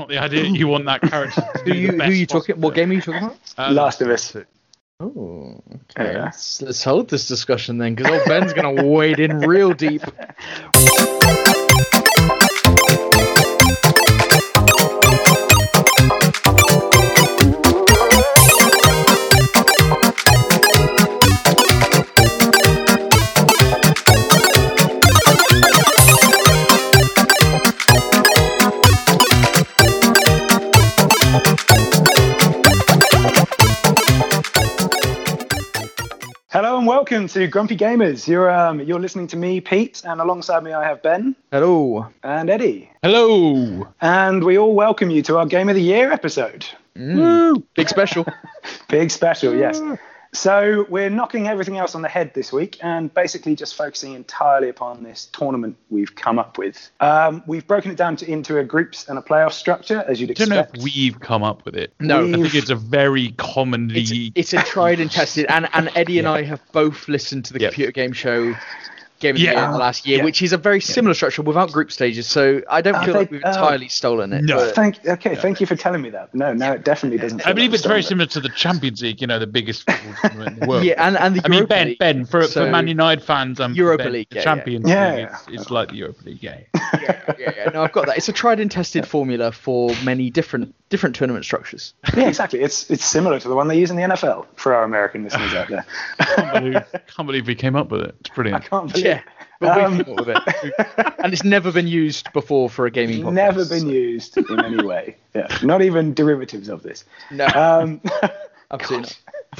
not the idea. You want that character. To Who be you who best you talking? possible. What game are you talking about? Uh, Last of Us. Oh, okay. Yeah. Let's, let's hold this discussion then, because old Ben's gonna wade in real deep. welcome to Grumpy Gamers. You're um, you're listening to me, Pete, and alongside me I have Ben Hello. and Eddie, Hello. and we all welcome you to our Game of the Year episode. Mm. Big special. Big special, yes. So we're knocking everything else on the head this week and basically just focusing entirely upon this tournament we've come up with. Um, we've broken it down to, into a groups and a playoff structure, as you'd I don't know expect. if we've come up with it. No, I think it's a very commonly. It's, it's a tried and tested, and, and Eddie and I have both listened to the Yep. computer game show Game of the Yeah. Year in the last year, Yeah. which is a very similar structure without group stages. So I don't Are feel they- like we've oh. entirely stolen it. No. but- Thank, okay, thank you for telling me that. No, no, it definitely doesn't. I believe like it's very stolen. similar to the Champions League. You know, the biggest football tournament in the world. yeah, and, and the I mean, Ben, League. Ben, for, So- for Man United fans, um, Europa ben, League, the yeah, yeah. Champions Yeah. League, it's, it's like the Europa League. Yeah. yeah, yeah, yeah. No, I've got that. It's a tried and tested formula for many different different tournament structures. Yeah, exactly. It's it's similar to the one they use in the NFL for our American listeners out there. can't, believe, can't believe we came up with it. It's I brilliant. can't believe Yeah, Um, we've come up with it, and it's never been used before for a gaming podcast. never been used in any way. Yeah, not even derivatives of this. No, Um, absolutely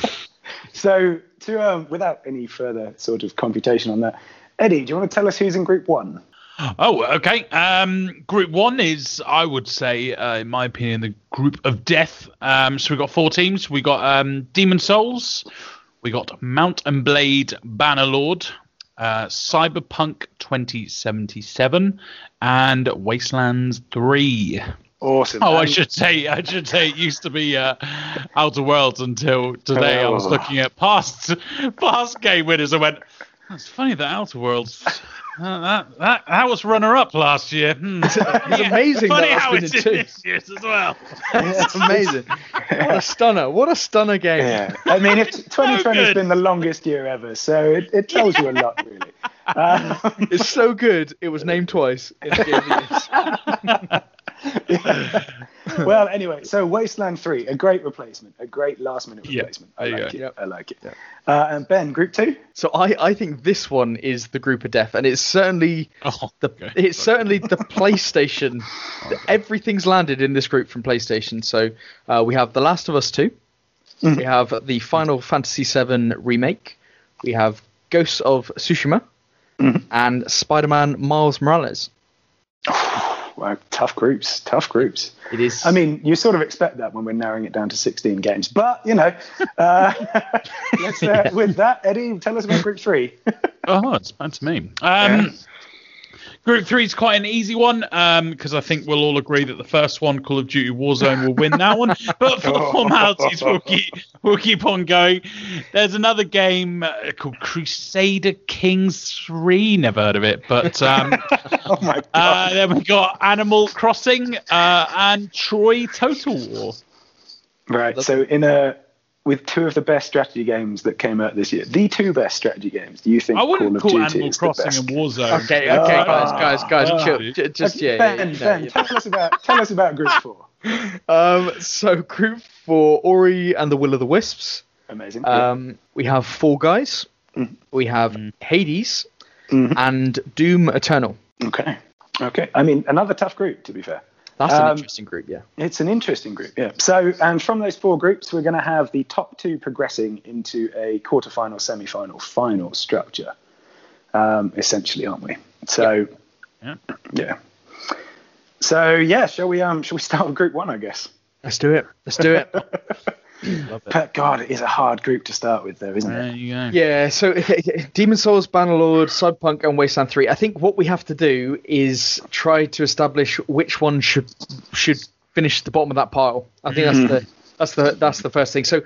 so to um, without any further sort of computation on that, Eddie, do you want to tell us who's in Group One? Oh, okay. Um, group one is, I would say, uh, in my opinion, the group of death. Um, so we've got four teams. We got um, Demon Souls, we got Mount and Blade Bannerlord, uh, Cyberpunk 2077, and Wastelands 3. Awesome. Oh, I should say, I should say, it used to be uh, Outer Worlds until today. I was Oh. looking at past past game winners. and went, it's funny that Outer Worlds. Uh, that, that that was runner up last year. Hmm. It's amazing Funny that how it's it's in in two. this year's as well. It's amazing. What a stunner! What a stunner game. Yeah, I mean, if 2020 has good. been the longest year ever, so it, it tells you a lot, really. Um, It's so good. It was named twice in the game of the year. well, anyway, so Wasteland 3, a great replacement, a great last minute replacement. Yeah, replacement. I there you like it. I like it. Uh, and Ben, Group 2? So I, I think this one is the group of death, and it's certainly Oh, the okay. it's certainly the PlayStation. Everything's landed in this group from PlayStation. So uh, we have The Last of Us 2 We have the Final Fantasy VII remake. We have Ghosts of Tsushima, and Spider-Man Miles Morales. Wow, tough groups, tough groups. It is. I mean, you sort of expect that when we're narrowing it down to 16 games, but you know, uh, let's, uh, with that, Eddie, tell us about Group Three. Oh, it's fine to me. Um, Group three is quite an easy one because I think we'll all agree that the first one, Call of Duty Warzone, will win that one. But for the formalities, we'll keep we'll keep on going. There's another game uh, called Crusader Kings Three. Never heard of it, but um, oh my god! uh, then we got Animal Crossing uh, and Troy Total War. right. So, in a with two of the best strategy games that came out this year, the two best strategy games, do you think I wouldn't Call call Duty Animal is Crossing the best? and Warzone. okay, okay, Ah. guys, guys, guys, Ah. chill. J- Just Okay, yeah, ben, yeah, yeah, Ben, no, tell us about tell us about Group Four. Um, so group for Ori and the Will of the Wisps. Amazing. yeah. Um, we have Fall Guys. Mhm. We have Hades Mhm. and Doom Eternal. Okay. Okay. I mean, another tough group, to be fair. That's an Um, interesting group, yeah. It's an interesting group, yeah. So, and from those four groups, we're going to have the top two progressing into a quarterfinal, semi-final, final structure, um, essentially, aren't we? So, Yeah. yeah. So, yeah, shall we? Um, shall we start with Group One? I guess. Let's do it. Let's do it. Love. But God, it is a hard group to start with, though, isn't There it? you go. Yeah, so Demon Souls, Bannerlord, Cyberpunk, and Wasteland 3. I think what we have to do is try to establish which one should should finish the bottom of that pile. I think that's the that's the that's the first thing. So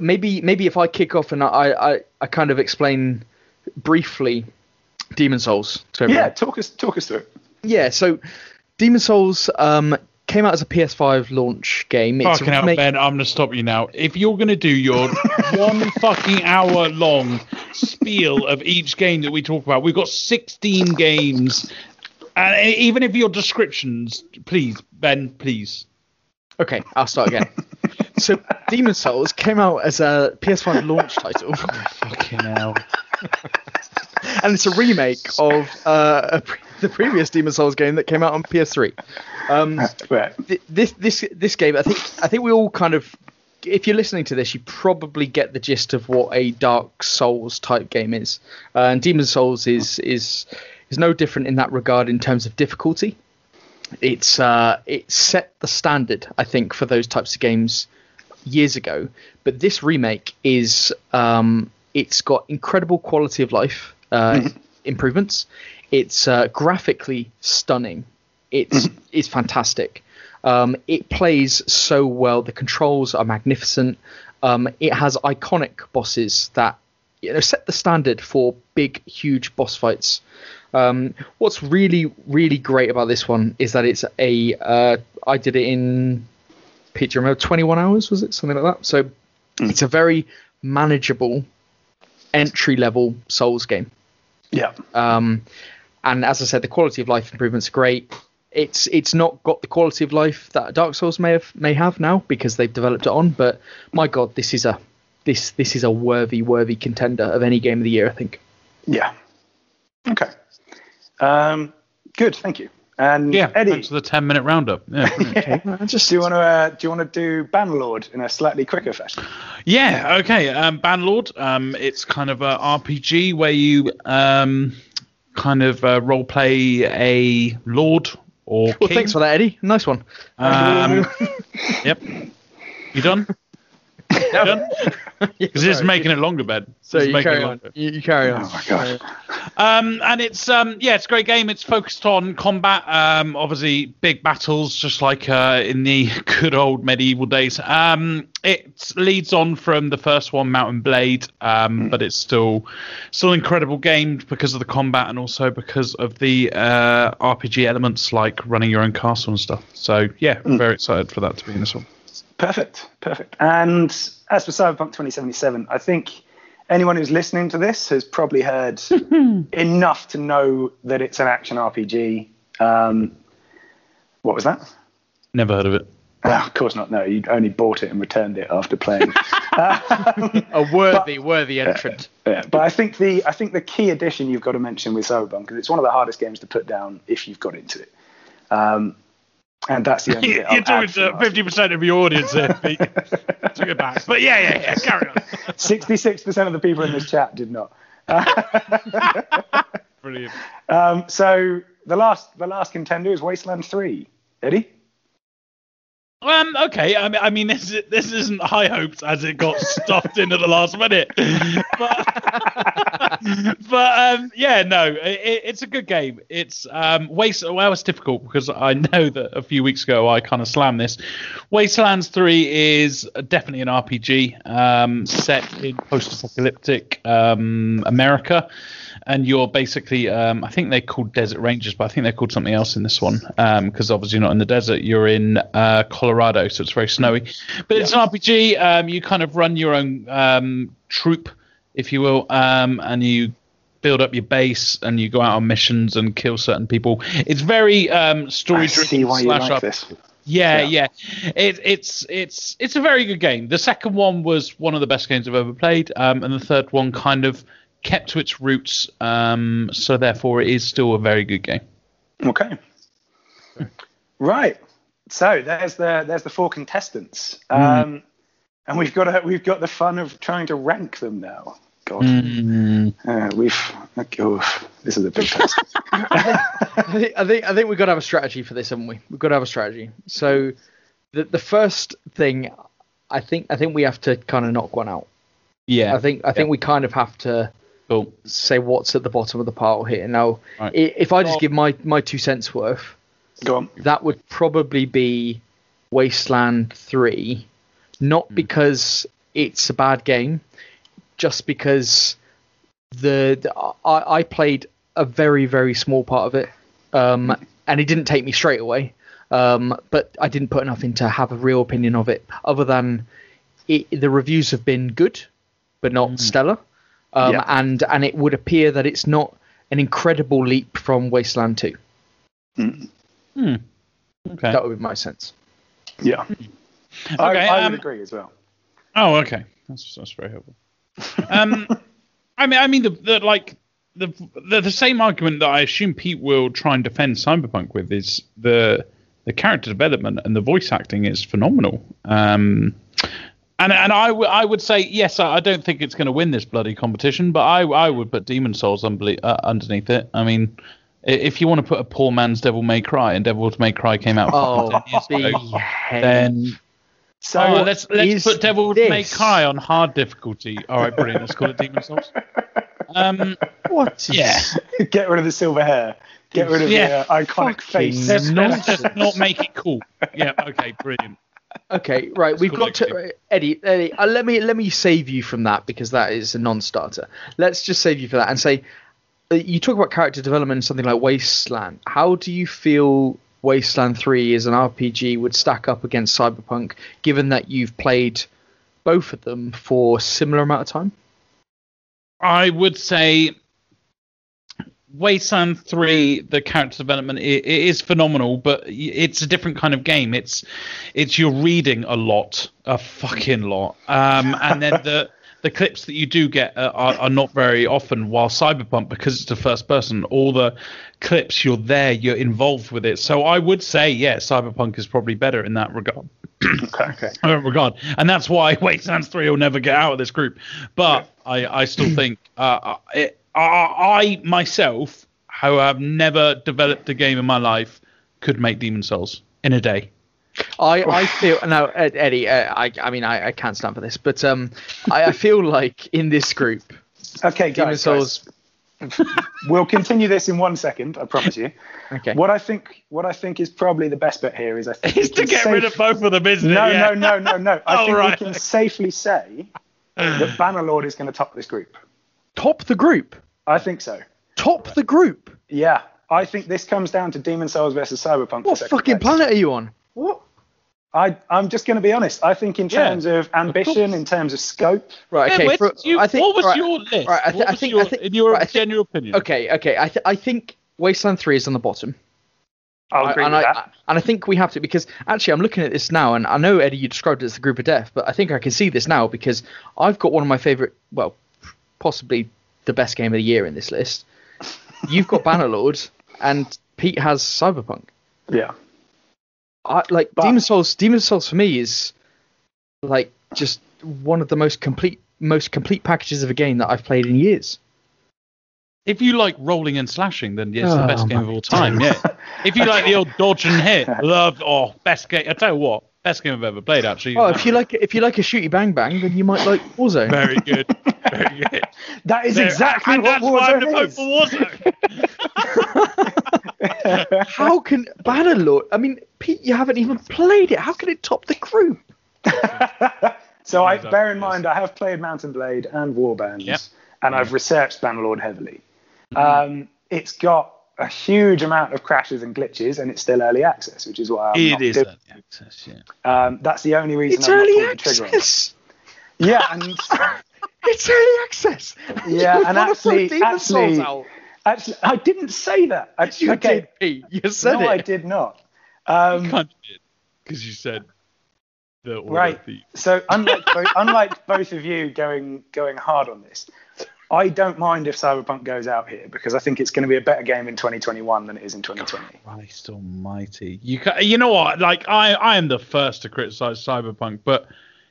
maybe maybe if I kick off and I I, I kind of explain briefly Demon Souls to everyone. Yeah. Talk us talk us through it. Yeah, so Demon Souls, um, came out as a PS5 launch game. It's Fucking hell, remake- Ben, I'm going to stop you now. If you're going to do your one fucking hour long spiel of each game that we talk about, we've got 16 games. And even if your descriptions, please, Ben, please. Okay, I'll start again. so, Demon Souls came out as a PS5 launch title, Fucking hell. and it's a remake of uh, a pre- the previous Demon Souls game that came out on PS3. Um, Right. th- this this this game, I think I think we all kind of, if you're listening to this, you probably get the gist of what a Dark Souls type game is, uh, and Demon Souls is is is no different in that regard in terms of difficulty. It's uh, it set the standard, I think, for those types of games years ago. But this remake is um, it's got incredible quality of life uh, improvements. It's uh, graphically stunning. It's it's fantastic. Um, it plays so well. The controls are magnificent. Um, it has iconic bosses that you know set the standard for big, huge boss fights. Um, what's really, really great about this one is that it's a. Uh, I did it in. Pete, do you remember 21 hours? Was it something like that? So it's a very manageable entry level Souls game. Yeah. Um, and as I said, the quality of life improvements are great. It's it's not got the quality of life that Dark Souls may have may have now because they've developed it on. But my God, this is a this this is a worthy worthy contender of any game of the year. I think. Yeah. Okay. Um, good. Thank you. And Yeah, Eddie, thanks for the 10 minute roundup. Yeah, brilliant. I just do you want to uh, do you want to do Bannerlord in a slightly quicker fashion? Yeah, okay. Um, Banlord. Um, it's kind of a RPG where you um, kind of uh, role play a lord or well, king. thanks for that, Eddie. Nice one. Um, yep. You done? You done? Because it's making it longer, Ben. So It's you carry on. You, you carry on. Oh my god. Um, and it's um, yeah, it's a great game. It's focused on combat. Um, obviously big battles, just like uh, in the good old medieval days. Um, it leads on from the first one, Mount and Blade, um, but it's still still an incredible game because of the combat and also because of the uh, RPG elements like running your own castle and stuff. So yeah, I'm very excited for that to be in this one. Perfect, perfect. And as for Cyberpunk 2077, I think anyone who's listening to this has probably heard enough to know that it's an action RPG. Um, what was that? Never heard of it. Ah, of course not. No, you only bought it and returned it after playing. A worthy, worthy entrant. Yeah, but I think the I think the key addition you've got to mention with Cyberpunk because it's one of the hardest games to put down if you've got into it. Um, and that's the only You're talking to fifty percent of your audience here. Pete. Took it back, but yeah, yeah, yeah. Carry on. 66% of the people in this chat did not. Brilliant. Um, so the last the last contender is Wasteland 3. Eddie? Um. Okay. I mean, I mean, this this isn't high hopes as it got stuffed into the last minute, but but um, yeah, no, it, it's a good game. It's um, waste. Well, it's difficult because I know that a few weeks ago I kind of slammed this. Wastelands Three is definitely an RPG um, set in post-apocalyptic um, America. And you're basically, um, I think they're called Desert Rangers, but I think they're called something else in this one because obviously you're not in the desert. You're in uh, Colorado, so it's very snowy. But it's an RPG. Um, you kind of run your own um, troop, if you will, um, and you build up your base and you go out on missions and kill certain people. It's very um, story I driven. see why you slash like up- this. yeah, Yeah. yeah. It, it's it's it's a very good game. The second one was one of the best games I've ever played, um, and the third one kind of kept to its roots. Um, so therefore, it is still a very good game. Okay. Right. So there's the there's the four contestants. Um, and we've got a, we've got the fun of trying to rank them now. God. Uh, we've oh, this is a big task. I think I think I think we've got to have a strategy for this, haven't we? We've got to have a strategy. So the the first thing I think I think we have to kind of knock one out. Yeah, I think I think we kind of have to cool. say what's at the bottom of the pile here. Now, Right. if I just give my my two cents worth, Go on. that would probably be Wasteland 3. Not because it's a bad game, just because the, the I, I played a very very small part of it, um, and it didn't take me straight away. um, but I didn't put enough in to have a real opinion of it. Other than it, the reviews have been good, but not stellar, um, Yeah. and and it would appear that it's not an incredible leap from Wasteland Two. Okay. That would be my sense. Yeah. I, Okay, I um, would agree as well. Oh, okay. That's that's very helpful. Um, I mean, I mean the, the like the, the the same argument that I assume Pete will try and defend Cyberpunk with is the the character development and the voice acting is phenomenal. Um, and and I, w- I would say yes. I, I don't think it's going to win this bloody competition, but I I would put Demon Souls unbelie- uh, underneath it. I mean. If you want to put a poor man's Devil May Cry, and Devil May Cry came out Oh, 10 years ago, then So oh, let's let's put Devil May this? Cry on hard difficulty. All right, brilliant. Let's call it Demon Souls. Um, what? yeah. get rid of the silver hair. Get rid of Yeah. the uh, iconic Fucking face. let's, let's just not make it cool. Yeah. Okay. Brilliant. Okay, right. We've got to right, Eddie. Eddie, uh, let me let me save you from that because that is a non-starter. Let's just save you for that and say uh, you talk about character development in something like Wasteland. How do you feel Wasteland Three as an RPG would stack up against Cyberpunk, given that you've played both of them for similar amount of time? I would say Wasteland 3, the character development i it is phenomenal, but it's a different kind of game. It's it's you're reading a lot, a fucking lot, um, and then the the clips that you do get uh, are, are not very often. While Cyberpunk, because it's the first person, all the clips you're there, you're involved with it. So I would say, yeah, Cyberpunk is probably better in that regard. Okay. uh, regard, and that's why Wastelands Three will never get out of this group. But I, I still think uh, it, I, I myself, who have never developed a game in my life, could make Demon Souls in a day. I, I feel now, Ed, Eddie. Uh, I I mean I, I can't stand for this, but um, I, I feel like in this group, Okay, Demon guys, Souls. guys. We'll continue this in one second. I promise you. Okay. What I think, what I think is probably the best bet here is I think Is to can get rid of both of them, isn't No, it? no, no, no, no. I Oh, think right. we can safely say that Bannerlord is going to top this group. Top the group. I think so. Top the group. Yeah, I think this comes down to Demon Souls versus Cyberpunk. What fucking place. planet are you on? What? I, I'm just going to be honest. I think in Yeah, terms of ambition, in terms of scope, Right. Okay. where for- you- I think, what was right, your list? right, I thi- what I was think- your, I think- in your right, I think- genuine opinion? Okay. Okay. I th- I think Wasteland Three is on the bottom. I'll agree and with I, that. and I think we have to because actually I'm looking at this now, and I know Eddie you described it as the group of death, but I think I can see this now because I've got one of my favorite, well, possibly the best game of the year in this list. You've got Bannerlord, and Pete has Cyberpunk. yeah. I like But- Demon Souls. Demon Souls for me is like just one of the most complete, most complete packages of a game that I've played in years. If you like rolling and slashing, then yeah, it's the Oh, best game of all time. Yeah. if you like the old dodge and hit, love oh best game. I tell you what, best game I've ever played actually. Oh, if you like, if you like a shooty bang bang, then you might like Warzone. very good, very. That is There- exactly and what that's why I'm Warzone vote is. for Warzone. How can Bannerlord? I mean, Pete, you haven't even played it. How can it top the group? So I bear in mind I have played Mount and Blade and Warbands, Yep. and I've researched Bannerlord heavily. Mm-hmm. Um, it's got a huge amount of crashes and glitches, and it's still early access, which is why I'm It not is doing- early access, yeah. Um, that's the only reason It's I've early not pulled the trigger on it. access. Yeah, and It's early access. Yeah, and actually- actually- actually, I didn't say that. I, you okay, did, Pete. You said no, it. I did not. Um, You kind of did because you said the Right. So unlike both, unlike both of you going going hard on this, I don't mind if Cyberpunk goes out here because I think it's going to be a better game in 2021 than it is in 2020. Christ Almighty! You ca you know what? Like I, I am the first to criticize Cyberpunk, but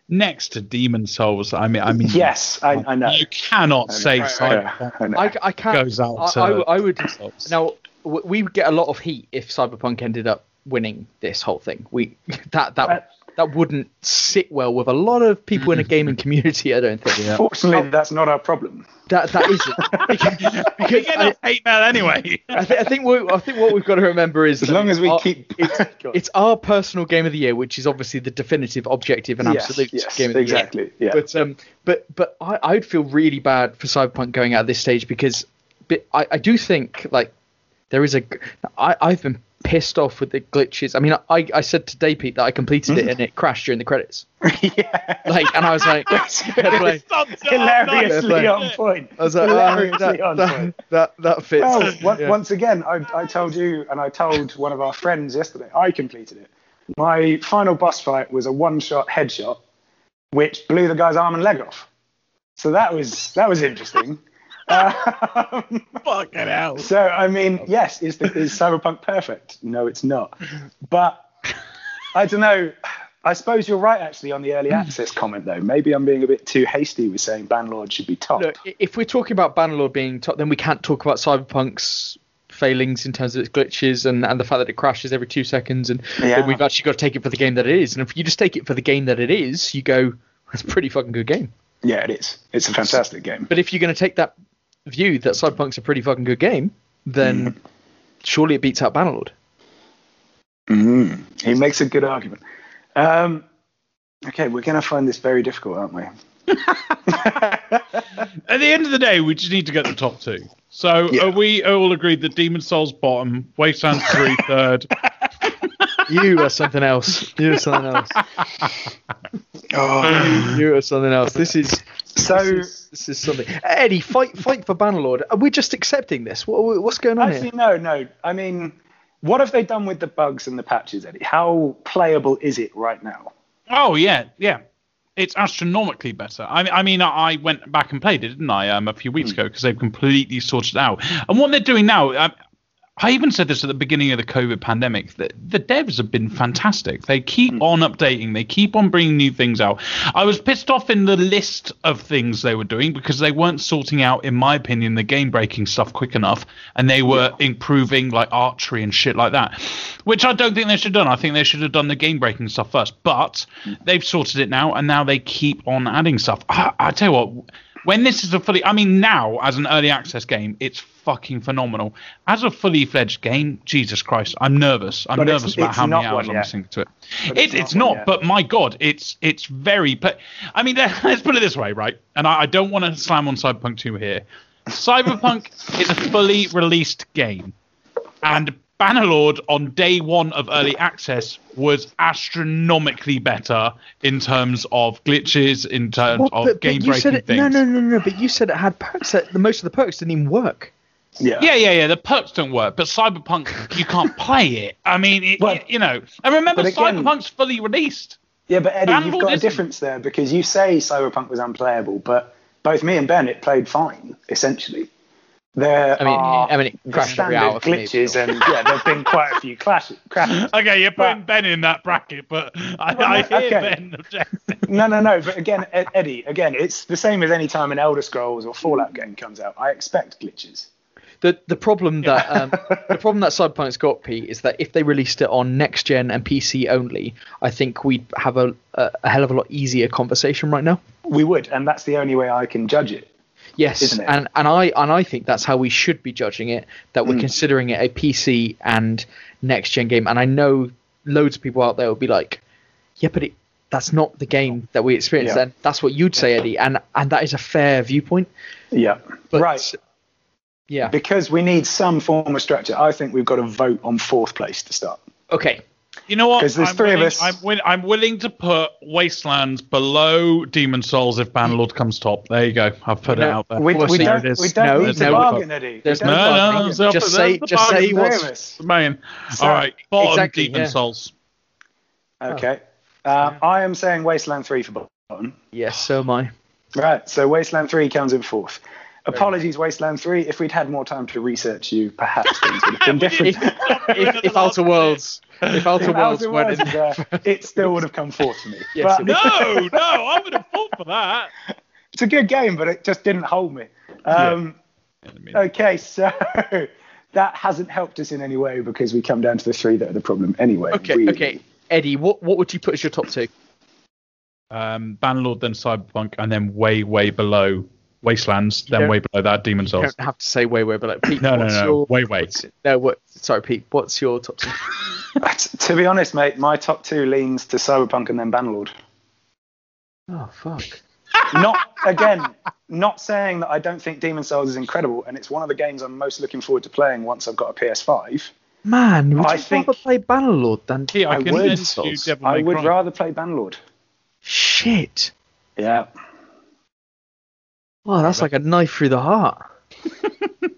next to Demon Souls, I mean, I mean, Yes, I, I know. You cannot say I know. Cyberpunk I. I, I can't. goes out I, to I, I would. Souls. Now we would get a lot of heat if Cyberpunk ended up winning this whole thing. We that that Uh, that wouldn't sit well with a lot of people in a gaming community. I don't think. Fortunately, that's not our problem. That that isn't because, you because get I, hate mail anyway. I, th- I think what, I think what we've got to remember is As long as we our- keep. it's, it's our personal game of the year, which is obviously the definitive, objective, and Yes, absolute yes, game of the year. exactly. Yeah. But um, but but I, I would feel really bad for Cyberpunk going out at this stage because but I, I do think like there is a g- I I've been pissed off with the glitches. I mean, I, I said to Day Pete that I completed it mm-hmm. and it crashed during the credits. yeah. Like, and I was like, fair hilariously on point. I was like, oh, that, on that, point. that, that fits. Well, on- Yeah. once again, I, I told you and I told one of our friends yesterday, I completed it. My final boss fight was a one-shot headshot, which blew the guy's arm and leg off. So that was that was interesting. Um, Fucking hell. so I mean, yes, is the, is Cyberpunk perfect? No, it's not. But I don't know. I suppose you're right actually on the early access comment though. Maybe I'm being a bit too hasty with saying Banlord should be top. Look, if we're talking about Bannerlord being top, then we can't talk about Cyberpunk's failings in terms of its glitches and, and the fact that it crashes every two seconds. And Yeah. that we've actually got to take it for the game that it is. And if you just take it for the game that it is, you go, that's a pretty fucking good game. Yeah, it is. It's a fantastic game. But if you're going to take that view that Cyberpunk's a pretty fucking good game, then surely it beats out Bannerlord. Mm, he makes a good argument. Um, okay, we're going to find this very difficult, aren't we? At the end of the day, we just need to get the top two. So Yeah. are we all agreed that Demon Souls bottom, Wasteland 3 third? You are something else. You are something else. Oh, You are something else. This is so this is, this is something. Eddie, fight fight for Bannerlord. Are we just accepting this? What, what's going on actually, here? no, no. I mean, what have they done with the bugs and the patches, Eddie? How playable is it right now? Oh yeah, yeah. It's astronomically better. I, I mean, I went back and played it, didn't I, um, a few weeks ago because they've completely sorted it out. And what they're doing now, um, I even said this at the beginning of the COVID pandemic. The, the devs have been fantastic. They keep mm. on updating. They keep on bringing new things out. I was pissed off in the list of things they were doing because they weren't sorting out, in my opinion, the game breaking stuff quick enough, and they were improving like archery and shit like that, which I don't think they should have done. I think they should have done the game breaking stuff first. But mm. they've sorted it now, and now they keep on adding stuff. I, I tell you what. When this is a fully, I mean, now as an early access game, it's fucking phenomenal. As a fully fledged game, Jesus Christ, I'm nervous. I'm But it's- nervous about it's how many hours I'm listening to it. But It, it's it's not not, but my God, it's it's very. Pla- I mean, let's put it this way, right? And I, I don't want to slam on Cyberpunk 2 here. Cyberpunk is a fully released game, and Bannerlord on day one of early access was astronomically better in terms of glitches, in terms What? of But- but game you said breaking it, things. No, no, no, no. But you said it had perks. That the most of the perks didn't even work. Yeah. Yeah, yeah, yeah. The perks don't work, but Cyberpunk, you can't play it. I mean, it, Well, you know. And remember, again- Cyberpunk's fully released. Yeah, but Eddie, Banlord you've got a isn't. difference there because you say Cyberpunk was unplayable, but both me and Ben, it played fine, essentially. There I mean, are I mean, it the every standard hour glitches, and yeah, there've been quite a few clashes. crashes. Okay, you're putting But- Ben in that bracket, but I, Well, I no, hear okay. Ben objecting. No, no, no. But again, Eddie, again, it's the same as any time an Elder Scrolls or Fallout game comes out. I expect glitches. The the problem that um, the problem that Cyberpunk's got, Pete, is that if they released it on next gen and PC only, I think we'd have a, a, a hell of a lot easier conversation right now. We would, and that's the only way I can judge it. Yes, and and I and I think that's how we should be judging it. That we're mm. considering it a PC and next gen game. And I know loads of people out there will be like, "Yeah, but it, that's not the game that we experienced." Yeah. And that's what you'd say, Eddie. And and that is a fair viewpoint. Yeah. But, right. Yeah. Because we need some form of structure. I think we've got to vote on fourth place to start. Okay. You know what? 'Cause there's I'm three of willing, us. I'm, wi- I'm willing to put Wastelands below Demon Souls if Bannerlord comes top. There you go. I've put No, it out there. We, course we don't, it is. we don't No, need there's to no, bargain, Eddie. there's no don't no, no, bargaining. Just say- just say what's- of us. So- All right, bottom Exactly, Demon yeah. Souls. Okay. Uh, I am saying Wasteland 3 for bottom. Yes, so am I. Right, so Wasteland 3 comes in fourth. Apologies, Wasteland 3. If we'd had more time to research you, perhaps things would have been different. If, if, if Outer Worlds, if Outer If Worlds Outer went Worlds in, was there, it still would have come forth for me. Yes, But. No, no, I would have fought for that. it's a good game, but it just didn't hold me. Um, I mean, Okay, so that hasn't helped us in any way because we come down to the three that are the problem anyway. okay, really. okay, Eddie, what what would you put as your top two? um, Bannerlord, then Cyberpunk, and then way, way below Wastelands, then way below that Demon You Souls. don't have to say way, way, below. Pete, No, no, what's no, your way, way. no, what? Sorry, Pete. What's your top two? to be honest, mate, my top two leans to Cyberpunk and then Bannerlord. Oh fuck. Not again, not saying that I don't think Demon Souls is incredible, and it's one of the games I'm most looking forward to playing once I've got a PS5. Man, would I you think- rather play Bannerlord than Yeah, I, I would. lend you Devil I would Cry. rather play Banlord. shit? Yeah. Oh, that's like a knife through the heart.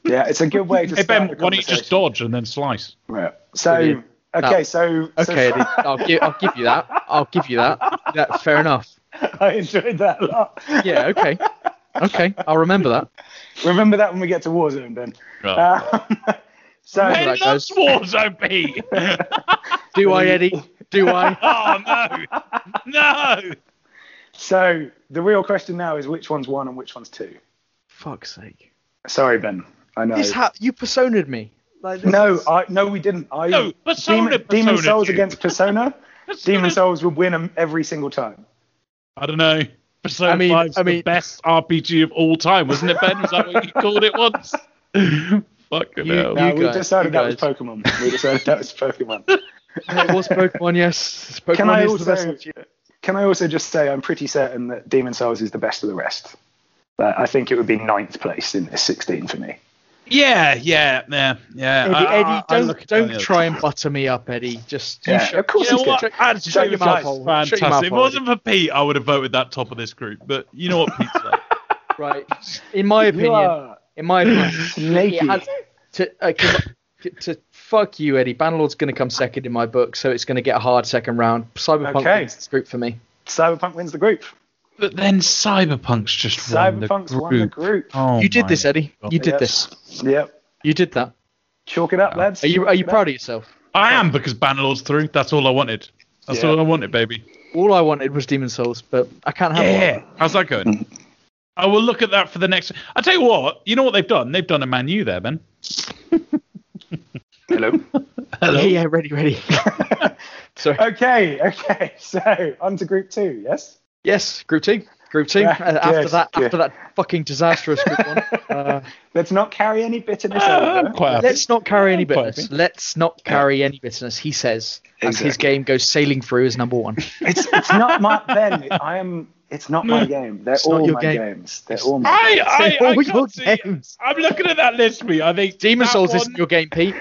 Yeah, it's a good way to Hey start Ben, the why don't you just dodge and then slice? Right. So, okay, That- so, Okay, so I'll give I'll give you that. I'll give you that. That fair enough. I enjoyed that a lot. Yeah. Okay. Okay. I'll remember that. Remember that when we get to Warzone, Ben. Um, so, Hey, Ben that loves goes. Warzone, Pete. Do I, Eddie? Do I? oh no, no. So the real question now is which one's one and which one's two. Fuck's sake. Sorry, Ben. I know. This ha- you personaed me. Like, this no, is- I no, we didn't. I No, Persona Demon, Demon Persona'd Souls you. against Persona. Demon Souls would win 'em every single time. I don't know. Persona I mean- 5's I the best RPG of all time, wasn't it, Ben? Was that what you called it once? Fucking You- hell. No, You we guys- decided you that was. Pokemon. We decided that was Pokemon. it was Pokemon. Yes, Pokemon Can I is the best. also can I also just say I'm pretty certain that Demon Souls is the best of the rest. But I think it would be ninth place in this 16 for me. Yeah, yeah, yeah, yeah. Eddie, I- I- Eddie, I don't look down don't try and butter me up, Eddie. Just Yeah, shut- of course You know he's what? good. Shut your mouth hole. Shut your mouth Fantastic. If it wasn't for Pete, I would have voted that top of this group. But you know what Pete said. Right. In my opinion, in my opinion, snaky. it has to uh, 'cause- to fuck you, Eddie. Bannerlord's going to come second in my book, so it's going to get a hard second round. Cyberpunk Okay. wins this group for me. Cyberpunk wins the group. But then Cyberpunk's just won the Cyberpunk's group. won the group. Oh you did this, Eddie. God. You did Yep. this. Yep. You did that. Chalk it up, lads. Are you are you proud of yourself? I am because Bannerlord's through. That's all I wanted. That's Yeah. all I wanted, baby. All I wanted was Demon Souls, but I can't have Yeah. one. How's that going? I will look at that for the next. I tell you what. You know what they've done? They've done a Man U there, Ben. Hello. Yeah, yeah, ready, ready. Sorry. okay, okay. So on to group two, yes? Yes, Group Two. Group Two. Yeah, Uh, after good, that, good. after that fucking disastrous Group One. Uh, Let's not carry any bitterness quite happy. let's not carry any bitterness. Let's not carry any bitterness. He says as his game goes sailing through as number one. It's it's not my Ben. I am. It's not my game. They're not all your my game. games. They're all my. I, games. I, I, all your can't see. games. I'm looking at that list, me. I think Demon Souls one- isn't your game, Pete.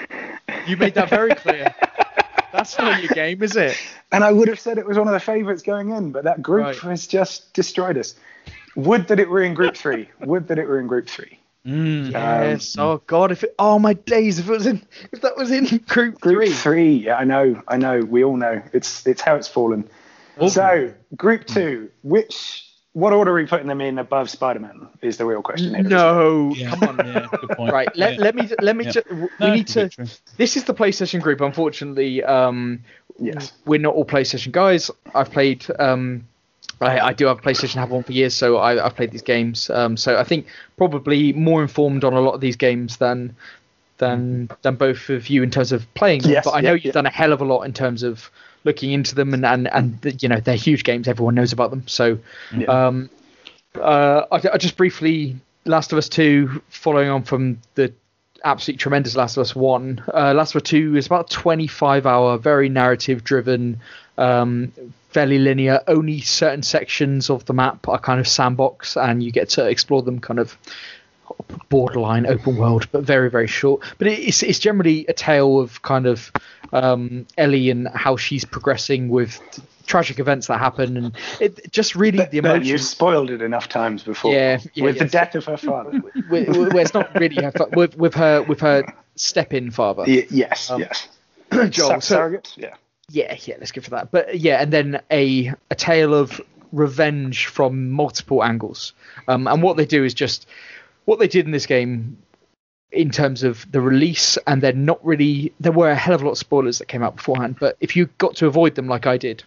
You made that very clear. That's not your game, is it? And I would have said it was one of the favourites going in, but that group Right. has just destroyed us. Would that it were in group three. Would that it were in group three. Mm. Yes. oh God. If it, oh my days. If it was in. If that was in Group, Group Three. three. Yeah, I know. I know. We all know. It's it's how it's fallen. So group two. Which what order are we putting them in above Spider-Man? Is the real question here. No. Yeah. Come on. Yeah. Right. Let, Yeah. let me let me. Yeah. ju- we No, need to. This is the PlayStation group. Unfortunately, um, Yes. we're not all PlayStation guys. I've played. Um, I, I do have a PlayStation, have one for years, so I, I've played these games. Um, so I think probably more informed on a lot of these games than than than both of you in terms of playing them. Yes, but I know you've yeah. done a hell of a lot in terms of looking into them and and and you know they're huge games. Everyone knows about them. So Yeah. um, uh, I, I just briefly Last of Us Two, following on from the absolutely tremendous Last of Us One. Uh, Last of Us Two is about 25 hour, very narrative driven, um, fairly linear. Only certain sections of the map are kind of sandbox, and you get to explore them kind of borderline open world, but very very short. But it- it's it's generally a tale of kind of um, Ellie and how she's progressing with tragic events that happen, and it just really the Ben, emotion you've spoiled it enough times before. Yeah, yeah, with the death of her father. with, with, where it's not really her, fa- with with her with her step in father Y- yes, Um, yes. Joel. So, surrogate. Yeah. yeah, yeah, let's go for that. But yeah, and then a a tale of revenge from multiple angles. Um, and what they do is just what they did in this game in terms of the release, and then not really. There were a hell of a lot of spoilers that came out beforehand, but if you got to avoid them like I did,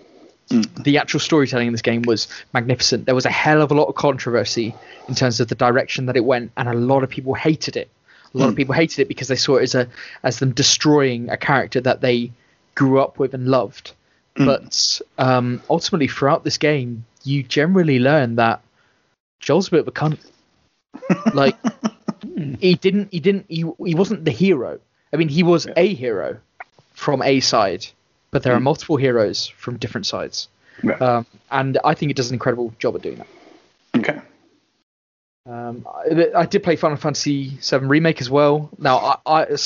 mm. the actual storytelling in this game was magnificent. There was a hell of a lot of controversy in terms of the direction that it went, and a lot of people hated it. A lot of mm. people hated it because they saw it as a as them destroying a character that they grew up with and loved. Mm. But um, ultimately, throughout this game, you generally learn that Joel's a bit of a cunt. Like he didn't, he didn't, he, he wasn't the hero. I mean, he was a hero from a side, but there are multiple heroes from different sides. Right. Um, and I think it does an incredible job at doing that. okay. Um, I, I did play Final Fantasy VII Remake as well. Now, I, uh,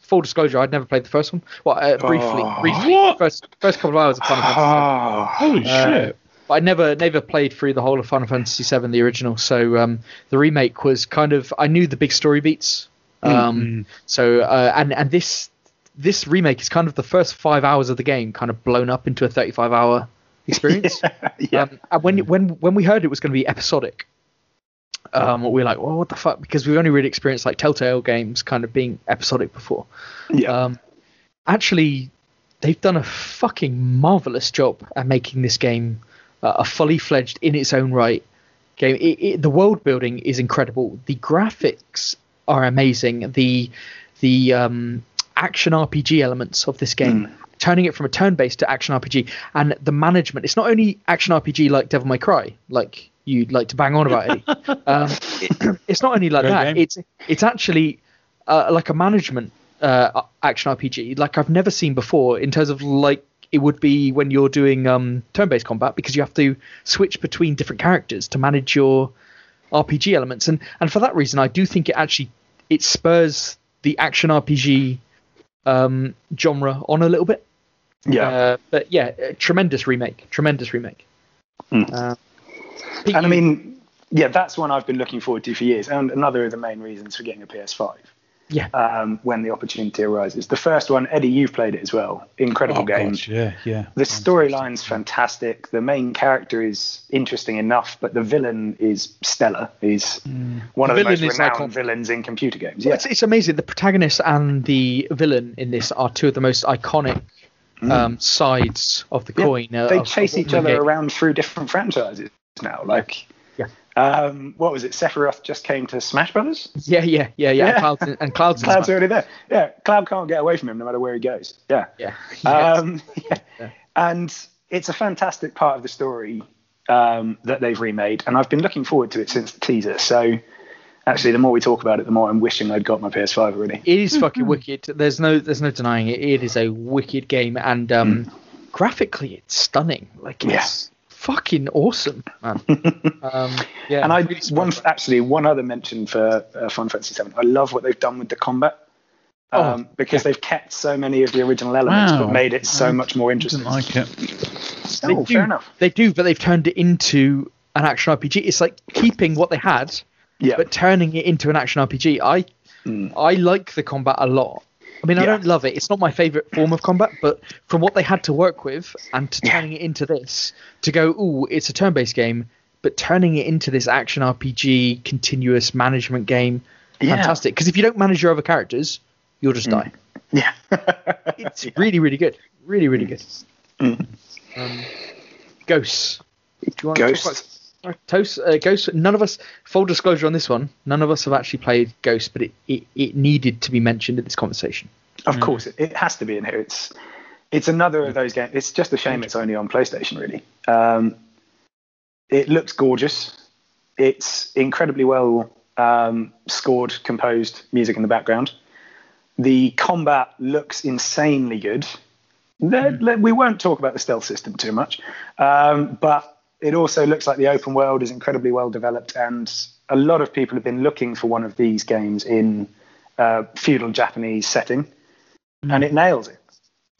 full disclosure, I'd never played the first one. Well, uh, briefly, Oh. briefly, What? first first couple of hours of Final Fantasy. Oh, Holy Uh, shit! But I never never played through the whole of Final Fantasy VII, the original. So um, the remake was kind of I knew the big story beats. Um, So uh, and and this this remake is kind of the first five hours of the game kind of blown up into a 35 hour experience. yeah. Um, and when when when we heard it was going to be episodic, um, we were like, well, what the fuck? Because we've only really experienced like Telltale games kind of being episodic before. yeah. Um, actually, they've done a fucking marvelous job at making this game uh, a fully fledged in its own right game. It, it, the world building is incredible. The graphics are amazing. The the um, action RPG elements of this game, turning it from a turn-based to action RPG, and the management. It's not only action RPG like Devil May Cry, like you'd like to bang on about Eddie. um, it- it's not only like Great that. game. It's it's actually uh, like a management uh, action RPG like I've never seen before in terms of like it would be when you're doing um, turn-based combat because you have to switch between different characters to manage your RPG elements and and for that reason I do think it actually it spurs the action RPG um, genre on a little bit. yeah. Uh, but yeah, tremendous remake, tremendous remake. Mm. Uh, and I mean, yeah, that's one I've been looking forward to for years, and another of the main reasons for getting a PS5 yeah, um, when the opportunity arises. The first one, Eddie, you've played it as well. Incredible Oh, game. gosh, yeah, yeah. The storyline's fantastic. The main character is interesting enough, but the villain is stellar. He's one of The the, most villain is renowned iconic. villains in computer games. Well, Yeah, it's, it's amazing. The protagonist and the villain in this are two of the most iconic um, sides of the Mm. Yeah, coin. uh, they of- chase of each other game. around through different franchises now. Like, Yeah. Um, what was it? Sephiroth just came to Smash Brothers. Yeah, yeah, yeah, yeah. Yeah. Clouds and, and Clouds. and Cloud's Smash. already there. Yeah, Cloud can't get away from him no matter where he goes. Yeah. Yeah. Um, yeah. Yeah. And it's a fantastic part of the story um, that they've remade, and I've been looking forward to it since the teaser. So, actually, the more we talk about it, the more I'm wishing I'd got my PS5 already. It is fucking wicked. There's no, there's no denying it. It is a wicked game, and um, graphically, it's stunning. Like it's fucking awesome, man. um, yeah. and I really one surprised. actually one other mention for uh, Final Fantasy VII. I love what they've done with the combat. Um, Oh, because they've kept so many of the original elements, Wow. but made it so I much more Didn't interesting. like it. They Oh, do, fair enough. They do, but they've turned it into an action RPG. It's like keeping what they had, Yeah, but turning it into an action RPG. I I like the combat a lot. I mean, I Yeah. don't love it. It's not my favorite form of combat, but from what they had to work with and to Yeah. turning it into this, to go, ooh, it's a turn-based game, but turning it into this action RPG continuous management game, Yeah. fantastic. Because if you don't manage your other characters, you'll just die. yeah. It's really, really good. Really, really good. Mm. Um, Ghosts. Do you want Ghosts. To Toast, uh, Ghost. None of us. Full disclosure on this one. None of us have actually played Ghost, but it, it, it needed to be mentioned in this conversation. Of course, it, it has to be in here. It's it's another of those games. It's just a shame it's only on PlayStation, really. Um, it looks gorgeous. It's incredibly well um, scored, composed music in the background. The combat looks insanely good. There- le- We won't talk about the stealth system too much, um, but it also looks like the open world is incredibly well developed, and a lot of people have been looking for one of these games in uh, feudal Japanese setting, and it nails it.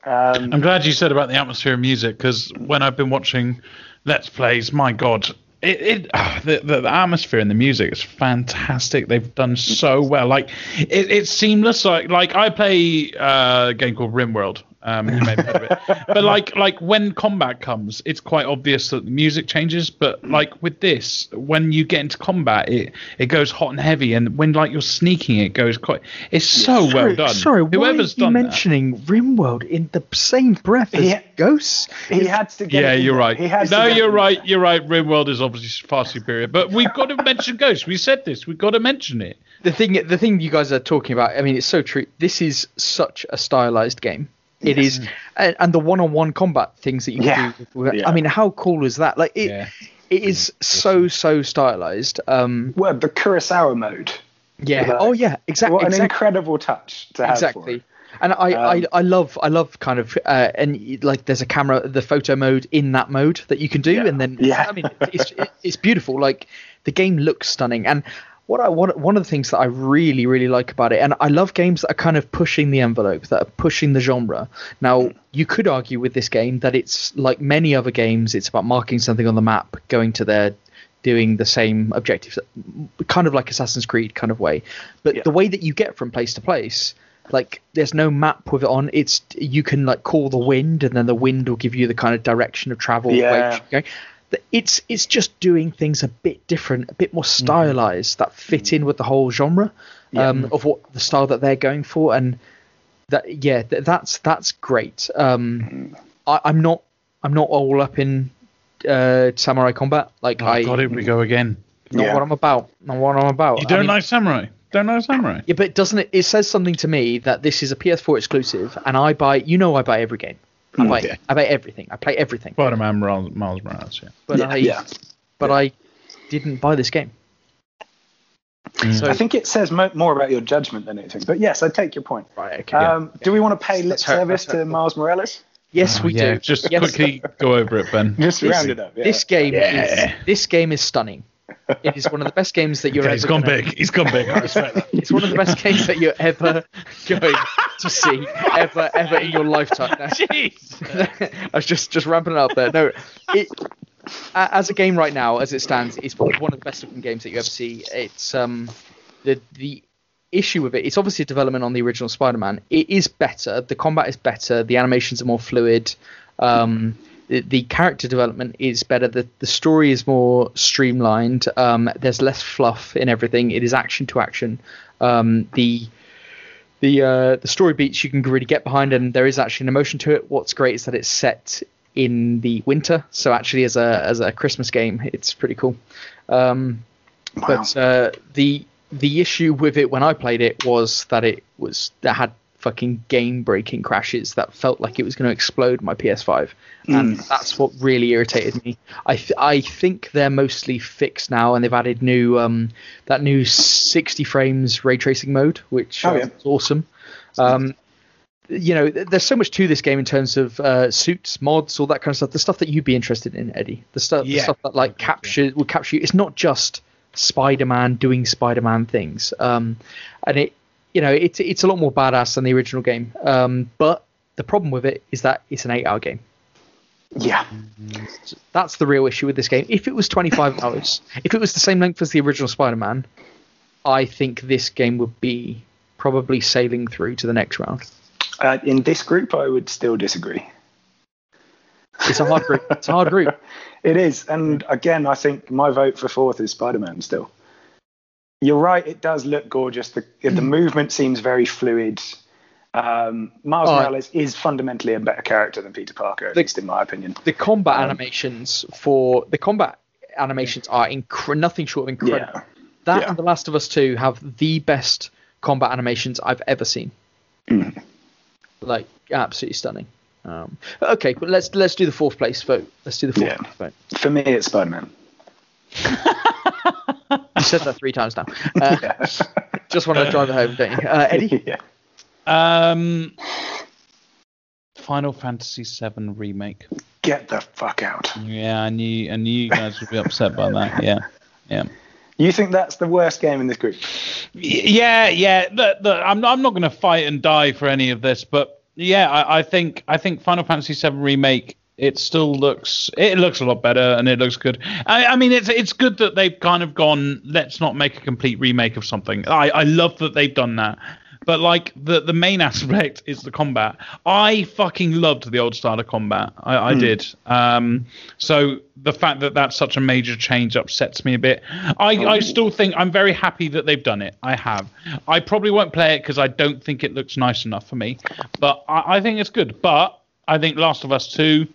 Um, I'm glad you said about the atmosphere and music because when I've been watching Let's Plays, my God, it, it ah, the, the the atmosphere and the music is fantastic. They've done so well. Like it, it's seamless. Like like I play uh, a game called RimWorld. Um, you may have heard of it, but like like when combat comes, it's quite obvious that the music changes. But like with this, when you get into combat, it it goes hot and heavy, and when like you're sneaking, it goes quite. It's so well sorry, done. Sorry, why whoever's are you done that. mentioning RimWorld in the same breath as Yeah. Ghosts? he had to get Yeah, you're right. He has to No, get you're in right. You're right. RimWorld is obviously far superior, but we've got to mention Ghosts. We said this. We've got to mention it. The thing, the thing you guys are talking about. I mean, it's so true. This is such a stylized game. It Yes. is, and, and the one-on-one combat things that you can Yeah. do. With, Yeah. I mean, how cool is that? Like it, Yeah. it is so so stylized. Um, Well, the Kurosawa mode. yeah. Like, oh yeah. Exactly. What an exactly. incredible touch to have. Exactly it. and I, Um, I i love i love kind of uh and like there's a camera the photo mode in that mode that you can do Yeah. and then Yeah. i mean it's it's beautiful like the game looks stunning and what I what, one of the things that I really really like about it, and I love games that are kind of pushing the envelope, that are pushing the genre. Now mm. you could argue with this game that it's like many other games, it's about marking something on the map, going to there, doing the same objectives, kind of like Assassin's Creed kind of way. But Yeah. the way that you get from place to place, like there's no map with it on. It's you can like call the wind, and then the wind will give you the kind of direction of travel. Yeah. Should go. Th- It's it's just doing things a bit different, a bit more stylized that fit in with the whole genre um, of what the style that they're going for, and that yeah, th- that's that's great. Um, I, I'm not I'm not all up in uh, samurai combat. Like Oh, I got it. we go again. not Yeah. what I'm about. Not what I'm about. You don't mean- like samurai? Don't like samurai? yeah, but doesn't it? It says something to me that this is a PS4 exclusive, and I buy. You know, I buy every game. I buy. yeah. I buy everything. I play everything. Spider-Man, Miles Miles Morales. Yeah. But Yeah, I. yeah. But I didn't buy this game. So I think it says mo- more about your judgment than anything. But yes, I take your point. right. Okay. Um, Do we want to pay lip That's service to. Miles Morales? yes, we yeah, do. Just Yes. quickly go over it, Ben. Just This- round it up. Yeah. This game Yeah. is this game is stunning. It is one of the best games that you're Okay, ever. he's gone gonna- big. He's gone big. I respect that. It's one of the best games that you're ever going to see ever ever in your lifetime. Now, Jeez. I was just just ramping it up there. No, it as a game right now, as it stands, it's one of the best looking games that you ever see. It's um the the issue with it. It's obviously a development on the original Spider-Man. It is better. The combat is better. The animations are more fluid. Um, the, the character development is better. The the story is more streamlined. Um, there's less fluff in everything. It is action to action. Um, the the uh, the story beats you can really get behind, and there is actually an emotion to it. What's great is that it's set in the winter, so actually as a as a Christmas game, it's pretty cool. Um, But uh, the the issue with it when I played it was that it was that had fucking game breaking crashes that felt like it was going to explode my PS5, and that's what really irritated me. I th- I think they're mostly fixed now, and they've added new um that new 60 frames ray tracing mode, which Oh, uh, yeah. is awesome. Um, you know, there's so much to this game in terms of uh, suits, mods, all that kind of stuff. The stuff that you'd be interested in, Eddie. The stuff, the stuff that like capture will capture you. It's not just Spider-Man doing Spider-Man things. Um, and it, you know, it's it's a lot more badass than the original game. Um, but the problem with it is that it's an eight-hour game. Yeah. That's the real issue with this game. If it was 25 hours, if it was the same length as the original Spider-Man, I think this game would be probably sailing through to the next round. Uh, in this group, I would still disagree. It's a hard group. It's a hard group. It is, and again, I think my vote for fourth is Spider-Man. Still, you're right. It does look gorgeous. The the movement seems very fluid. Um, Miles Oh. Morales is fundamentally a better character than Peter Parker, at The- least in my opinion. The combat Um, animations for the combat animations are incre- nothing short of incredible. Yeah. That Yeah. and The Last of Us 2 have the best combat animations I've ever seen. Mm. Like absolutely stunning. Um, okay, but let's let's do the fourth place vote. Let's do the fourth Yeah. place vote. For me, it's Spider-Man. You said that three times now. Uh, Yeah. Just want to drive it home, don't you, uh, Eddie? yeah. Um, Final Fantasy VII remake. Get the fuck out. Yeah, I knew I knew you guys would be upset by that. Yeah, yeah. You think that's the worst game in this group? Yeah, yeah. Look, look, I'm I'm not going to fight and die for any of this, but yeah, I, I think I think Final Fantasy VII remake. It still looks it looks a lot better and it looks good. I, I mean, it's it's good that they've kind of gone. Let's not make a complete remake of something. I I love that they've done that. But like the the main aspect is the combat. I fucking loved the old style of combat. I, I did. Um, so the fact that that's such a major change upsets me a bit. I I still think I'm very happy that they've done it. I have. I probably won't play it because I don't think it looks nice enough for me. But I, I think it's good. But I think Last of Us Two,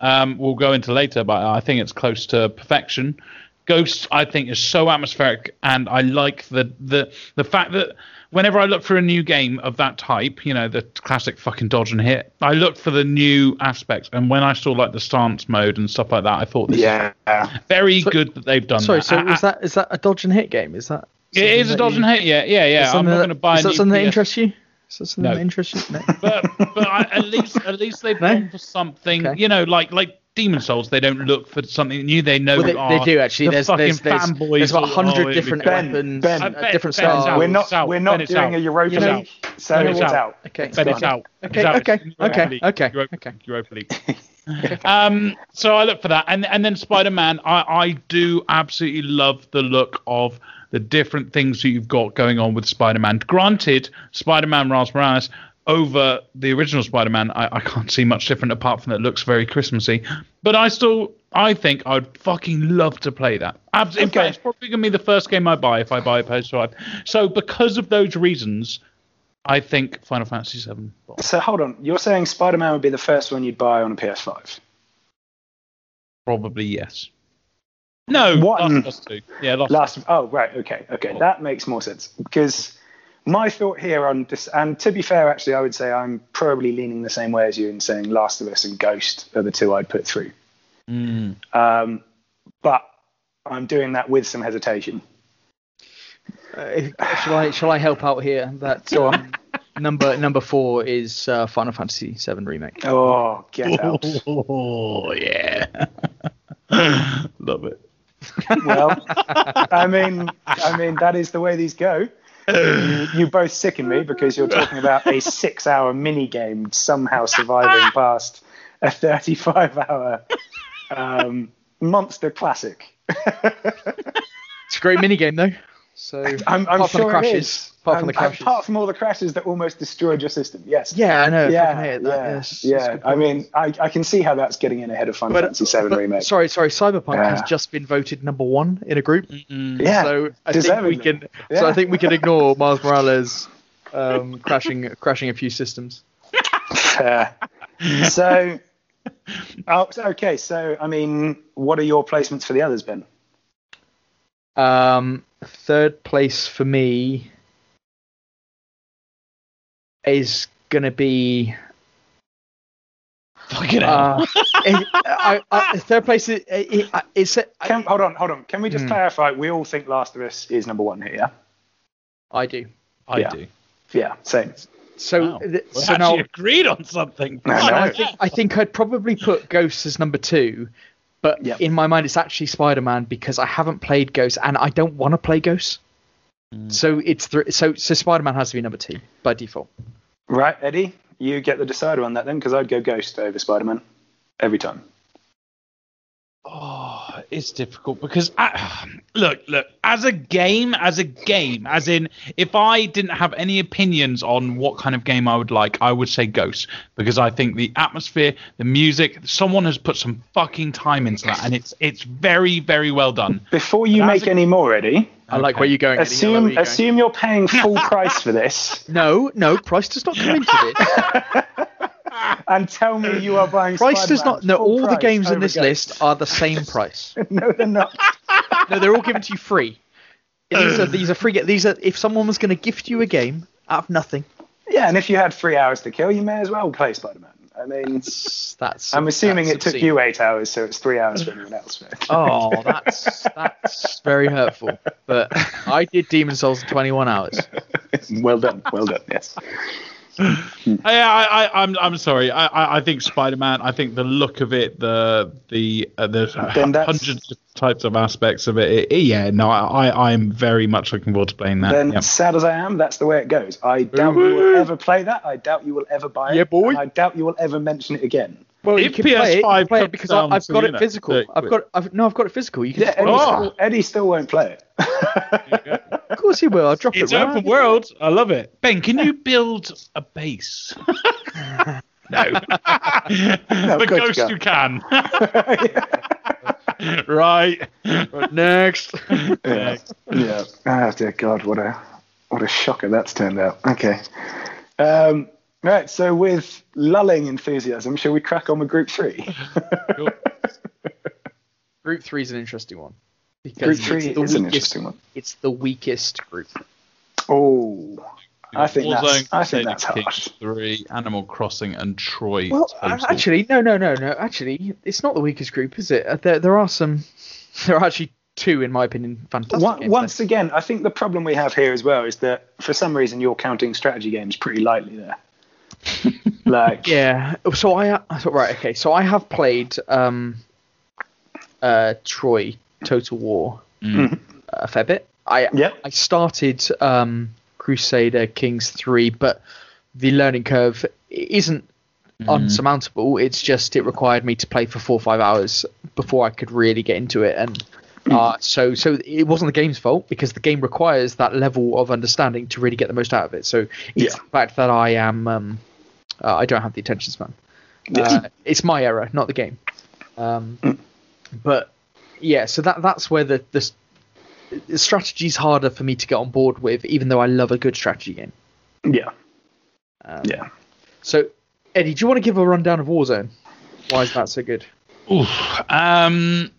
um, we'll go into later. But I think it's close to perfection. Ghost, I think, is so atmospheric, and I like the the the fact that whenever I look for a new game of that type, you know, the classic fucking dodge and hit, I look for the new aspects. And when I saw like the stance mode and stuff like that, I thought this Yeah. is very good that they've done Sorry, that. so I- is that is that a dodge and hit game? Is that it is a dodge that and hit, yeah, yeah, yeah. I'm something not that- going to buy. Is a that new something that interests you? Is that something No. that interests you? No. but but I, at least at least they've No? gone for something. Okay. You know, like like Demon Souls, they don't look for something new. They know. Well, they, oh, they do actually. the There's fucking there's, there's, fanboys there's about will- hundred oh, different. Ben, weapons, Ben, uh, Uh, Ben- different Ben's styles. out. we're not It's out. we're not it's doing out. a Europa It's out. League, so Ben, it's it's out. out. Okay, Ben, it's out. Okay, It's out. okay, It's Europa okay, League. okay, Europa, okay. Europa League. um, so I look for that, and and then Spider Man. I I do absolutely love the look of the different things that you've got going on with Spider Man. Granted, Spider Man Miles Morales over the original Spider Man, I, I can't see much different apart from that it looks very Christmassy. But I still, I think I'd fucking love to play that. In Okay. fact, it's probably gonna be the first game I buy if I buy a PS5. So because of those reasons, I think Final Fantasy VII. So hold on, you're saying Spider-Man would be the first one you'd buy on a PS5? Probably yes. No, What- Last of Us Two. Yeah, Last. Last, oh right, okay, okay, that makes more sense because my thought here on this, and to be fair, actually, I would say I'm probably leaning the same way as you in saying Last of Us and Ghost are the two I'd put through. Mm. Um, but I'm doing that with some hesitation. Uh, shall I shall I help out here? That um, number number four is uh, Final Fantasy VII remake. Oh, get out! Oh yeah. Love it. Well, I mean, I mean that is the way these go. You, you both sicken me because you're talking about a six-hour mini game somehow surviving past a 35-hour um, monster classic. It's a great mini game though. So I'm, I'm apart from sure the crashes, is. apart from Um, the crashes. apart from all the crashes that almost destroyed your system. Yes. yeah, I know. I Yeah, that. yeah, Yes, yeah. I mean, I, I can see how that's getting in ahead of Final Fantasy VII but- remake. Sorry, sorry. Cyberpunk has just been voted number one in a group. Yeah, so I think we deservedly. can. So I think we can ignore Miles Morales um, crashing crashing a few systems. Fair. so, oh, so, okay. So, I mean, what are your placements for the others, Ben? Um, third place for me is gonna be. Fucking Uh, it- I, I, third place is it, it, it's. Can, hold on, hold on. Can we just Hmm. clarify? We all think Last of Us is number one here. Yeah. I do. I Yeah. do. Yeah. Same. So Wow. th- We so actually now agreed on something. I So know. I think I think I'd probably put Ghosts as number two, but Yep. in my mind it's actually Spider-Man because I haven't played Ghost and I don't want to play Ghost. Mm. So it's th- so so Spider-Man has to be number two by default. Right, Eddie. You get the decider on that then, because I'd go Ghost over Spider-Man every time. Oh, it's difficult because I, look, look. As a game, as a game, as in, if I didn't have any opinions on what kind of game I would like, I would say Ghost because I think the atmosphere, the music, someone has put some fucking time into that, and it's it's very very well done. Before you But make a- any more, Eddie, I like Okay. where you're going. Eddie. I like where assume you're going. assume you're paying full price for this, No, no, price does not come into this. and tell me you are buying. Price does Spider-Man not. No, full all the price games in this Ghost. list are the same price. no, they're not. No, they're all given to you free. These are these are free. These are if someone was going to gift you a game out of nothing. Yeah, and if you had three hours to kill, you may as well play Spider-Man. I mean, That's. that's I'm assuming that's it took obscene. you eight hours, so it's three hours for everyone else. Oh, that's that's very hurtful. But I did Demon Souls in 21 hours. well done, well done. Yes. I, I, I I'm I'm sorry. I, I, I think Spider-Man. I think the look of it, the the uh, the Then hundreds of types of aspects of it. it- it- yeah, no, I I am very much looking forward to playing that. then Yep. sad as I am, that's the way it goes. I doubt you will ever play that. I doubt you will ever buy it. Yeah, boy. and I doubt you will ever mention it again. Well, you If can play it, you PS5 can play it because I, I've got it physical. I've got I've, no, I've got it physical. You can Yeah, just Eddie, Oh. still, Eddie still won't play it. Of course he will. I'll drop It's it. right? open world. I love it. Ben, can you build a base? no. the good ghost go. you can. right. Next. yeah. yeah. Oh dear God, what a what a shocker that's turned out. Okay. Um, right. So with lulling enthusiasm, shall we crack on with Group Three? Group three is an interesting one Group Three it's the is an weakest. interesting one. It's the weakest group. Oh, I think that's I think that's Kings harsh. 3, Animal Crossing, and Troy. Well, Total. actually, no, no, no, no. Actually, it's not the weakest group, is it? Uh, There, there are some. There are actually two, in my opinion, fantastic. One, games once there. again, I think the problem we have here as well is that for some reason you're counting strategy games pretty lightly there. Like, Yeah. So I I thought right. Okay. So I have played um, uh, Troy Total War a fair bit. I Yep. I started um, Crusader Kings three, but the learning curve isn't unsurmountable. It's just it required me to play for four or five hours before I could really get into it, and uh, so so it wasn't the game's fault because the game requires that level of understanding to really get the most out of it. So it's Yeah. the fact that I am um, uh, I don't have the attention span. Uh, it's my error, not the game. Um, but yeah, so that that's where the the, the strategy's harder for me to get on board with, even though I love a good strategy game. yeah, Um, yeah. So, Eddie, do you want to give a rundown of Warzone? Why is that so good? Oof. Um.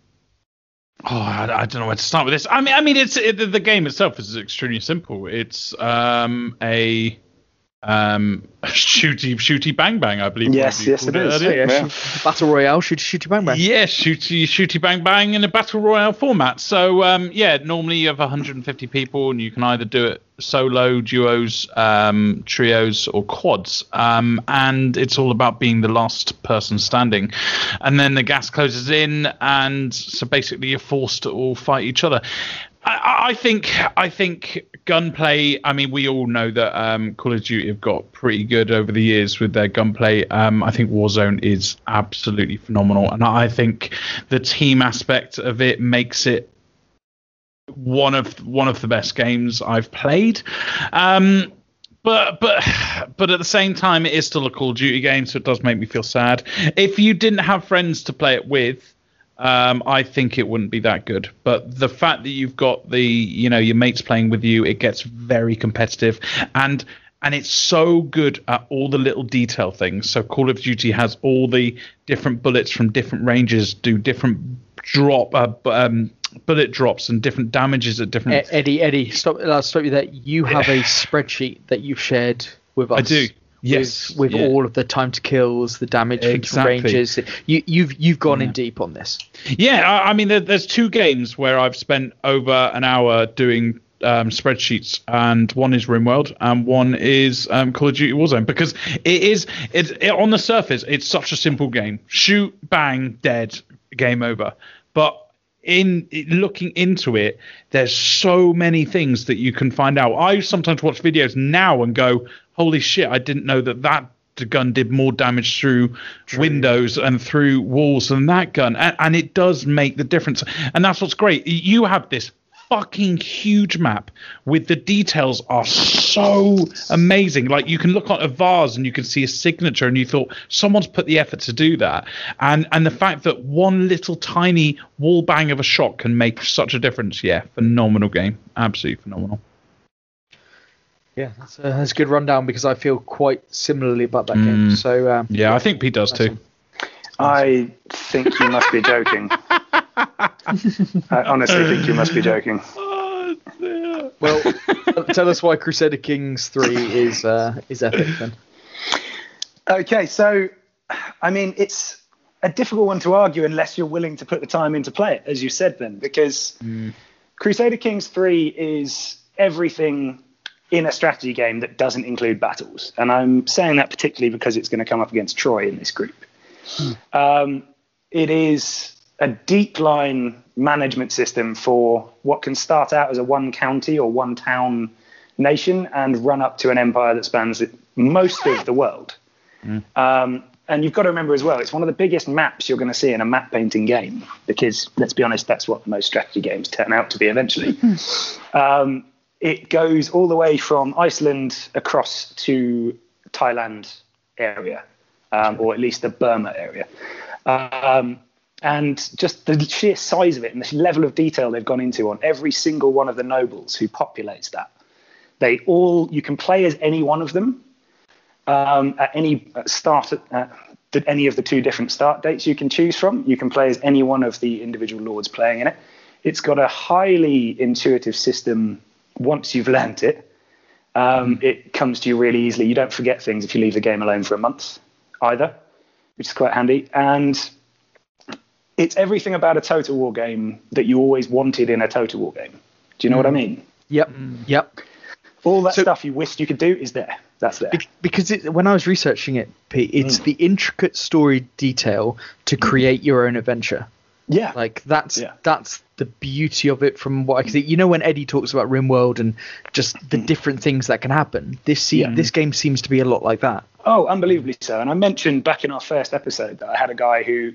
Oh, I, I don't know where to start with this. I mean, I mean, it's it, the- the game itself is extremely simple. It's um a um shooty shooty bang bang. I believe. Yes, yes, called it is. earlier. Yeah, Yeah. shoot- battle royale, shoot, shoot, bang, bang. Yeah, shooty shooty bang bang in a battle royale format. So um, yeah, normally you have 150 people, and you can either do it solo, duos, um, trios, or quads. Um, and it's all about being the last person standing. And then the gas closes in, and so basically you're forced to all fight each other. I, I think I think gunplay. I mean, we all know that um, Call of Duty have got pretty good over the years with their gunplay. Um, I think Warzone is absolutely phenomenal, and I think the team aspect of it makes it one of one of the best games I've played. Um, but but but at the same time, it is still a Call of Duty game, so it does make me feel sad. If you didn't have friends to play it with, um, I think it wouldn't be that good. But the fact that you've got the you know your mates playing with you, it gets very competitive, and and it's so good at all the little detail things. So Call of Duty has all the different bullets from different ranges, do different drop uh, um, bullet drops and different damages at different. Eddie, Eddie, stop. I'll stop you there. You have a spreadsheet that you've shared with us. I do. With- Yes, with, yeah. all of the time to kills, the damage from Exactly. ranges. You, you've you've gone in deep on this. Yeah, I, I mean, there, there's two games where I've spent over an hour doing um, spreadsheets, and one is RimWorld, and one is um, Call of Duty Warzone, because it is it, it on the surface, it's such a simple game: shoot, bang, dead, game over. But in looking into it, there's so many things that you can find out. I sometimes watch videos now and go, "Holy shit! I didn't know that that." gun did more damage through windows and through walls than that gun. And, and it does make the difference. And that's what's great. You have this fucking huge map with the details are so amazing. Like you can look at a vase and you can see a signature and you thought someone's put the effort to do that. And and the fact that one little tiny wall bang of a shot can make such a difference. Yeah phenomenal game. Absolutely phenomenal Yeah, that's a, that's a good rundown because I feel quite similarly about that game. So um, yeah i think pete does too I think you must be joking. I honestly think you must be joking. well, tell us why Crusader Kings three is uh, is epic then. Okay, so I mean, it's a difficult one to argue unless you're willing to put the time in to play it, as you said, then, because Crusader Kings 3 is everything in a strategy game that doesn't include battles. And I'm saying that particularly because it's going to come up against Troy in this group. Um, it is a deep line management system for what can start out as a one county or one town nation and run up to an empire that spans most of the world. Um, and you've got to remember as well, it's one of the biggest maps you're going to see in a map painting game because, let's be honest, that's what most strategy games turn out to be eventually. um, it goes all the way from Iceland across to Thailand area, um, or at least the Burma area. Um, and just the sheer size of it and the level of detail they've gone into on every single one of the nobles who populates that. They all, you can play as any one of them um, at any start at, at any of the two different start dates you can choose from. You can play as any one of the individual lords playing in it. It's got a highly intuitive system once you've learnt it. Um, mm-hmm. it comes to you really easily. You don't forget things if you leave the game alone for a month either, which is quite handy. And it's everything about a Total War game that you always wanted in a Total War game. Do you know what I mm. mean? Yep, mm. yep. All that So- stuff you wished you could do is there. That's there. Because it, when I was researching it, Pete, it's mm. the intricate story detail to create your own adventure. Yeah. Like that's Yeah. that's the beauty of it from what I can see. You know when Eddie talks about RimWorld and just the different things that can happen. This se- Yeah. this game seems to be a lot like that. Oh, unbelievably so. And I mentioned back in our first episode that I had a guy who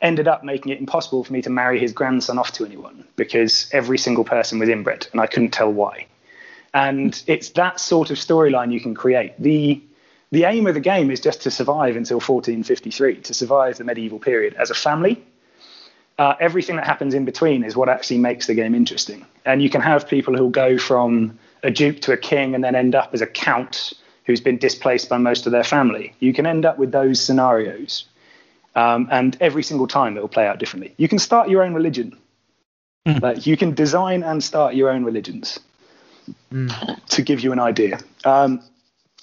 ended up making it impossible for me to marry his grandson off to anyone because every single person was inbred and I couldn't tell why. And it's that sort of storyline you can create. The the aim of the game is just to survive until 1453, to survive the medieval period as a family. Uh, everything that happens in between is what actually makes the game interesting. And you can have people who'll go from a duke to a king and then end up as a count who's been displaced by most of their family. You can end up with those scenarios. Um, and every single time it will play out differently. You can start your own religion. Like you can design and start your own religions to give you an idea. Um,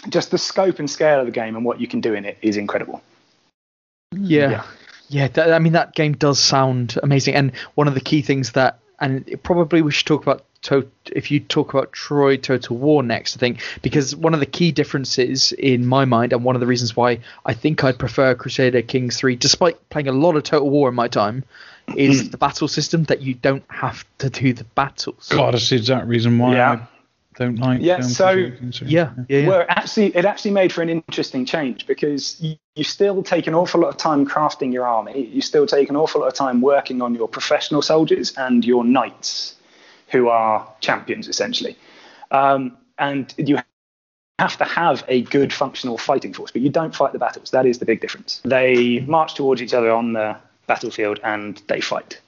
just the scope and scale of the game and what you can do in it is incredible. Yeah. Yeah. Yeah, that, I mean that game does sound amazing, and one of the key things that, and probably we should talk about to, if you talk about Troy Total War next, I think, because one of the key differences in my mind, and one of the reasons why I think I'd prefer Crusader Kings 3, despite playing a lot of Total War in my time, is hmm. the battle system that you don't have to do the battles. God, that's the exact reason why Yeah. I don't like. Yeah, so- Crusader Kings three. Yeah, yeah, yeah. Well, actually, it actually made for an interesting change because you, you still take an awful lot of time crafting your army. You still take an awful lot of time working on your professional soldiers and your knights, who are champions essentially. Um, and you have to have a good functional fighting force, but you don't fight the battles. That is the big difference. They march towards each other on the battlefield and they fight,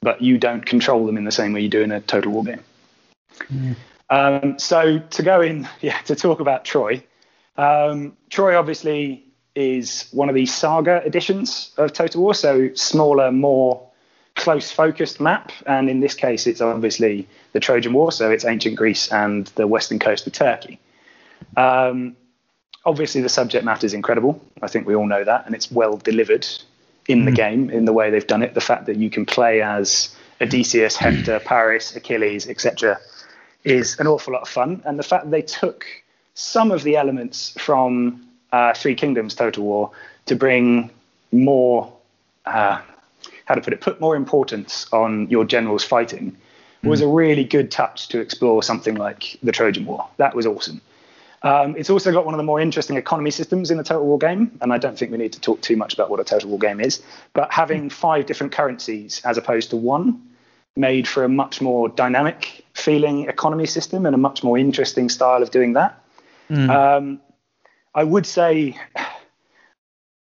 but you don't control them in the same way you do in a total war game. Um, so to go in, yeah, to talk about Troy, um, Troy obviously is one of the saga editions of Total War, so smaller, more close focused map. And in this case, it's obviously the Trojan War, so it's ancient Greece and the western coast of Turkey. Um, obviously, the subject matter is incredible. I think we all know that, and it's well delivered in the game in the way they've done it. The fact that you can play as Odysseus, Hector, Paris, Achilles, etc., is an awful lot of fun. And the fact that they took some of the elements from uh, Three Kingdoms Total War to bring more, uh, how to put it, put more importance on your generals fighting was a really good touch to explore something like the Trojan War. That was awesome. Um, it's also got one of the more interesting economy systems in a Total War game, and I don't think we need to talk too much about what a Total War game is. But having five different currencies as opposed to one made for a much more dynamic feeling economy system and a much more interesting style of doing that. Um, I would say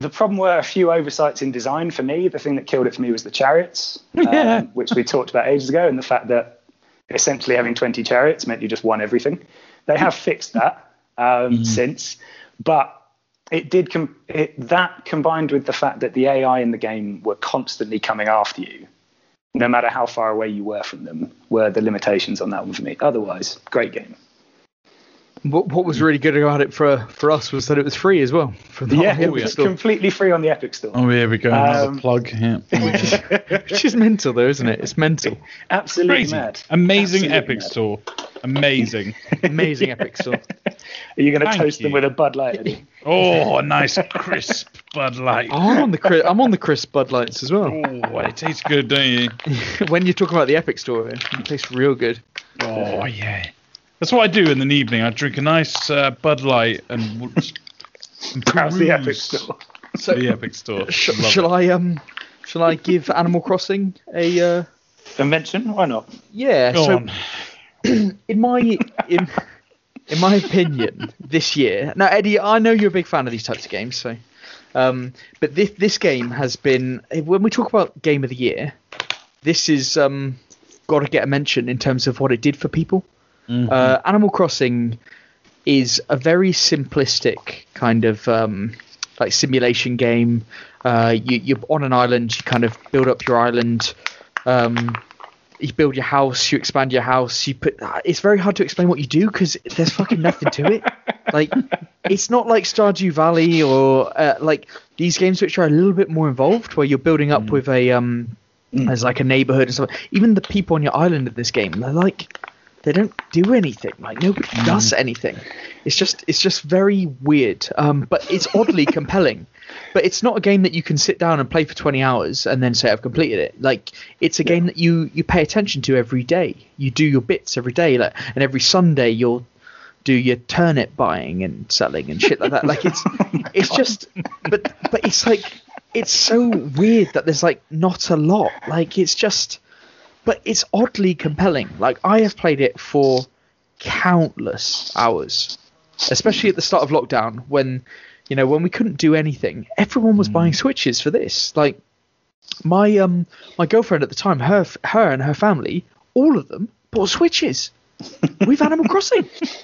the problem were a few oversights in design for me. The thing that killed it for me was the chariots, um, which we talked about ages ago, and the fact that essentially having 20 chariots meant you just won everything. They have fixed that um, since, but it did com- it, that combined with the fact that the AI in the game were constantly coming after you, no matter how far away you were from them, were the limitations on that one for me. Otherwise, great game. What, what was really good about it for for us was that it was free as well. For the Yeah, Epic it was Store. completely free on the Epic Store. Oh, here we go. Another Um, plug. Yeah. which is mental though, isn't it? It's mental. Absolutely Crazy. mad. Amazing Absolutely Epic mad. Store. Amazing. Amazing Epic Store. Are you going to Thank toast them with a Bud Light? Eddie? Oh, a nice crisp Bud Light. Oh, I'm on the Chris, I'm on the crisp Bud Lights as well. Oh, it tastes good, don't you? when you're talking about the Epic Store, it tastes real good. Oh, yeah. That's what I do in the evening. I drink a nice uh, Bud Light and, and How's the Epic Store? So, the Epic Store. sh- shall it. I um, shall I give Animal Crossing a uh, Convention? Why not? yeah? Go so on. in my in in my opinion, this year. Now, Eddie, I know you're a big fan of these types of games, so. Um, but this this game has been when we talk about game of the year, this is um got to get a mention in terms of what it did for people. Uh, Animal Crossing is a very simplistic kind of um, like simulation game. Uh, you, you're on an island. You kind of build up your island. Um, you build your house. You expand your house. You put. It's very hard to explain what you do because there's fucking nothing to it. Like it's not like Stardew Valley or uh, like these games which are a little bit more involved, where you're building up with a um, as like a neighborhood and stuff. Even the people on your island of this game, they're like they don't do anything. Like nobody does anything. It's just it's just very weird. Um, but it's oddly compelling. But it's not a game that you can sit down and play for 20 hours and then say I've completed it. Like it's a game that you you pay attention to every day. You do your bits every day. Like and every Sunday you'll do your turnip buying and selling and shit like that. Like it's it's just but but it's like it's so weird that there's like not a lot. Like it's just but it's oddly compelling. Like I have played it for countless hours, especially at the start of lockdown when you know when we couldn't do anything. Everyone was buying switches for this. Like my um my girlfriend at the time, her her and her family, all of them bought switches with Animal Crossing.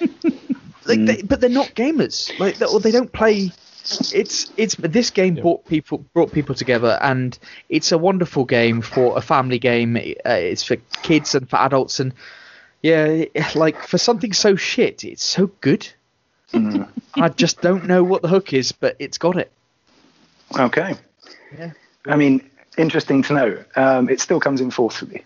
like, they, but they're not gamers. Like, they, or they don't play. It's it's this game brought people brought people together, and it's a wonderful game for a family game. Uh, it's for kids and for adults, and yeah, like for something so shit, it's so good. I just don't know what the hook is, but it's got it. Okay. Yeah. I mean, interesting to know. Um, it still comes in fourth for me.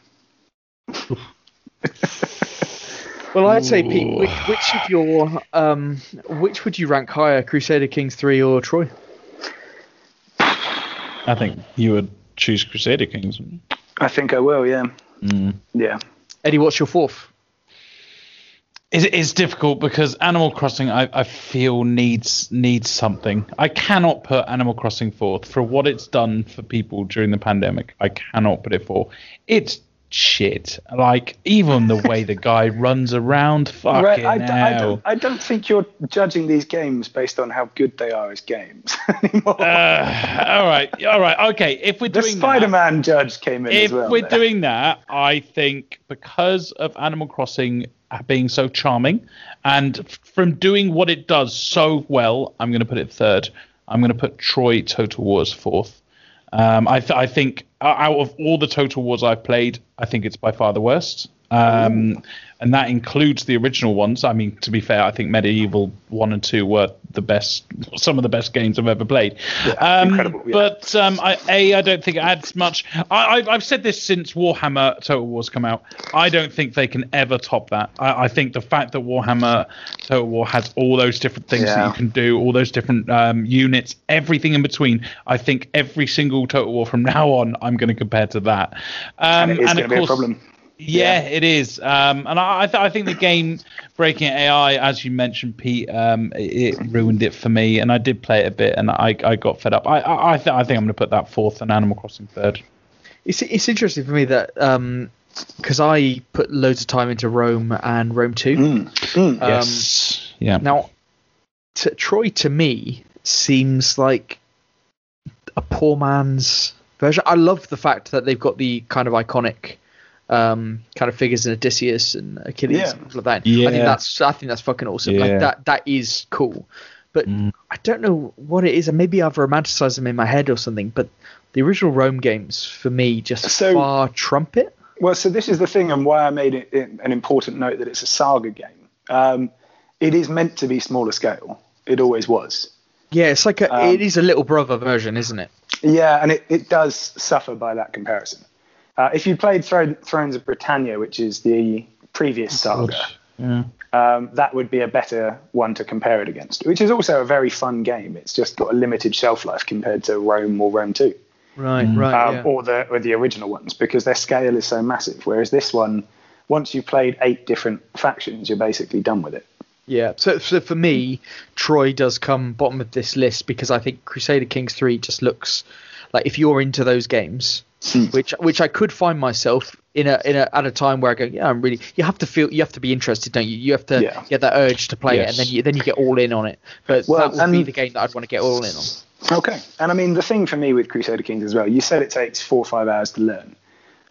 Well, I'd say Pete, which, which of your um, which would you rank higher, Crusader Kings three or Troy? I think you would choose Crusader Kings. I think I will. Yeah. Mm. Yeah. Eddie, what's your fourth? It's, it's difficult because Animal Crossing, I, I feel needs needs something. I cannot put Animal Crossing forth for what it's done for people during the pandemic. I cannot put it forth. It's shit. Like even the way the guy runs around, fucking Right, I, d- I hell. don't, I don't think you're judging these games based on how good they are as games anymore. Uh, all right, all right, okay. If we're the doing that- Spider-Man judge came in if as well. we're doing that, I think because of Animal Crossing being so charming and from doing what it does so well, I'm going to put it third. I'm going to put Troy Total Wars fourth. Um, I, th- I think out of all the Total Wars I've played, I think it's by far the worst. Um, and that includes the original ones. I mean, to be fair, I think Medieval 1 and 2 were the best, some of the best games I've ever played. um, incredible, yeah. But um, I, A, I don't think it adds much. I, I've, I've said this since Warhammer Total Wars come out. I don't think they can ever top that. I, I think the fact that Warhammer Total War has all those different things that you can do, all those different um, units, everything in between, I think every single Total War from now on, I'm going to compare to that. Um, and going of to be a course, problem. yeah, it is. Um, and I, I, th- I think the game breaking AI, as you mentioned, Pete, um, it, it ruined it for me. And I did play it a bit, and I, I got fed up. I, I, I, th- I think I'm going to put that fourth and Animal Crossing third. It's it's interesting for me that because I put loads of time into Rome and Rome Two. Mm. Mm. Um, yes. Yeah. Now, t- Troy to me seems like a poor man's version. I love the fact that they've got the kind of iconic um, kind of figures in Odysseus and Achilles Yeah. and stuff like that. I think that's I think that's fucking awesome. Yeah. Like that that is cool. But Mm. I don't know what it is, and maybe I've romanticized them in my head or something. But the original Rome games for me just So- far trump it. Well, so this is the thing, and why I made it it an important note that it's a saga game. Um, it is meant to be smaller scale. It always was. Yeah, it's like a, Um, it is a little brother version, isn't it? Yeah, and it, it does suffer by that comparison. Uh, if you played Thro- Thrones of Britannia, which is the previous saga, Yeah. um, that would be a better one to compare it against, which is also a very fun game. It's just got a limited shelf life compared to Rome or Rome 2. Right, right. um, yeah. or the or the original ones because their scale is so massive. Whereas this one, once you've played eight different factions, you're basically done with it. Yeah. So, so for me, Troy does come bottom of this list because I think Crusader Kings three just looks like if you're into those games, Hmm. which which I could find myself in a in a at a time where I go, yeah, I'm really. You have to feel, you have to be interested, don't you? You have to Yeah. get that urge to play it, and then you then you get all in on it. But Well, that would be and- the game that I'd want to get all in on. Okay, and I mean the thing for me with Crusader Kings as well. You said it takes four or five hours to learn.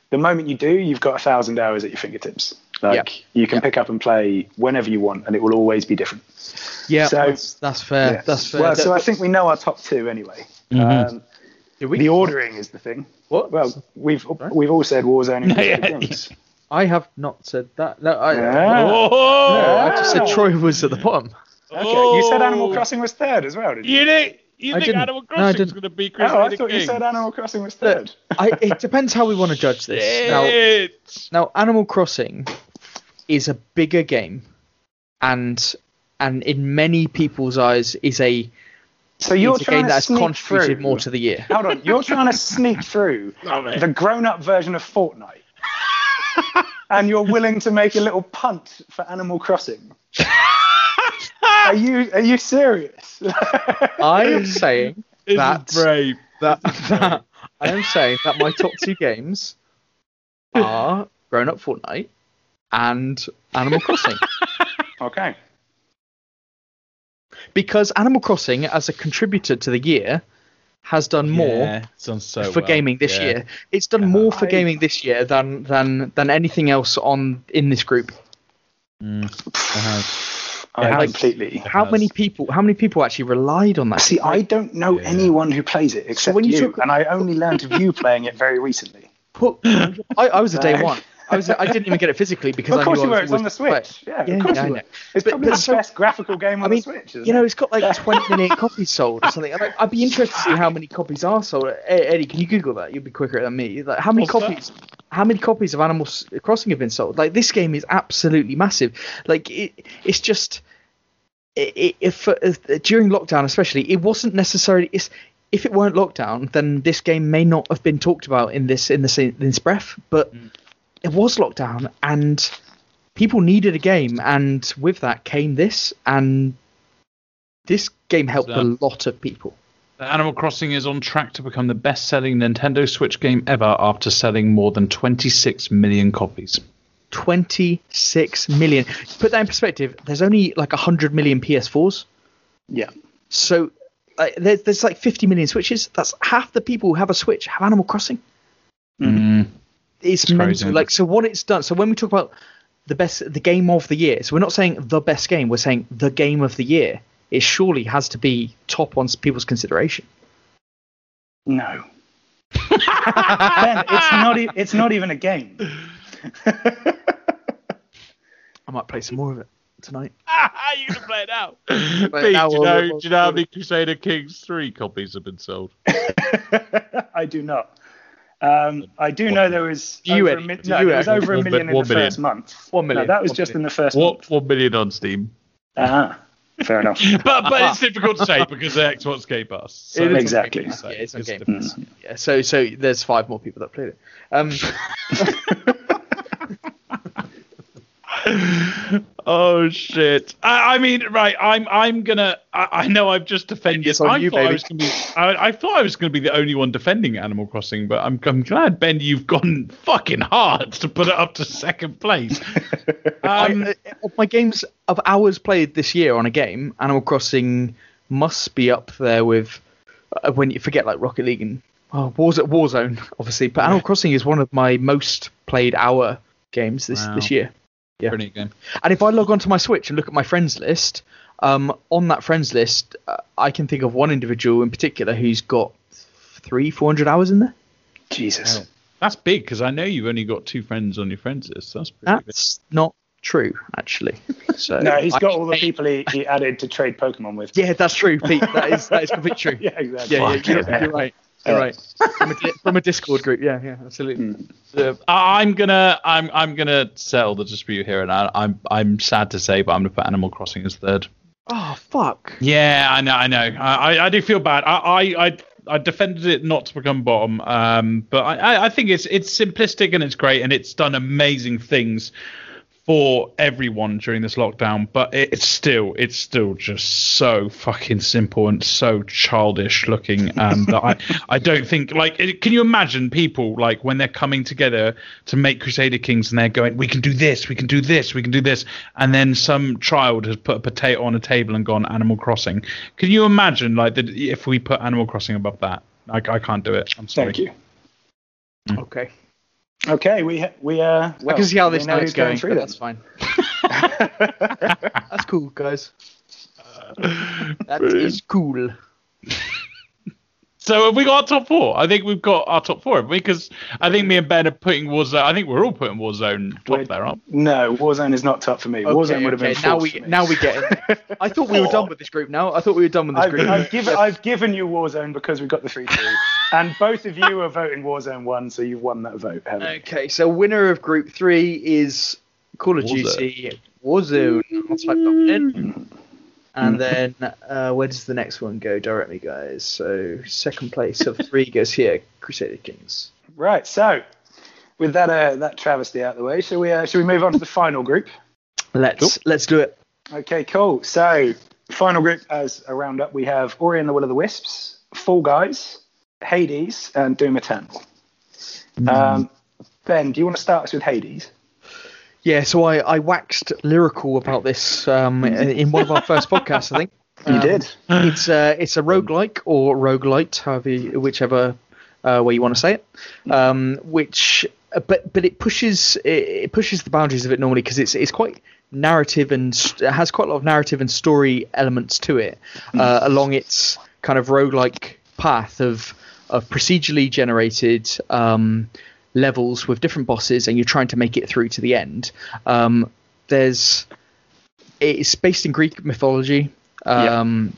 The moment you do, you've got a thousand hours at your fingertips. Like you can Yeah. pick up and play whenever you want, and it will always be different. Yeah, So- that's, that's fair. Yes. That's fair. Well, so I think we know our top two anyway. Mhm. Um, we- the ordering is the thing. What? Well, we've we've all said Warzone and Crusader Yeah. Kings. I have not said that. No, I, Yeah. Oh, no, I just said. Troy was at the bottom. Okay, you said Oh. Animal Crossing was third as well, did you? You think you I think didn't. Animal No, I Crossing's going to be Oh, I thought you said Animal Crossing was third. I, it depends how we want to judge this. Now, Now, Animal Crossing is a bigger game, and and in many people's eyes is a So you're trying to sneak contributed through. more to the year. Hold on, you're trying to sneak through the grown-up version of Fortnite, and you're willing to make a little punt for Animal Crossing. are you are you serious? I am saying This that brave. that, that I am saying that my top two games are Grown Up Fortnite and Animal Crossing. okay. Because Animal Crossing, as a contributor to the year, has done more Yeah, done so for well. gaming this Yeah. year. It's done more for I- gaming this year than than than anything else on in this group. Mm, it has. I Yeah, like- completely. How many people? How many people actually relied on that? See, I don't know Yeah. anyone who plays it except when you you, talk- and I only learned of you playing it very recently. put. I, I was a day one. I was. I didn't even get it physically because Of I course knew you I were. was It's on the Switch. Yeah, Yeah, of course yeah, you were. It's But- probably but the so- best graphical game on I mean, the Switch. Isn't You know, it? it's got like 20 million copies sold or something. Like, I'd be interested to see how many copies are sold. Eddie, can you Google that? You'll be quicker than me. Like, how many What's that? copies? How many copies of Animal Crossing have been sold? Like, this game is absolutely massive. Like, it, it's just. It, if, if during lockdown, especially, it wasn't necessarily. It's, if it weren't lockdown, then this game may not have been talked about in this in this in this breath. But mm. It was lockdown, and people needed a game, and with that came this, and this game helped So- a lot of people. Animal Crossing is on track to become the best-selling Nintendo Switch game ever after selling more than 26 million copies. 26 million. Put that in perspective. There's only like 100 million PS4s. Yeah. So uh, there's, there's like 50 million Switches. That's half the people who have a Switch have Animal Crossing. Mm. It's, crazy, mental. isn't? Like so, what it's done. So when we talk about the best, the game of the year. So we're not saying the best game. We're saying the game of the year. It surely has to be top on people's consideration. No. ben, it's not. E- it's not even a game. I might play some more of it tonight. Are you can play it out. it Pete, now do, you know, or- do you know how many Crusader Kings 3 copies have been sold? I do not. Um, I do know there was You, over a mi- no, you, there was over a One million in the million. first month. One million, No, that was one just million. in the first What? month. 1 million on Steam. Ah, fair enough. But but it's difficult to say because of Xbox Game Pass. So It is on Exactly. Yeah, it's on Game different. Pass. Yeah, so so there's five more people that played it. Um, oh shit! I, I mean, right? I'm I'm gonna. I, I know I've just defended. It's on I you, thought I baby. was gonna be. I, I thought I was gonna be the only one defending Animal Crossing, but I'm I'm glad Ben, you've gone fucking hard to put it up to second place. Um, I, uh, my games of hours played this year on a game, Animal Crossing must be up there with uh, when you forget like Rocket League and oh, Warz- Warzone, obviously. But Animal Crossing is one of my most played hour games this Wow. this year. Yeah. brilliant game. And if I log onto my Switch and look at my friends list, um, on that friends list, uh, I can think of one individual in particular who's got three, four hundred hours in there. Jesus. Oh. That's big because I know you've only got two friends on your friends list. That's pretty big. Not true, actually. So No, he's got all the people he, he added to trade Pokemon with. Yeah, that's true, Pete. That is that is completely true. Yeah, exactly. Yeah, yeah, Fuck you're, you're right. You're right. From a, from a Discord group. Yeah, yeah, absolutely. Uh, I- I'm gonna I'm I'm gonna settle the dispute here, and I, I'm I'm sad to say, but I'm gonna put Animal Crossing as third. Oh fuck. Yeah, I know, I know. I, I, I do feel bad. I, I, I, I defended it not to become bottom, um, but I, I- I think it's it's simplistic and it's great and it's done amazing things for everyone during this lockdown. But it's still it's still just so fucking simple and so childish looking um, that I I don't think like it, can you imagine people like when they're coming together to make Crusader Kings and they're going we can do this we can do this we can do this and then some child has put a potato on a table and gone Animal Crossing. Can you imagine like that if we put Animal Crossing above that? I, I can't do it. I'm sorry. Thank you. Okay. Okay, we ha- we uh. I can see how this we know night's going going. through that's fine. That's cool, guys. That is cool. So have we got our top four? I think we've got our top four because I think me and Ben are putting Warzone. I think we're all putting Warzone top We're- there, aren't No, Warzone is not top for me. Warzone would have been now we for me. now we get it. I thought we were done with this group now. I thought we were done with this I've, group. I've given I've given you Warzone because we got the three two, and both of you are voting Warzone one, so you've won that vote. Haven't you? Okay, so winner of Group Three is Call of Warzone. Duty, Warzone. I'll type that in. And then uh, where does the next one go? Direct me, guys. So second place of three goes here. Crusader Kings. Right. So, with that uh, that travesty out of the way, shall we uh, shall we move on to the final group? Let's let's do it. Okay, cool. So, final group as a roundup, we have Ori and the Will of the Wisps, Fall Guys, Hades, and Doom Eternal. Um, ben, do you want to start us with Hades? Yeah, so I, I waxed lyrical about this um, in one of our first podcasts, I think. You Um, did. It's a it's a roguelike or roguelite, however you, whichever uh, way you want to say it. Um, which but but it pushes it, pushes the boundaries of it normally because it's it's quite narrative and it has quite a lot of narrative and story elements to it uh, along its kind of roguelike path of of procedurally generated um, levels with different bosses and you're trying to make it through to the end. Um, there's it's based in Greek mythology. Um,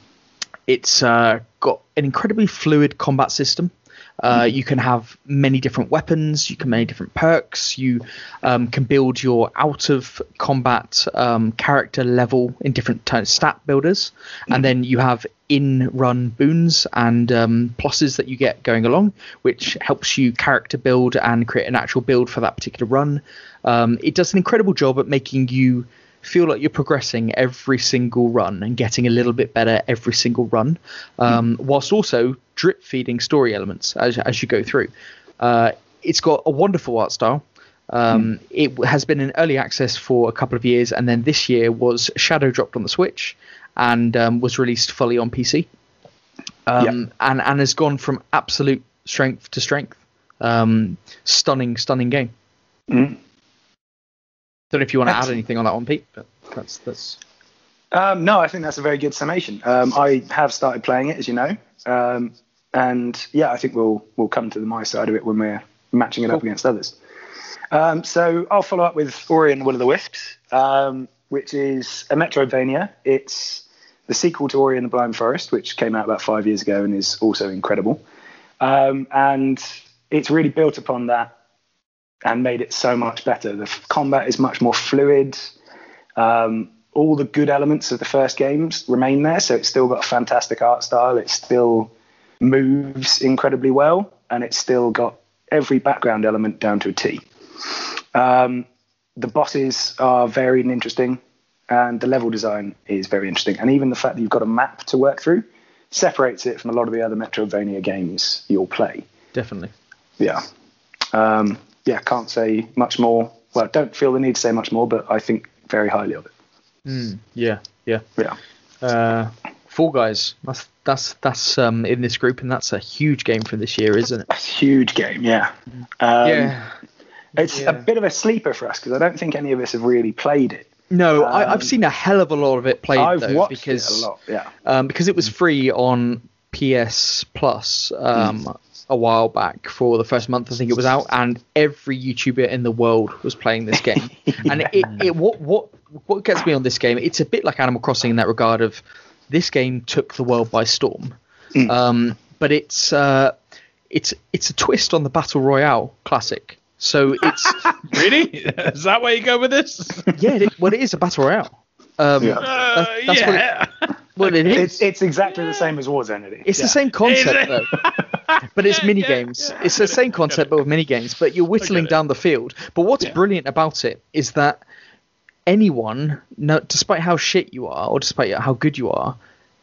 It's uh, got an incredibly fluid combat system. Uh, you can have many different weapons. You can many different perks. You um, can build your out of combat um, character level in different t- stat builders, and then you have in run boons and um, pluses that you get going along, which helps you character build and create an actual build for that particular run. Um, it does an incredible job at making you feel like you're progressing every single run and getting a little bit better every single run, um, whilst also drip feeding story elements as, as you go through. Uh, it's got a wonderful art style. Um, It has been in early access for a couple of years, and then this year was shadow dropped on the Switch and um, was released fully on PC. Um, and, and has gone from absolute strength to strength. Um, stunning, stunning game. Mm. I don't know if you want to add anything on that one, Pete, but that's that's. Um, no, I think that's a very good summation. Um, I have started playing it, as you know, um, and yeah, I think we'll we'll come to the my side of it when we're matching it up against others. Um, so I'll follow up with Ori and the Will of the Wisps, um, which is a Metroidvania. It's the sequel to Ori and the Blind Forest, which came out about five years ago and is also incredible. Um, and it's really built upon that and made it so much better. The f- combat is much more fluid. Um, all the good elements of the first games remain there, so it's still got a fantastic art style. It still moves incredibly well, and it's still got every background element down to a T. Um, the bosses are varied and interesting, and the level design is very interesting. And even the fact that you've got a map to work through separates it from a lot of the other Metroidvania games you'll play. Definitely. Yeah. Um, yeah, can't say much more. Well, don't feel the need to say much more, but I think very highly of it. Mm, yeah, yeah. Yeah. Uh, Fall Guys. That's that's that's um in this group, and that's a huge game for this year, isn't it? A huge game, yeah. Um, yeah. It's Yeah. a bit of a sleeper for us because I don't think any of us have really played it. No, I, um, I've seen a hell of a lot of it played I've though, watched because it a lot, yeah. um, because it was free on PS Plus um, a while back for the first month. I think it was out, and every YouTuber in the world was playing this game. And it, it, it what what what gets me on this game? It's a bit like Animal Crossing in that regard. Of this game took the world by storm, um, but it's uh, it's it's a twist on the battle royale classic. So it's Really? Is that where you go with this? yeah, it, well, it is a battle royale. Um, Yeah. Uh, That's- that's what it- yeah. Well, it is. It's it's exactly the same as Warzone. It is. It's yeah. the same concept though. But it's Yeah, mini yeah, games. yeah. It's the same concept but with mini games. But you're whittling down the field. But what's Yeah. brilliant about it is that anyone, no, despite how shit you are or despite how good you are,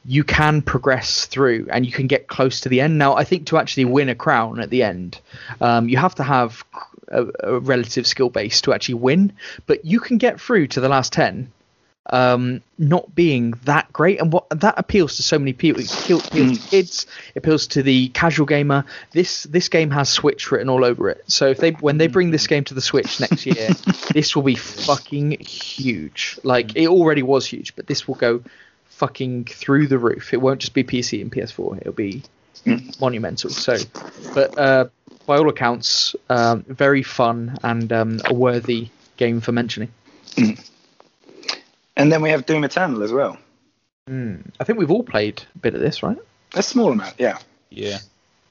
you can progress through and you can get close to the end. Now, I think to actually win a crown at the end, um, you have to have a, a relative skill base to actually win. But you can get through to the last ten um, not being that great, and what that appeals to so many people. It appeals appeals to kids, it appeals to the casual gamer. This this game has Switch written all over it. So if they when they bring this game to the Switch next year, this will be fucking huge. Like it already was huge, but this will go fucking through the roof. It won't just be PC and PS4. It'll be monumental. So, but uh, by all accounts, um, very fun and um, a worthy game for mentioning. And then we have Doom Eternal as well. I think we've all played a bit of this, right? A small amount, yeah. Yeah.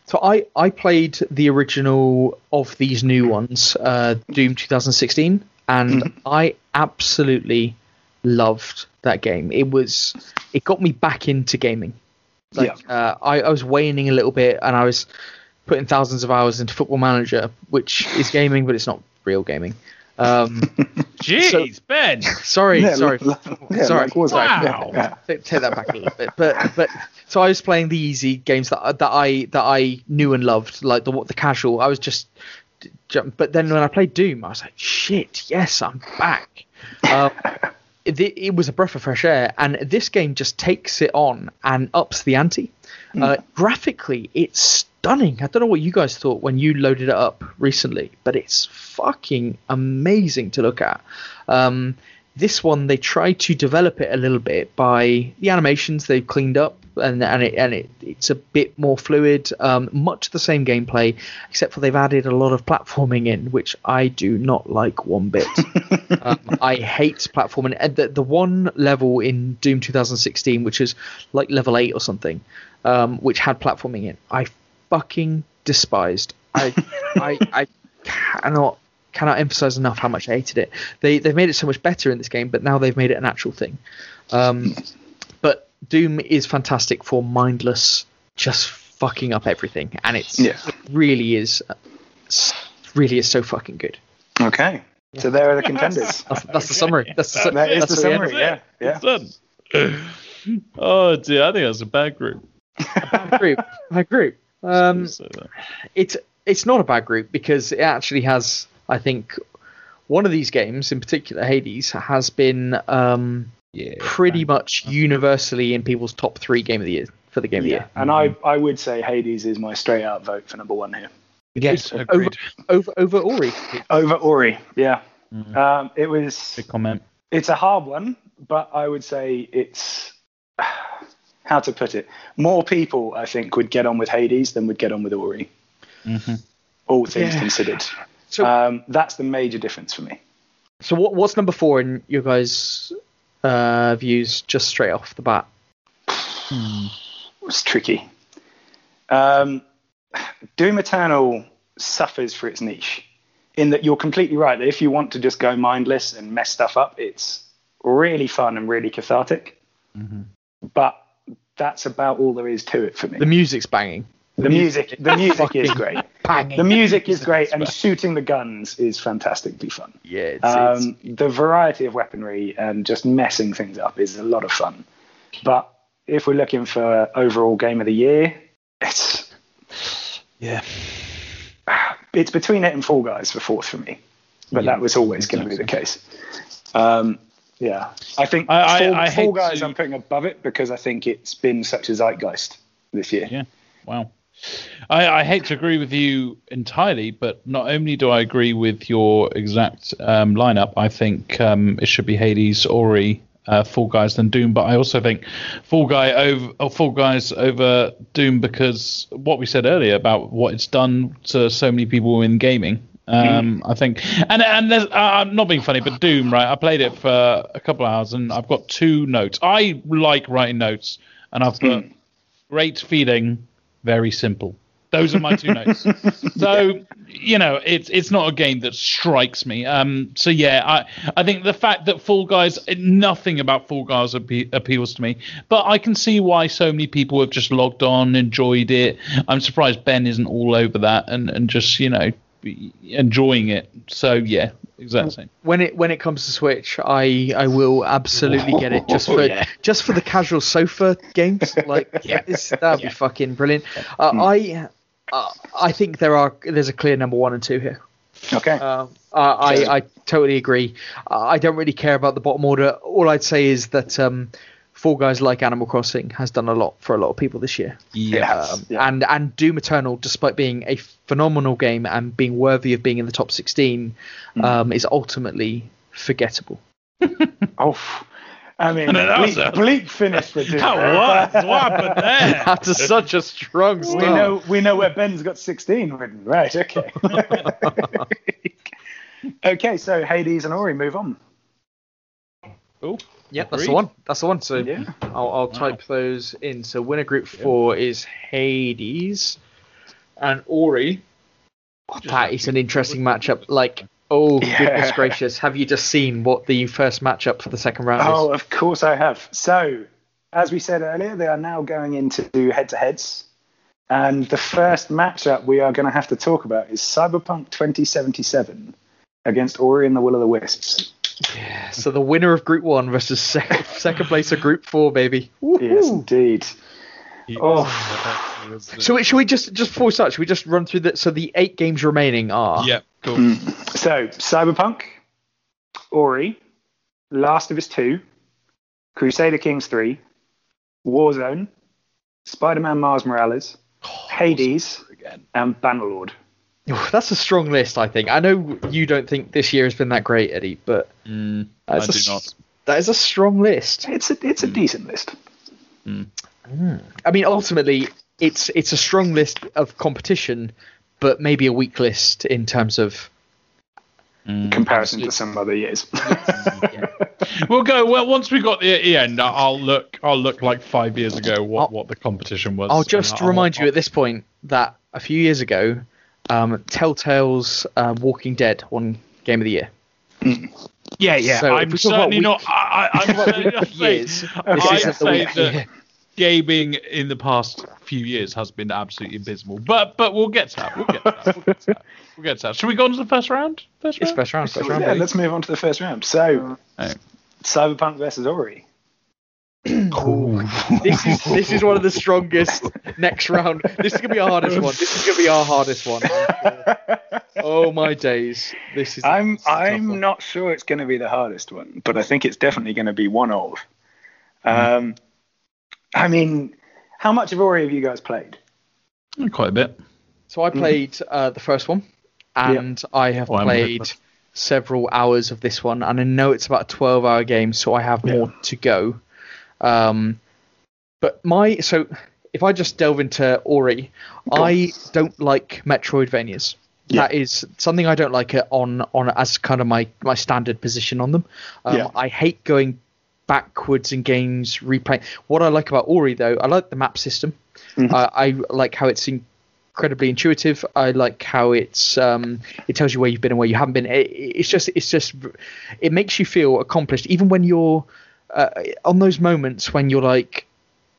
So I, I played the original of these new ones, uh, Doom 2016, and I absolutely loved that game. It was it got me back into gaming. Like uh, I, I was waning a little bit, and I was putting thousands of hours into Football Manager, which is gaming, but it's not real gaming. Um, Jeez, Ben. sorry, Yeah, sorry, l- yeah, sorry, like Warzone. sorry. Wow. Yeah, Take take that back a little bit. But but so I was playing the easy games that that I that I knew and loved, like the the casual. I was just, jump- but then when I played Doom, I was like, shit, yes, I'm back. Um, it, it was a breath of fresh air, and this game just takes it on and ups the ante. Uh, graphically, it's stunning. I don't know what you guys thought when you loaded it up recently, but it's fucking amazing to look at. Um, this one they tried to develop it a little bit by the animations they've cleaned up and and it and it, it's a bit more fluid um, much the same gameplay except for they've added a lot of platforming in which i do not like one bit um, i hate platforming and the, the one level in doom 2016 which is like level 8 or something um, which had platforming in i fucking despised i i i cannot cannot emphasize enough how much I hated it. They they've made it so much better in this game, but now they've made it an actual thing. Um, but Doom is fantastic for mindless, just fucking up everything, and it's Yeah. it really is, uh, really is so fucking good. Okay. So there are the contenders. That's, that's the summary. That's the, su- That is that's the the end. summary. Yeah. Yeah. It's done. Oh dear, I think that's a bad group. Bad group. Bad group. Um, So, it's it's not a bad group because it actually has I think one of these games in particular Hades has been um, yeah, pretty much universally in people's top three game of the year for the game Yeah. of the year. And I, I would say Hades is my straight out vote for number one here. Yes, over, agreed. over over Ori. Over Ori. Yeah. Mhm. Um, it was. Big comment. It's a hard one, but I would say it's. How to put it? More people, I think, would get on with Hades than would get on with Ori, hmm all things Yeah. considered. So Um, that's the major difference for me. so what what's number four in your guys' uh, views just straight off the bat? It's tricky. Um, Doom Eternal suffers for its niche, in that you're completely right. That if you want to just go mindless and mess stuff up, it's really fun and really cathartic. Mhm. But that's about all there is to it for me. The music's banging. The music, the music is great. Banging. The music is great, and shooting the guns is fantastically fun. yeah, it's, it's, Um, the variety of weaponry and just messing things up is a lot of fun. But if we're looking for overall game of the year, it's Yeah. it's between it and Fall Guys for fourth for me. But Yeah, that was always going to be the case. Um, yeah, I think I- I- Fall, I Fall Guys to- I'm putting above it because I think it's been such a zeitgeist this year. Yeah. Wow. I, I hate to agree with you entirely, but not only do I agree with your exact um, lineup, I think um, it should be Hades, Ori, uh, Fall Guys, then Doom. But I also think Fall Guy over or Fall Guys over Doom because what we said earlier about what it's done to so many people in gaming. Um, I think, and and there's, uh, I'm not being funny, but Doom, right? I played it for a couple of hours, and I've got two notes. I like writing notes, and I've put great feeling, very simple. Those are my two notes. So you know, it's it's not a game that strikes me. Um, so yeah, I I think the fact that Fall Guys, nothing about Fall Guys appe- appeals to me, but I can see why so many people have just logged on, enjoyed it. I'm surprised Ben isn't all over that and and just you know enjoying it. So yeah, exactly. same. when it when it comes to Switch, I I will absolutely get it just for Yeah. just for the casual sofa games. Like yeah, that'd be fucking brilliant. Uh, I uh, I think there are there's a clear number one and two here. Okay. Uh, I, I I totally agree. I don't really care about the bottom order. All I'd say is that um, Fall Guys, like Animal Crossing, has done a lot for a lot of people this year. Yeah. Um, Yeah. And and Doom Eternal, despite being a phenomenal game and being worthy of being in the top 16, Mm. um, is ultimately forgettable. oh, I mean, No, bleak, a- bleak finish for Doom. How what? What happened there? After such a strong We know we know where Ben's got 16 written. Right. Okay. okay. So Hades and Ori move on. Cool. Yep, that's the one. That's the one. So Yeah. I'll, I'll type those in. So winner group four is Hades and Ori. That is an interesting matchup. Like Oh Yeah. goodness gracious! Have you just seen what the first matchup for the second round Oh, is? of course I have. So, as we said earlier, they are now going into head to heads. And the first matchup we are going to have to talk about is Cyberpunk 2077 against Ori and the Will of the Wisps. Yeah, so the winner of Group One versus second, second place of Group Four, baby. Yes, indeed. Oh. So should we just just before we start, should we just run through that? So the eight games remaining are yeah, cool. Hmm. So, Cyberpunk, Ori, Last of Us 2, Crusader Kings 3, Warzone, Spider Man Miles Morales, Hades, Again. and Bannerlord. Ooh, that's a strong list. I think. I know you don't think this year has been that great, Eddie, but Mm, that's do s- not. That is a strong list. It's a, it's a decent list. I mean, ultimately, it's it's a strong list of competition, but maybe a weak list in terms of. Mm. comparison to some other years. We'll go. Well, once we got the, the end, I'll look. I'll look like five years ago what, I'll- what the competition was. I'll just I'll- remind you at this point that a few years ago, um, Telltale's uh, Walking Dead won Game of the Year. Yeah, yeah. So I'm we talk about certainly week- not. I, I, I'm certainly not years, I'd say week that year. gaming in the past few years has been absolutely abysmal. But but we'll get to that. We'll get to that. We'll get to that. We'll get to that. Should we go on to the first round? First It's round. first round, first round. yeah, let's move on to the first round. So, Oh. Cyberpunk versus Ori. This is this is one of the strongest next round. This is gonna be our hardest one. This is gonna be our hardest one. oh my days! This is. I'm this is I'm not sure it's going to be the hardest one, but I think it's definitely going to be one of. Um, I mean, how much of Ori have you guys played? Quite a bit. So I played uh, the first one, and I have Oh, I'm a bit played several hours of this one, and I know it's about a twelve-hour game, so I have more to go. Um, but my so if I just delve into Ori, I don't like Metroidvanias. Yeah. That is something I don't like it on on as kind of my my standard position on them. Um, Yeah. I hate going backwards in games, replaying. What I like about Ori though, I like the map system. Mhm. Uh, I like how it's incredibly intuitive. I like how it's um, it tells you where you've been and where you haven't been. It, it's just it's just it makes you feel accomplished, even when you're uh, on those moments when you're like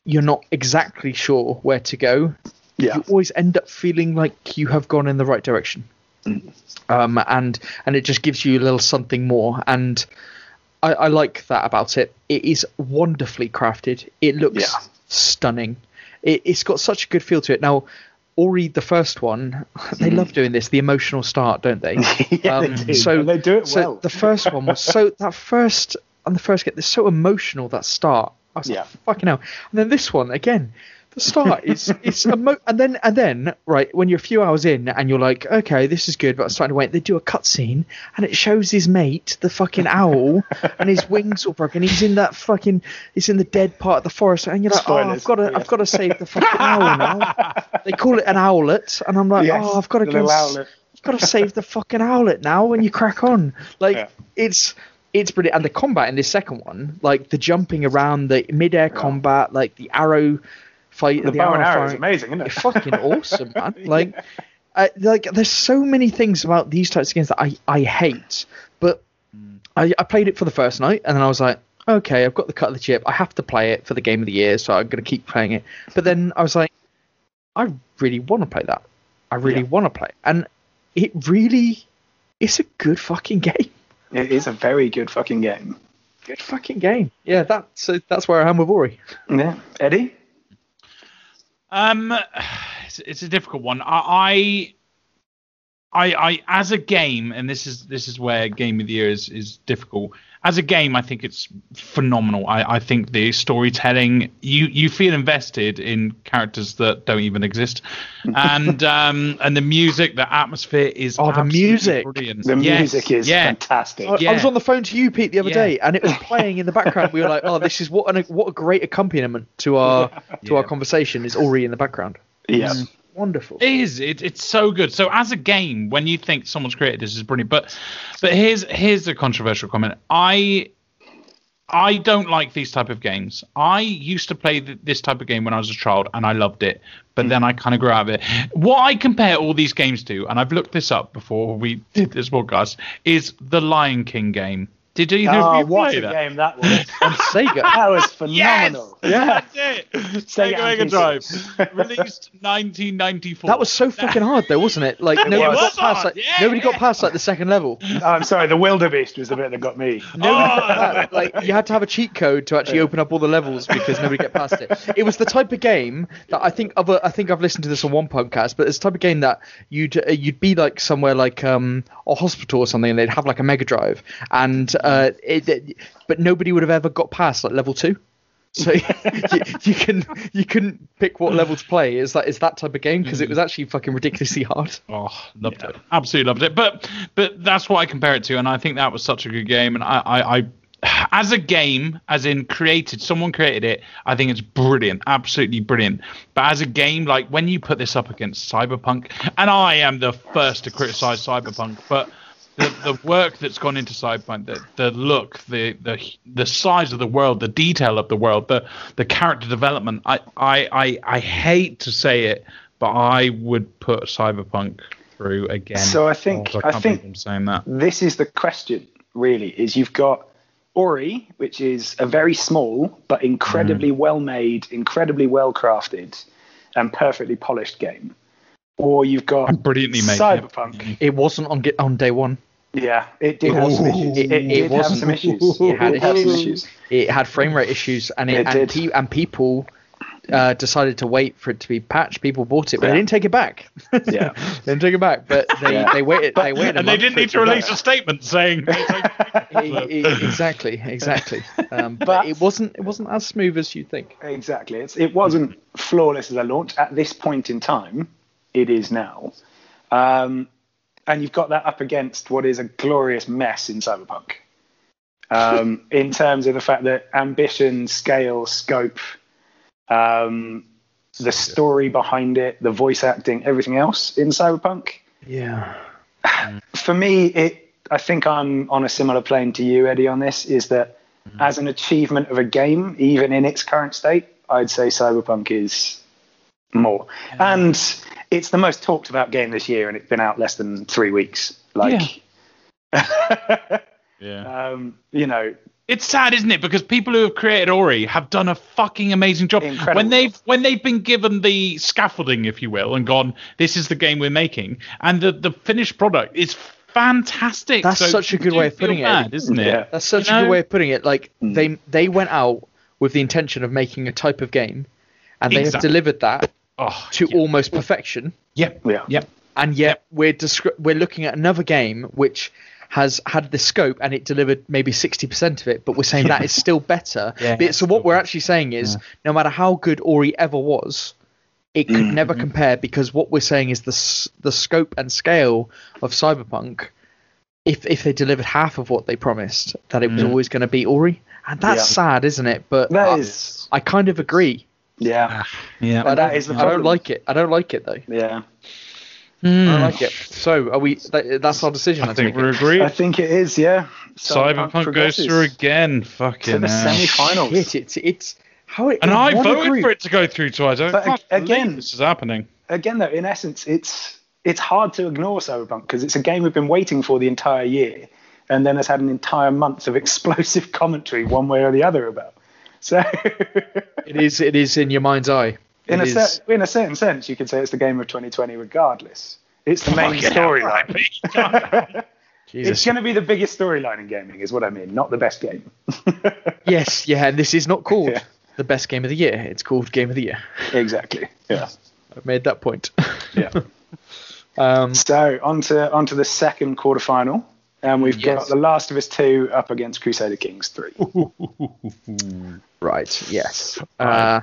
you're not exactly sure where to go. Yeah. You always end up feeling like you have gone in the right direction. Um, and and it just gives you a little something more and I, I like that about it. It is wonderfully crafted. It looks Yeah. stunning. It, it's got such a good feel to it. Now, Ori, the first one, they love doing this. The emotional start, don't they? yeah, Um, they do. so and they do it so well. the first one was so that first on the first get they're so emotional that start. I was Yeah. like, fucking hell. And then this one again, the start is it's emo- and then and then right when you're a few hours in and you're like, okay, this is good, but I'm starting to wait. They do a cutscene and it shows his mate, the fucking owl, and his wings all broken. He's in that fucking he's in the dead part of the forest, and you're like, oh, I've got to Yeah. I've got to save the fucking owl now. They call it an owlet, and I'm like, Yes, oh, I've got to go. little and s- owlet. You've got to save the fucking owlet now when you crack on. Like Yeah. it's it's brilliant, and the combat in this second one, like the jumping around, the mid-air combat, like the arrow fight, the, bow and arrow is amazing, isn't it? It's fucking awesome, man. Like, uh, like there's so many things about these types of games that I I hate, but I, I played it for the first night, and then I was like. Okay, I've got the cut of the chip. I have to play it for the game of the year, so I'm going to keep playing it. But then I was like, I really want to play that. I really Yeah. want to play, it. and it really, it's a good fucking game. It is a very good fucking game. Good fucking game. Yeah, that's so that's where I am with Ori. Yeah, Eddie. Um, it's, it's a difficult one. I, I, I, I, as a game, and this is this is where game of the year is is difficult. As a game, I think it's phenomenal. I, I think the storytelling, you you feel invested in characters that don't even exist, and um and the music, the atmosphere is Oh, the music. brilliant. The Yes, music is yeah. fantastic. I, I was on the phone to you, Pete, the other Yeah. day, and it was playing in the background. We were like, "Oh, this is what an, what a great accompaniment to our to our conversation is already in the background. Yeah. Wonderful. It is. It, it's so good. So as a game, when you think someone's created this is brilliant, but but here's here's a controversial comment. I I don't like these type of games. I used to play th- this type of game when I was a child, and I loved it. But hmm. then I kind of grew out of it. What I compare all these games to, and I've looked this up before we did this podcast, is the Lion King game. Did either Oh, of you what play a that? game that was! On Sega. that was phenomenal. Yes, phenomenal. that's it. Sega Mega Drive, released 1994. That was so fucking hard though, wasn't it? Like nobody was got past like yeah, nobody got past like the second level. Oh, I'm sorry, the wildebeest was the bit that got me. Oh, like you had to have a cheat code to actually open up all the levels because nobody get past it. It was the type of game that I think other I think I've listened to this on one podcast, but it's the type of game that you'd uh, you'd be like somewhere like um a hospital or something, and they'd have like a Mega Drive, and uh, it, it- but nobody would have ever got past like level two. So you, you can you couldn't pick what level to play. Is that is that type of game because it was actually fucking ridiculously hard. Oh, loved it. Absolutely loved it. But but that's what I compare it to, and I think that was such a good game. And I, I, I as a game, as in created, someone created it. I think it's brilliant, absolutely brilliant. But as a game, like when you put this up against Cyberpunk, and I am the first to criticize Cyberpunk, but the, the work that's gone into Cyberpunk, the, the look, the, the the size of the world, the detail of the world, the the character development. I I I, I hate to say it, but I would put Cyberpunk through again. So I think- Oh, I can't think- I'm saying that. this is the question really is you've got ori which is a very small but incredibly mm. well made incredibly well crafted and perfectly polished game or you've got And brilliantly made. cyberpunk It wasn't on on day one. Yeah it did have some issues It- it, it did have some issues It had did have some issues. issues It had frame rate issues, and it, It and, pe- and people uh, decided to wait for it to be patched. People bought it, but Yeah. they didn't take it back. Yeah. they didn't take it back, but they, Yeah. they waited. they waited, and they didn't need to release be a statement saying. back. Exactly, exactly. Um, but, But- it wasn't. It wasn't as smooth as you'd think. Exactly. It's, it wasn't flawless as a launch at this point in time. It is now. Um, and you've got that up against what is a glorious mess in Cyberpunk. Um, in terms of the fact that ambition, scale, scope, um, the story behind it, the voice acting, everything else in Cyberpunk. Yeah. For me, it. I think I'm on a similar plane to you, Eddie, on this. Is that as an achievement of a game, even in its current state, I'd say Cyberpunk is more. And it's the most talked about game this year, and it's been out less than three weeks. Like, yeah. um, you know, It's sad, isn't it? Because people who have created Ori have done a fucking amazing job. Incredible When they've when they've been given the scaffolding, if you will, and gone, this is the game we're making, and the the finished product is fantastic. That's So such a good way of putting it. bad, isn't it? Yeah. That's such You a good way of putting it. Like Mm. they they went out with the intention of making a type of game, and they have delivered that Oh, to yeah. almost perfection. Yep. Yeah. Yep. and yet we're descri- we're looking at another game which has had the scope and it delivered maybe 60% of it but we're saying that is still better Yeah, But- so what we're actually saying is no matter how good ori ever was it could Mm-hmm. never compare because what we're saying is the the scope and scale of cyberpunk if if they delivered half of what they promised that it was always going to be ori and that's Yeah. sad isn't it but That I, is- I kind of agree Yeah. Ah, yeah. I And that don't, the I don't like it i don't like it though Yeah. Hmm. I like it so are we that, that's our decision I think take we're it. agreed. I think it is, yeah. Cyberpunk uh, goes through again. Fucking to the semi-finals. Shit, it's it's how it. And I voted group- for it to go through to. I don't. But can't ag- believe again- this is happening. again though in essence it's it's hard to ignore cyberpunk because it's a game we've been waiting for the entire year and then has had an entire month of explosive commentary one way or the other about so It is. It is in your mind's eye. in It a, is- cer- in a certain sense you could say it's the game of 2020 regardless it's the main storyline it's going to be the biggest storyline in gaming is what i mean not the best game Yes. Yeah. And this is not called Yeah. the best game of the year. It's called Game of the Year. exactly yeah I've made that point. yeah um, so on to on to the second quarterfinal and we've got The Last of Us 2 up against Crusader Kings 3. right. Yes. Uh,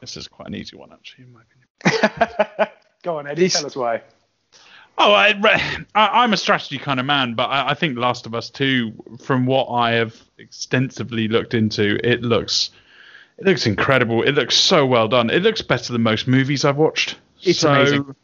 This is quite an easy one, actually, in my opinion. Go on, Eddie, tell us why. Oh, I, I, I'm a strategy kind of man, but I, I think Last of Us Two, from what I have extensively looked into, it looks, it looks incredible. It looks so well done. It looks better than most movies I've watched. It's So- amazing.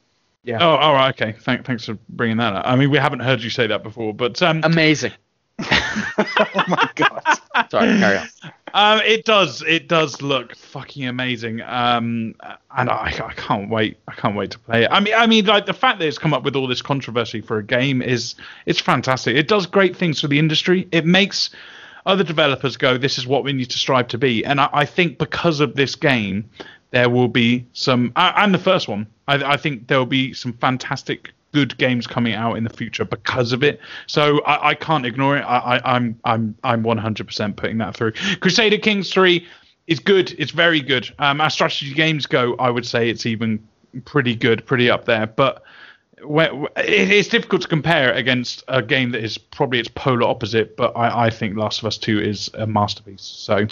Yeah. Oh, all right, okay. Thank, thanks for bringing that up. I mean, we haven't heard you say that before, but um, amazing. oh my god. Sorry. Carry on. um, it does. It does look fucking amazing. Um, and I, I can't wait. I can't wait to play it. I mean, I mean, like the fact that it's come up with all this controversy for a game is it's fantastic. It does great things for the industry. It makes other developers go, "This is what we need to strive to be." And I, I think because of this game, there will be some. Uh, and the first one, I, I think there will be some fantastic good games coming out in the future because of it. So I, I can't ignore it. I, I, I'm I'm I'm 100% putting that through. Crusader Kings 3 is good. It's very good. Um, as strategy games go, I would say it's even pretty good, pretty up there. But it's difficult to compare against a game that is probably its polar opposite. But I, I think Last of Us 2 is a masterpiece. So.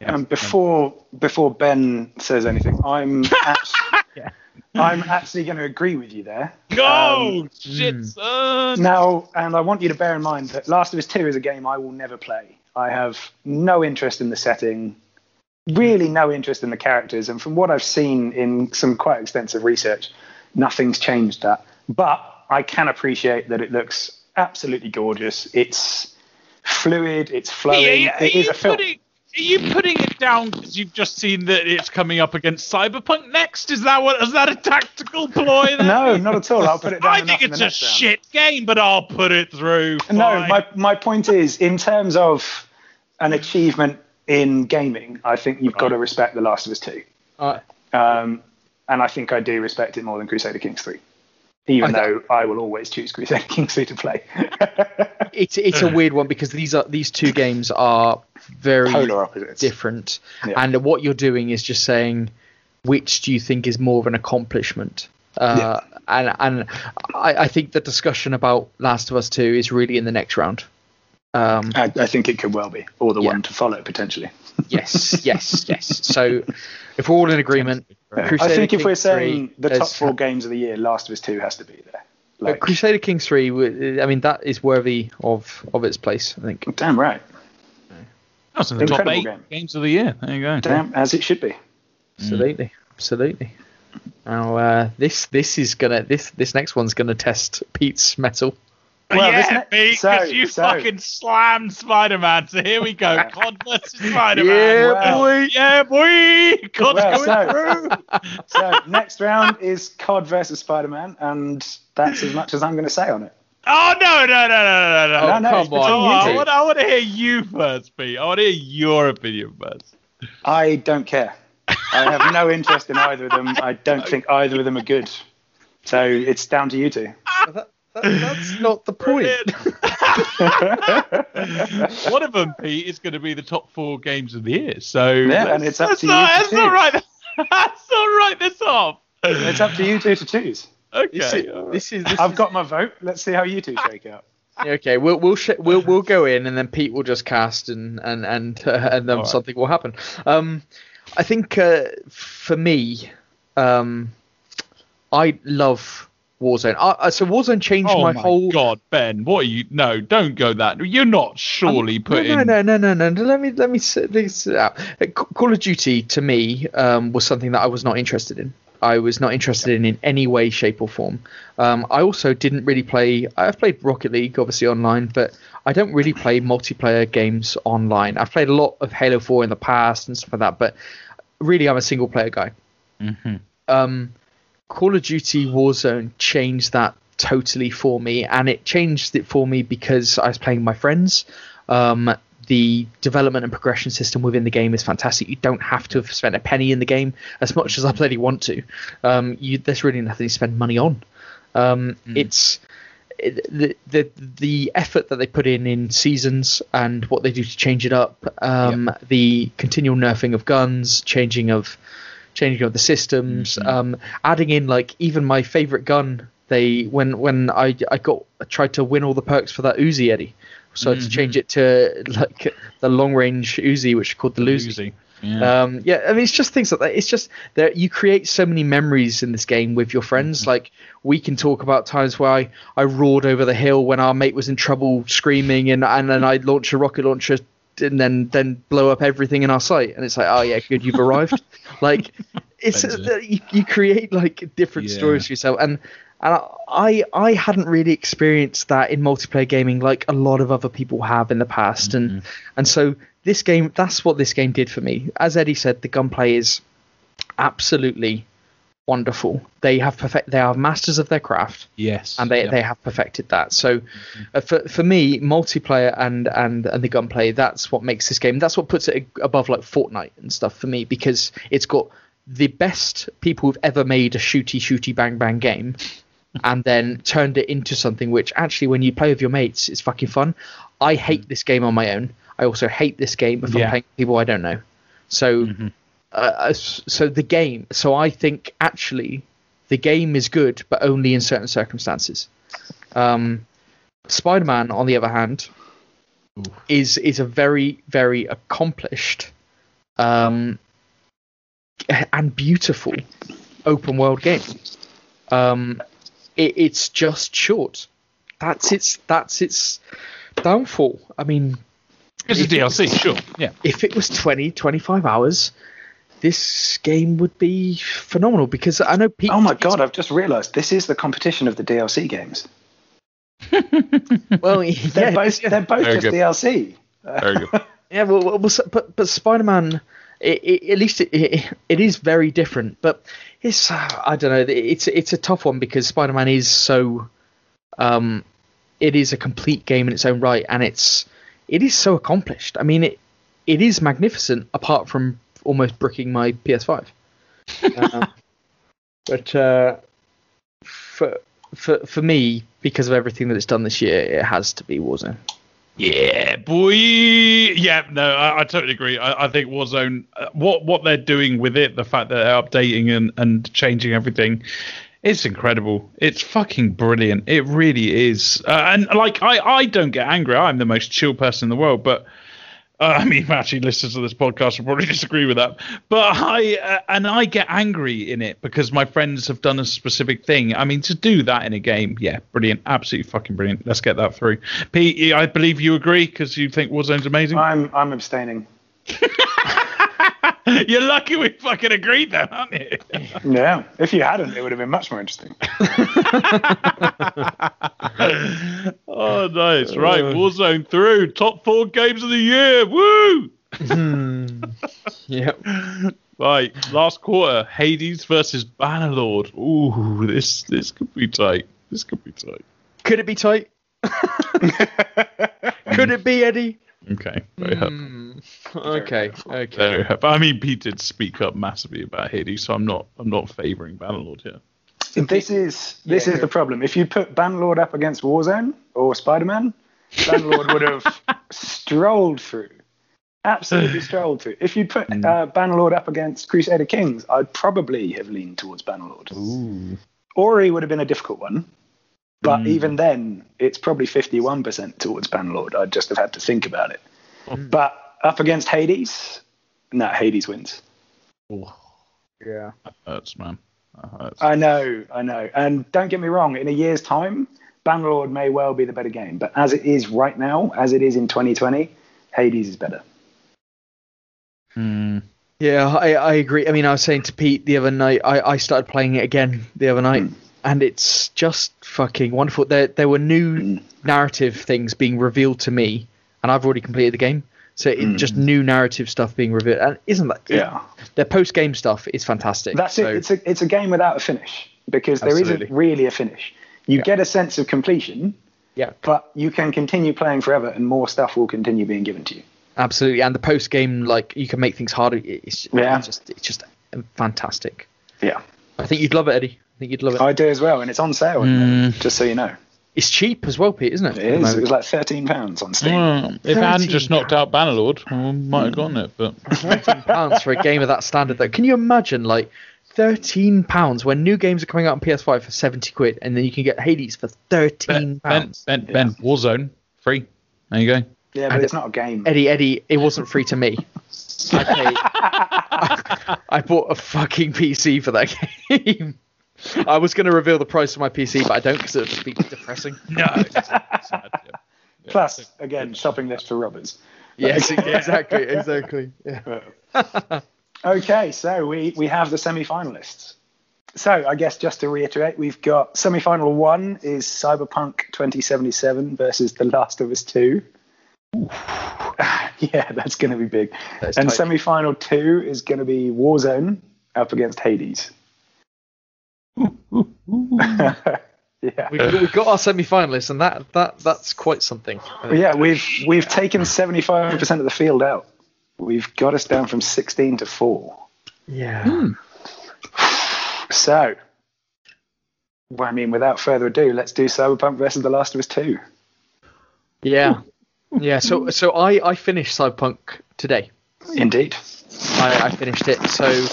Yeah. Um, before before Ben says anything, I'm actually, yeah. I'm actually going to agree with you there. Go um, shit, mm. son. Now, and I want you to bear in mind that Last of Us Two is a game I will never play. I have no interest in the setting, really no interest in the characters, and from what I've seen in some quite extensive research, nothing's changed that. But I can appreciate that it looks absolutely gorgeous. It's fluid, it's flowing. Yeah, it is a film. Putting, are you putting it down because you've just seen that it's coming up against Cyberpunk next? Is that what? Is that a tactical ploy? no, not at all. I'll put it down. I think it's a shit game, but I'll put it through. Fine. No, my my point is, in terms of an achievement in gaming, I think you've right. got to respect The Last of Us Two. Right. Um, and I think I do respect it more than Crusader Kings Three even I though I will always choose Crusader Kings 3 to play. it's it's a weird one because these are these two games are very polar opposites, different, yeah. and what you're doing is just saying which do you think is more of an accomplishment. Uh, yeah. And and I, I, think the discussion about Last of Us 2 is really in the next round. Um, I, I, think it could well be, or the yeah. one to follow potentially. Yes, yes, yes. So if we're all in agreement, Crusader I think if we're saying the top four games of the year, Last of Us Two has to be there. Like, Crusader Kings Three, I mean, that is worthy of of its place. I think. Damn right. That's in the Incredible top eight game. games of the year. There you go. Damn, as it should be. Absolutely, mm. absolutely. Now, uh, this this is gonna this this next one's gonna test Pete's mettle. Well, yeah, because so, you so. fucking slammed Spider-Man. So here we go. COD versus Spider-Man. Yeah, well, boy. Yeah, boy. COD's well, going so, through. so next round is COD versus Spider-Man, and that's as much as I'm going to say on it. Oh no no no no no no! Oh, no, no come on! Oh, I, want, I want to hear you first, Pete. I want to hear your opinion first. I don't care. I have no interest in either of them. I don't think either of them are good. So it's down to you two that's not the point. One of them, Pete, is going to be the top four games of the year. So yeah, and it's up to not, you. That's not right. That's not right. This off. It's up to you two to choose. Okay. This is, right. this is this I've is... got my vote. Let's see how you two shake out. Okay, we'll we'll sh- we'll we'll go in, and then Pete will just cast, and and and uh, and then right. something will happen. Um, I think uh, for me, um, I love Warzone. Uh, so Warzone changed oh my, my, whole. God, Ben, what are you? No, don't go that. You're not surely um, putting. No, no, no, no, no, no. Let me let me sit this out. Uh, Call of Duty to me um, was something that I was not interested in. I was not interested in in any way, shape, or form. Um, I also didn't really play. I've played Rocket League, obviously online, but I don't really play multiplayer games online. I've played a lot of Halo 4 in the past and stuff like that, but really, I'm a single player guy. Mm-hmm. Um, Call of Duty Warzone changed that totally for me, and it changed it for me because I was playing with my friends. Um, the development and progression system within the game is fantastic. You don't have to have spent a penny in the game as much as I bloody want to. Um, you, there's really nothing to spend money on. Um, mm. It's the, the the effort that they put in in seasons and what they do to change it up. Um, yep. The continual nerfing of guns, changing of changing of the systems, mm-hmm. um, adding in like even my favorite gun. They when when I I got I tried to win all the perks for that Uzi Eddie, so mm-hmm. to change it to like the long range Uzi, which is called the Luzi. Yeah. Um, yeah, I mean, it's just things like that. It's just that you create so many memories in this game with your friends. Mm-hmm. Like we can talk about times where I, I roared over the hill when our mate was in trouble, screaming, and and then I launched a rocket launcher and then then blow up everything in our sight and it's like oh yeah good you've arrived like it's uh, you, you, create like different yeah. stories for yourself and and I I hadn't really experienced that in multiplayer gaming like a lot of other people have in the past mm-hmm. and and so this game, that's what this game did for me. As Eddie said, the gunplay is absolutely wonderful. They have perfect. They are masters of their craft. Yes. and they, yeah. they have perfected that. So uh, for for me, multiplayer and and and the gunplay, that's what makes this game. That's what puts it above like Fortnite and stuff for me because it's got the best people who've ever made a shooty shooty bang bang game. And then turned it into something which actually, when you play with your mates, is fucking fun. I hate this game on my own. I also hate this game if Yeah. I'm playing with people I don't know. So, Mhm. Uh, so the game. So I think actually the game is good, but only in certain circumstances. Um, Spider-Man, on the other hand, Oof. is is a very very accomplished um, and beautiful open world game. Um, it, it's just short. That's its that's its downfall. I mean, It's a if it DLC, sure. Yeah. if it was 20, 25 hours, this game would be phenomenal because I know people. Oh my god, I've just realised this is the competition of the DLC games. Well, They're yeah, both they're both just good. DLC. Very good. yeah, well, well, well, but but Spider-Man, it, it, at least it, it, it is very different. But it's uh, I don't know, it's it's a tough one because Spider-Man is so, um, it is a complete game in its own right, and it's it is so accomplished. I mean, it it is magnificent apart from almost bricking my PS5. Um, but uh, for for for me, because of everything that it's done this year, it has to be Warzone. Yeah, boy. Yeah, no, I, I totally agree. I, I think Warzone, uh, what what they're doing with it, the fact that they're updating and, and changing everything, it's incredible. It's fucking brilliant. It really is. Uh, and like, I I don't get angry. I'm the most chill person in the world, but. Uh, I mean, actually, listeners to this podcast will probably disagree with that. But I uh, and I get angry in it because my friends have done a specific thing. I mean, to do that in a game, yeah, brilliant, absolutely fucking brilliant. Let's get that through. Pete, I believe you agree because you think Warzone's amazing. I'm I'm abstaining. You're lucky we fucking agreed then, aren't you? Yeah. If you hadn't, it would have been much more interesting. oh, nice. Right, uh. Warzone through. Top four games of the year. Woo! Hmm. Yep. Right, last quarter, Hades versus Bannerlord. Ooh, this this could be tight. This could be tight. Could it be tight? Could it be Eddie? Okay, very happy. Hmm. Okay. Okay. Very happy. I mean, Pete did speak up massively about Hades, so I'm not I'm not favouring Bannerlord here. This is this Yeah. is the problem. If you put Bannerlord up against Warzone or Spider-Man, Bannerlord would have strolled through. Absolutely strolled through. If you put uh, Bannerlord up against Crusader Kings, I'd probably have leaned towards Bannerlord. Ooh. Ori would have been a difficult one, but Mm. even then, it's probably 51% towards Bannerlord. I'd just have had to think about it. Mm. But up against Hades, no, Hades wins. Yeah. That hurts, man. That hurts. I know, I know. And don't get me wrong, in a year's time, Bannerlord may well be the better game. But as it is right now, as it is in 2020, Hades is better. Hmm. Yeah, I, I agree. I mean, I was saying to Pete the other night, I, I started playing it again the other night, and it's just fucking wonderful. There there were new narrative things being revealed to me, and I've already completed the game. So it, mm. just new narrative stuff being revealed, and isn't that Yeah. Their post game stuff is fantastic. That's so, it. It's a, it's a game without a finish because there Absolutely. not really a finish. You get a sense of completion, yeah, but you can continue playing forever and more stuff will continue being given to you. absolutely. And the post game, like you can make things harder. It's, Yeah. it's just it's just fantastic. Yeah. I think you'd love it, Eddie. I think you'd love it. I do as well, and it's on sale, at the moment, just so you know. It's cheap as well, Pete, isn't it? It is. It was like thirteen pounds on Steam. Well, if I hadn't just knocked out Bannerlord, I might have gotten it. But thirteen pounds for a game of that standard though. Can you imagine like thirteen pounds when new games are coming out on PS5 for seventy quid and then you can get Hades for thirteen Ben, Ben, pounds? ben, ben, Warzone free. There you go. Yeah, but it's not a game. Eddie, Eddie, it wasn't free to me. I paid. I, I bought a fucking PC for that game. I was going to reveal the price of my PC, but I don't because it would just be depressing. No. it's- it's sad, yeah. Plus, again, shopping list for robbers. Yes, exactly, exactly. Yeah. Okay, so we, we have the semi-finalists. So I guess just to reiterate, we've got semi-final one is Cyberpunk 2077 versus The Last of Us 2. yeah, that's going to be big. And tight. semi-final two is going to be Warzone up against Hades. yeah. We've, we've got our semi-finalists, and that that that's quite something. Yeah, we've we've taken seventy five percent of the field out. We've got us down from sixteen to four. Yeah. Hmm. So, well, I mean, without further ado, let's do Cyberpunk versus The Last of Us Two. Yeah. Yeah. So so I I finished Cyberpunk today. Indeed. I, I finished it. So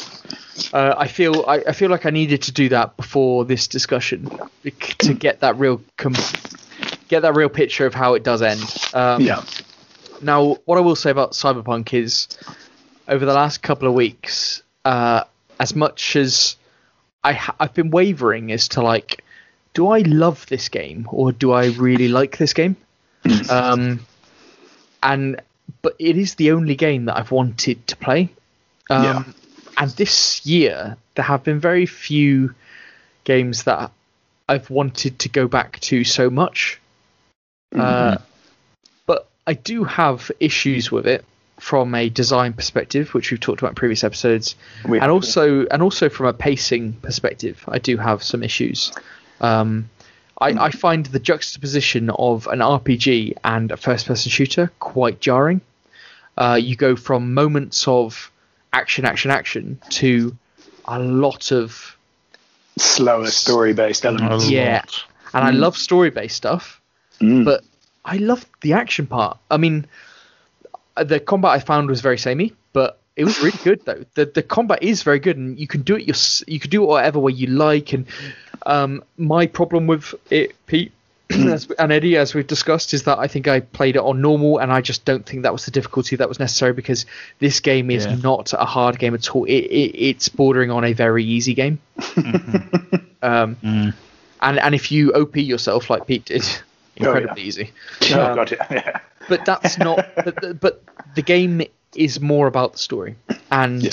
uh, I feel I, I feel like I needed to do that before this discussion to get that real com- get that real picture of how it does end. Um, Yeah. Now, what I will say about Cyberpunk is, over the last couple of weeks, uh, as much as I ha- I've been wavering as to like, do I love this game or do I really like this game? um, and but it is the only game that I've wanted to play. Um, Yeah. And this year, there have been very few games that I've wanted to go back to so much. Uh, but I do have issues with it from a design perspective, which we've talked about in previous episodes, We and also and also from a pacing perspective, I do have some issues. Um, I, I find the juxtaposition of an RPG and a first-person shooter quite jarring. Uh, you go from moments of action, action, action to a lot of Slower story based elements. yeah, lot. and I love story-based stuff, Mm. but I love the action part. I mean, the combat I found was very samey, but it was really good though. The the combat is very good, and you can do it your you can do it whatever way you like. And um, my problem with it, Pete. as- and Eddie, as we've discussed, is that I think I played it on normal, and I just don't think that was the difficulty that was necessary because this game is Yeah. not a hard game at all. It, it it's bordering on a very easy game. um, Mm. and and if you op yourself like Pete did, incredibly easy. Oh, Um, God, yeah. yeah. But that's not. but, but the game is more about the story, and Yeah.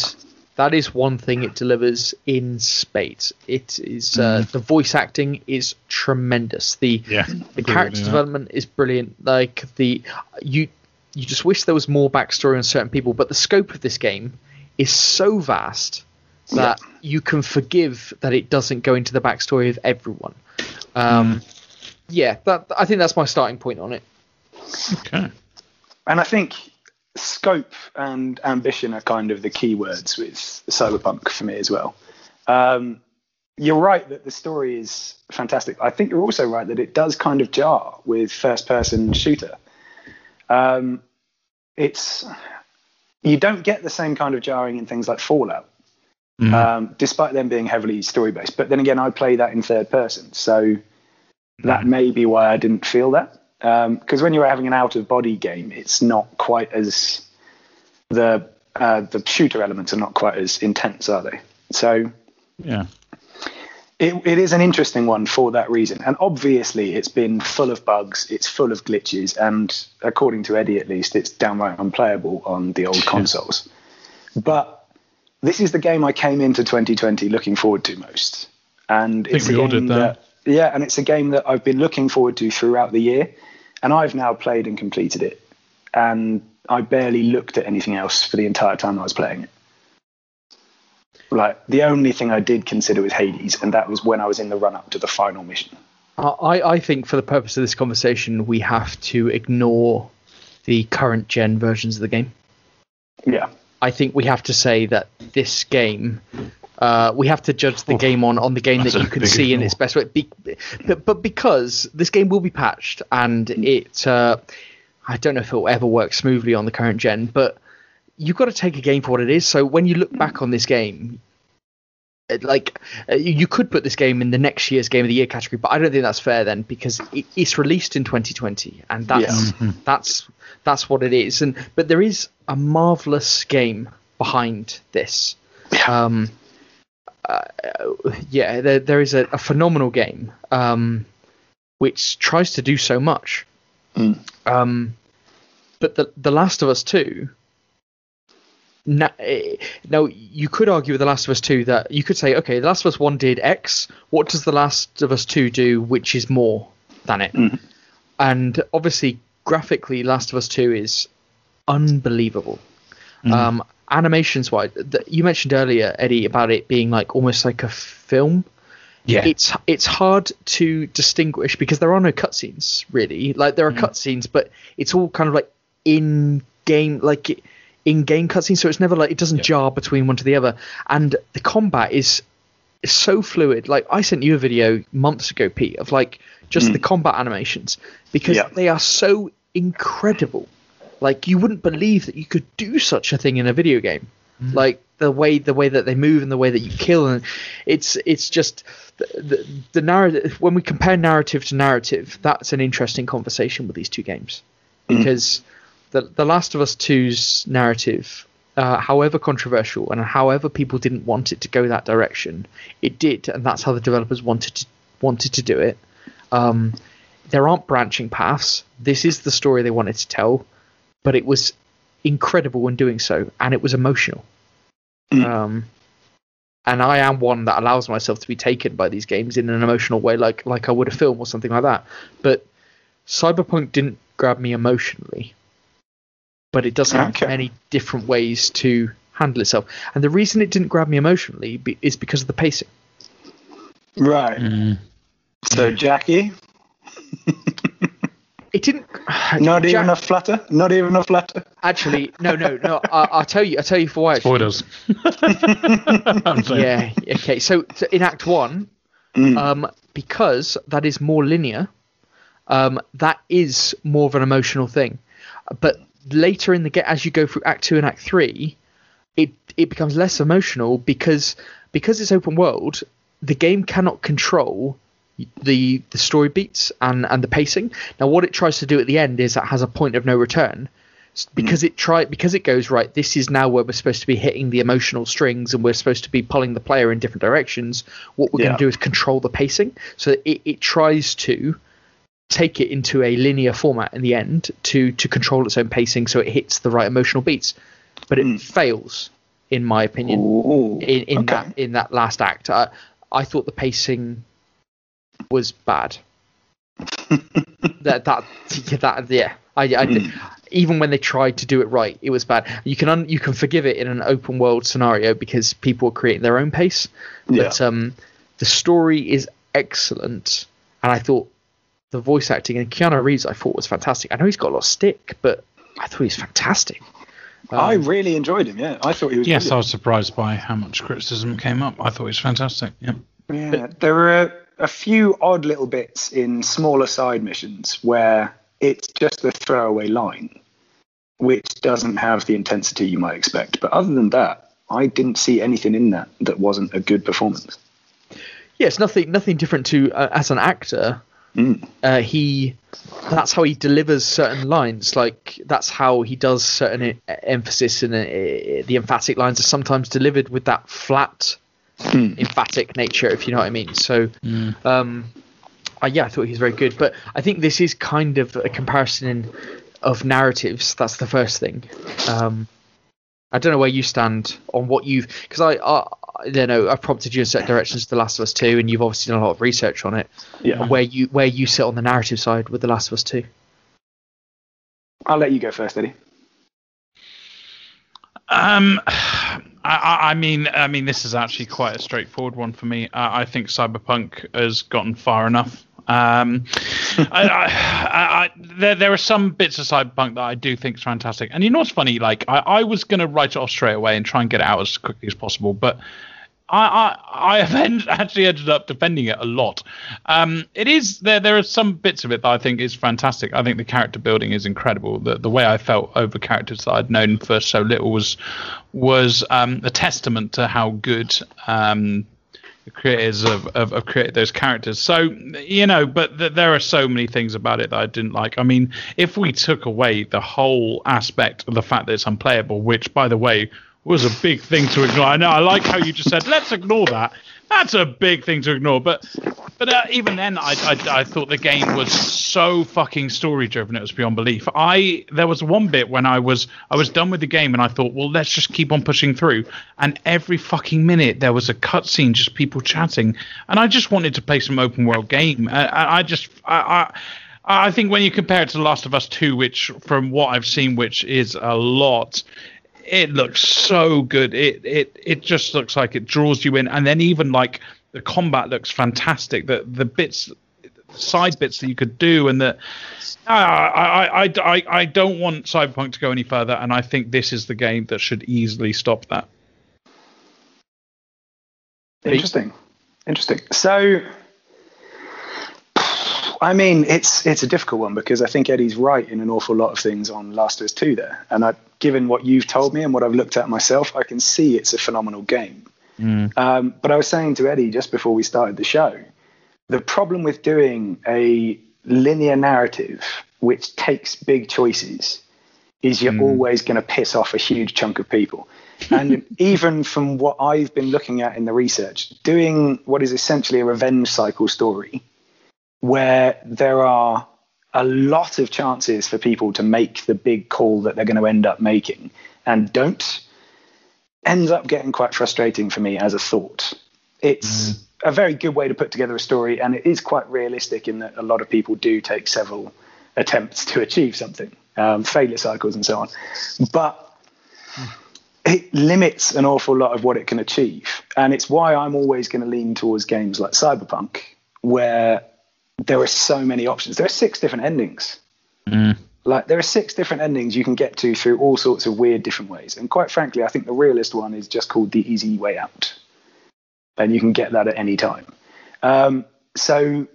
That is one thing it delivers in spades. It is uh, the voice acting is tremendous. The Yeah. the character development is brilliant. Like the you you just wish there was more backstory on certain people, but the scope of this game is so vast that you can forgive that it doesn't go into the backstory of everyone. Um, Yeah, that I think that's my starting point on it. Okay. And I think scope and ambition are kind of the key words with Cyberpunk for me as well. Um, you're right that the story is fantastic. I think you're also right that it does kind of jar with first person shooter. Um, it's you don't get the same kind of jarring in things like Fallout, Mm. um, despite them being heavily story based. But then again, I play that in third person, so that may be why I didn't feel that. Because when you're having an out of body game, it's not quite as the uh, the shooter elements are not quite as intense, are they? So yeah. it, it is an interesting one for that reason. And obviously, it's been full of bugs, it's full of glitches, and according to Eddie at least, it's downright unplayable on the old consoles. But this is the game I came into 2020 looking forward to most. And think it's all game did that. Yeah, and it's a game that I've been looking forward to throughout the year. And I've now played and completed it. And I barely looked at anything else for the entire time I was playing it. Like the only thing I did consider was Hades, and that was when I was in the run up to the final mission. I, I think for the purpose of this conversation, we have to ignore the current gen versions of the game. Yeah, I think we have to say that this game, uh, we have to judge the game on, on the game that you can see in its best way. Be, but, but because this game will be patched and it, uh, I don't know if it will ever work smoothly on the current gen, but you've got to take a game for what it is. So when you look back on this game, like uh, you could put this game in the next year's game of the year category, but I don't think that's fair then because it's released in 2020 and that's Yeah. that's that's what it is. And but there is a marvelous game behind this. Um, uh, yeah, there, there is a, a phenomenal game um, which tries to do so much. Mm. Um, but the the Last of Us Two. Now, now, you could argue with The Last of Us 2 that you could say, okay, The Last of Us 1 did X. What does The Last of Us 2 do, which is more than it? Mhm. And obviously, graphically, Last of Us 2 is unbelievable. Um, animations wise, you mentioned earlier, Eddie, about it being like almost like a film. Yeah. It's it's hard to distinguish because there are no cutscenes really. Like there are mm-hmm. cutscenes, but it's all kind of like in game, like in game cutscenes. So it's never like it doesn't jar between one to the other. And the combat is is so fluid. Like I sent you a video months ago, Pete, of like just mm. the combat animations because Yeah. they are so incredible. Like you wouldn't believe that you could do such a thing in a video game. Like the way the way that they move and the way that you kill and it's it's just the, the, the narrative when we compare narrative to narrative that's an interesting conversation with these two games. Because the the Last of Us 2's narrative uh, however controversial and however people didn't want it to go that direction it did and that's how the developers wanted to wanted to do it. Um, there aren't branching paths. This is the story they wanted to tell but it was incredible in doing so and it was emotional um, and I am one that allows myself to be taken by these games in an emotional way, like like I would a film or something like that. But Cyberpunk didn't grab me emotionally, but it does have Okay. many different ways to handle itself. And the reason it didn't grab me emotionally be, is because of the pacing. Right. So Jackie, It didn't. not Jack- even a flutter. Not even a flutter. Actually, no, no, no. I, I'll tell you. I'll tell you for why. actually. Spoilers. I'm yeah okay so, so in act one um because that is more linear um that is more of an emotional thing but later in the get, as you go through act two and act three it it becomes less emotional because because it's open world the game cannot control the the story beats and and the pacing. Now what it tries to do at the end is it has a point of no return. S- mm. because it try because it goes right this is now where we're supposed to be hitting the emotional strings and we're supposed to be pulling the player in different directions what we're going to do is control the pacing. So it, it tries to take it into a linear format in the end to to control its own pacing so it hits the right emotional beats. But it mm. fails in my opinion Ooh, in, in okay. that in that last act. I, I thought the pacing was bad that that that yeah I, I did- even when they tried to do it right it was bad you can un, you can forgive it in an open world scenario because people are creating their own pace but Yeah. um the story is excellent and I thought the voice acting and Keanu Reeves I thought was fantastic I know he's got a lot of stick but I thought he's fantastic I Um, really enjoyed him. Yeah, I thought he was. Yes, I was surprised by how much criticism came up. I thought he was fantastic. Yeah. Yeah, there were a, few odd little bits in smaller side missions where it's just a throwaway line, which doesn't have the intensity you might expect. But other than that, I didn't see anything in that that wasn't a good performance. yes nothing nothing different to uh, as an actor uh, he that's how he delivers certain lines like that's how he does certain e- emphasis and uh, the emphatic lines are sometimes delivered with that flat emphatic nature if you know what i mean so um uh, yeah i thought he was very good but i think this is kind of a comparison in, of narratives that's the first thing um I don't know where you stand on what you've because I, I I don't know I've prompted you in certain directions to The Last of Us Two, and you've obviously done a lot of research on it. Yeah. Where you where you sit on the narrative side with The Last of Us Two. I'll let you go first, Eddie. Um, I, I mean, I mean, this is actually quite a straightforward one for me. I, I think Cyberpunk has gotten far enough. Um, I, I, there, there are some bits of Cyberpunk that I do think is fantastic. And you know what's funny? Like, I, I was going to write it off straight away and try and get it out as quickly as possible, but I, I, I have en- actually ended up defending it a lot. Um, it is there. There are some bits of it that I think is fantastic. I think the character building is incredible. The the way I felt over characters that I'd known for so little was was um, a testament to how good um, the creators of, of, of created those characters. So you know, but th- there are so many things about it that I didn't like. I mean, if we took away the whole aspect of the fact that it's unplayable, which by the way was a big thing to ignore. I know. I like how you just said, "Let's ignore that." That's a big thing to ignore. But, but uh, even then, I, I I thought the game was so fucking story driven. It was beyond belief. I there was one bit when I was I was done with the game and I thought, well, let's just keep on pushing through. And every fucking minute there was a cutscene, just people chatting, and I just wanted to play some open world game. I, I I just I. I I think when you compare it to The Last of Us 2, which from what I've seen, which is a lot, it looks so good. It it it just looks like it draws you in, and then even like the combat looks fantastic. The the bits, side bits that you could do, and the uh, I, I I I don't want Cyberpunk to go any further, and I think this is the game that should easily stop that. Interesting, interesting. So. I mean, it's it's a difficult one because I think Eddie's right in an awful lot of things on Last of Us 2 there. And I, given what you've told me and what I've looked at myself, I can see it's a phenomenal game. Mm. Um, but I was saying to Eddie just before we started the show, the problem with doing a linear narrative which takes big choices is you're Mm. always going to piss off a huge chunk of people. And even from what I've been looking at in the research, doing what is essentially a revenge cycle story where there are a lot of chances for people to make the big call that they're going to end up making and don't ends up getting quite frustrating for me as a thought. It's a very good way to put together a story, and it is quite realistic in that a lot of people do take several attempts to achieve something, um, failure cycles, and so on. But it limits an awful lot of what it can achieve, and it's why I'm always going to lean towards games like Cyberpunk, where there are so many options. There are six different endings. Mm. Like there are six different endings you can get to through all sorts of weird different ways. And quite frankly, I think the realist one is just called the easy way out. And you can get that at any time. Um, so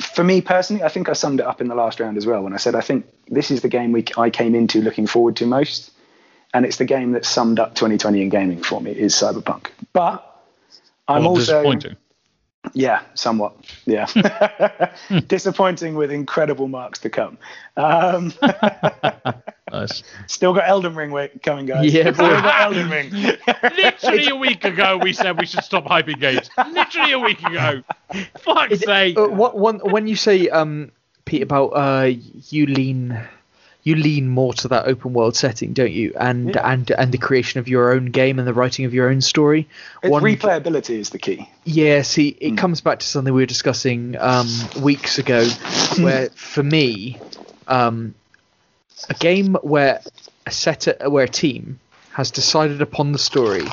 for me personally, I think I summed it up in the last round as well when I said I think this is the game we, I came into looking forward to most. And it's the game that summed up 2020 in gaming for me is Cyberpunk. But I'm Well, also disappointing. Yeah, somewhat. Yeah. Disappointing with incredible marks to come. Um, Nice. still got Elden Ring coming, guys. Yeah, still got Elden Ring. Literally a week ago, we said we should stop hyping games. Literally a week ago. Fuck's it- sake. uh, what one when you say um Pete about uh you lean you lean more to that open world setting, don't you? And Yeah. and and the creation of your own game and the writing of your own story. It's One- replayability is the key. Yeah, see, it Mm. comes back to something we were discussing um, weeks ago, where for me, um, a game where a set where a team has decided upon the story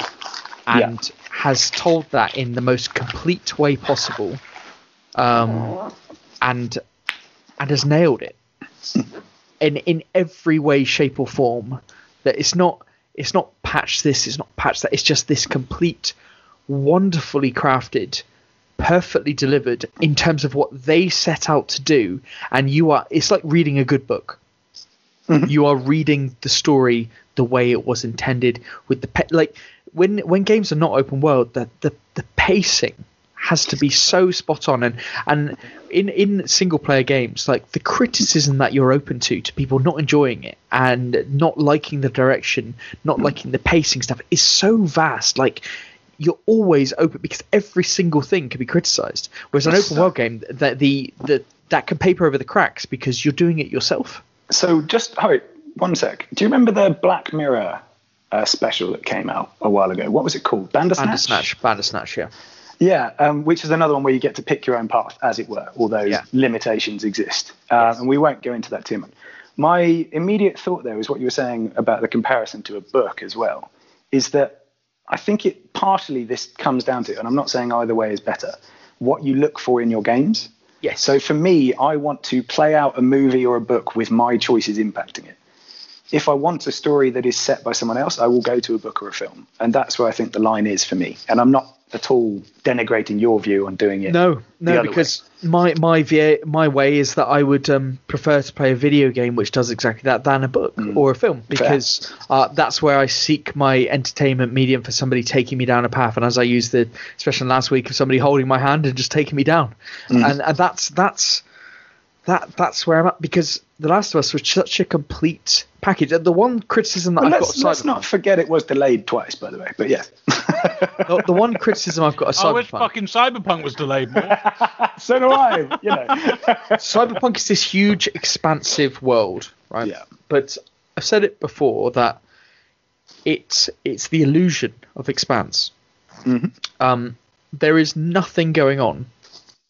and has told that in the most complete way possible, um, and and has nailed it in in every way, shape, or form. That it's not it's not patch this, it's not patch that. It's just this complete wonderfully crafted, perfectly delivered in terms of what they set out to do. And you are, it's like reading a good book. Mm-hmm. You are reading the story the way it was intended with the, pa- like, when, when games are not open world, the, the, the pacing has to be so spot on and and in in single player games like the criticism that you're open to to people not enjoying it and not liking the direction not liking the pacing stuff is so vast like you're always open because every single thing can be criticized whereas an open world game that the, the that can paper over the cracks because you're doing it yourself So just hold one sec. Do you remember the Black Mirror uh, special that came out a while ago? What was it called? Bandersnatch. Bandersnatch Bandersnatch yeah Yeah, um, which is another one where you get to pick your own path, as it were, although Yeah. limitations exist. Uh, And we won't go into that too much. My immediate thought though, is what you were saying about the comparison to a book as well, is that I think it partially this comes down to, and I'm not saying either way is better, what you look for in your games. yes So for me, I want to play out a movie or a book with my choices impacting it. If I want a story that is set by someone else, I will go to a book or a film. And that's where I think the line is for me. And I'm not at all denigrating your view on doing it. No, no, other way. because my my my way is that I would um, prefer to play a video game which does exactly that than a book or a film because uh, that's where I seek my entertainment medium for somebody taking me down a path. And as I used the expression last week of somebody holding my hand and just taking me down, and, and that's that's that that's where I'm at because The Last of Us was such a complete package. The one criticism that But I've let's, got let's not forget it was delayed twice, by the way. But yes. the, the one criticism I've got of it's Cyberpunk. fucking Cyberpunk was delayed more. so do I. You know. Cyberpunk is this huge, expansive world, right? Yeah. But I've said it before that it's it's the illusion of expanse. Mhm. Um, there is nothing going on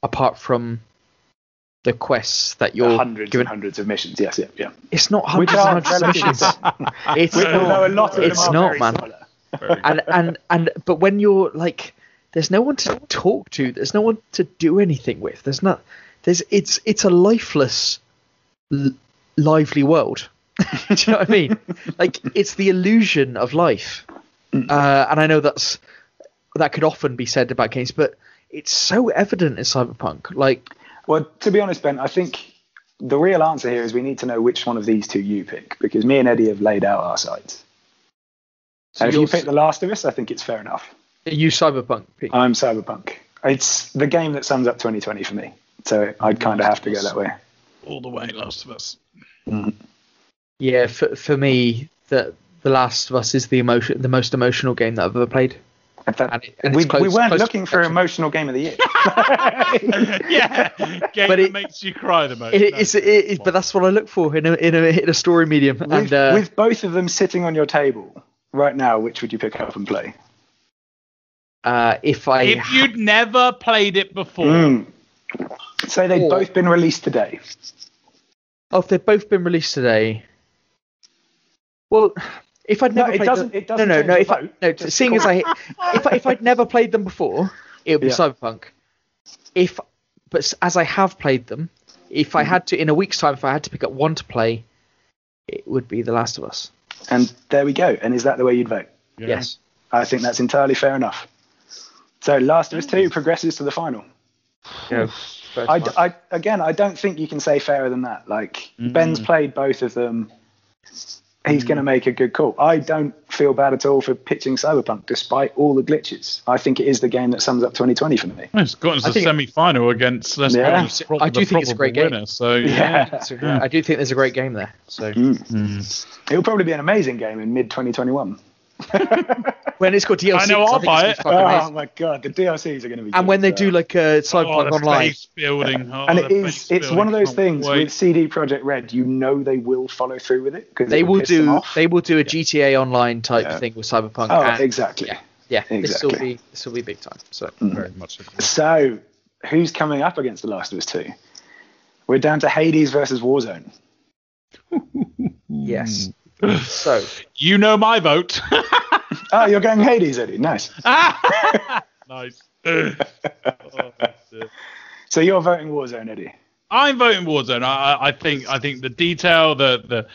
apart from the quests that you're hundreds given. and hundreds of missions. Yes, yeah, yeah. It's not hundreds and are hundreds of missions. It's Which, although a not. lot of It's them are not, man. and and and but when you're like there's no one to talk to there's no one to do anything with there's not there's it's it's a lifeless l- lively world do you know what i mean like it's the illusion of life uh, and i know that's that could often be said about games but it's so evident in cyberpunk like Well, to be honest, Ben, I think the real answer here is we need to know which one of these two you pick because me and Eddie have laid out our sides. and if you pick The Last of Us, I think it's fair enough. you cyberpunk Pete. I'm Cyberpunk. It's the game that sums up 2020 for me. So I'd kind of have to go that way. All the way, Last of Us. Mm-hmm. yeah for, for me the the last of us is the emotion the most emotional game that i've ever played In fact, And it- and we, close- we weren't close looking for perfection. emotional game of the year. yeah, game But that it- makes you cry the most. It, No. it's, it, it, but that's what I look for in a in a, in a story medium. with, and uh, with both of them sitting on your table right now, which would you pick up and play? uh, if I if you'd never played it before, Mm. Say they'd Or- both been released today. oh, if they've both been released today, well, if I'd No, never it played doesn't- them, it doesn't no, no, no. If I, no, just seeing as I if I, if I'd never played them before, it would be Yeah. Cyberpunk. If but as I have played them, if I Mm-hmm. had to in a week's time, if I had to pick up one to play, it would be The Last of Us. And there we go. And is that the way you'd vote? Yeah. Yes. I think that's entirely fair enough. So Last of Us 2 progresses to the final. Yeah. I, I- again, I don't think you can say fairer than that. Like Ben's played both of them. He's going to mm. make a good call. I don't feel bad at all for pitching Cyberpunk, despite all the glitches. I think it is the game that sums up 2020 for me. Well, It's gotten to I the think- semi-final against. Let's Yeah. go, pro- I do think it's a great probable game. So Yeah. yeah, So, I do think there's a great game there. So mm. Mm. It'll probably be an amazing game in mid 2021. When it's got DLC, I know, I'll think it's buy gonna it. Oh amazing. my god, the DLCs are going to be. and when they good, do like uh, Cyberpunk oh, Online, base building. Oh, and the it is base it's one of those can't things wait. with CD Projekt Red, you know they will follow through with it because they will piss do they will do a GTA Online type Yeah. thing with Cyberpunk. Oh, and, exactly. Yeah, yeah. This will be this will be big time. So very much. so. So, who's coming up against The Last of Us 2? We're down to Hades versus Warzone. yes. So You know my vote. Oh, you're going Hades, Eddie. Nice. nice. Oh. So you're voting Warzone, Eddie. I'm voting Warzone. I, I- I think I think the detail, the the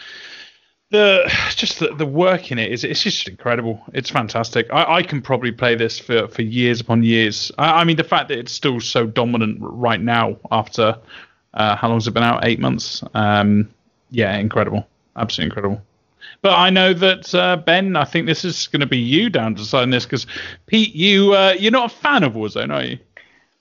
the just the, the work in it is it's just incredible. It's fantastic. I, I can probably play this for, for years upon years. I, I mean, the fact that it's still so dominant right now after uh, how long's it been out? Eight months. Um, yeah, incredible. Absolutely incredible. But I know that uh, Ben, I think this is going to be you down deciding this because Pete, you uh, you're not a fan of Warzone, are you?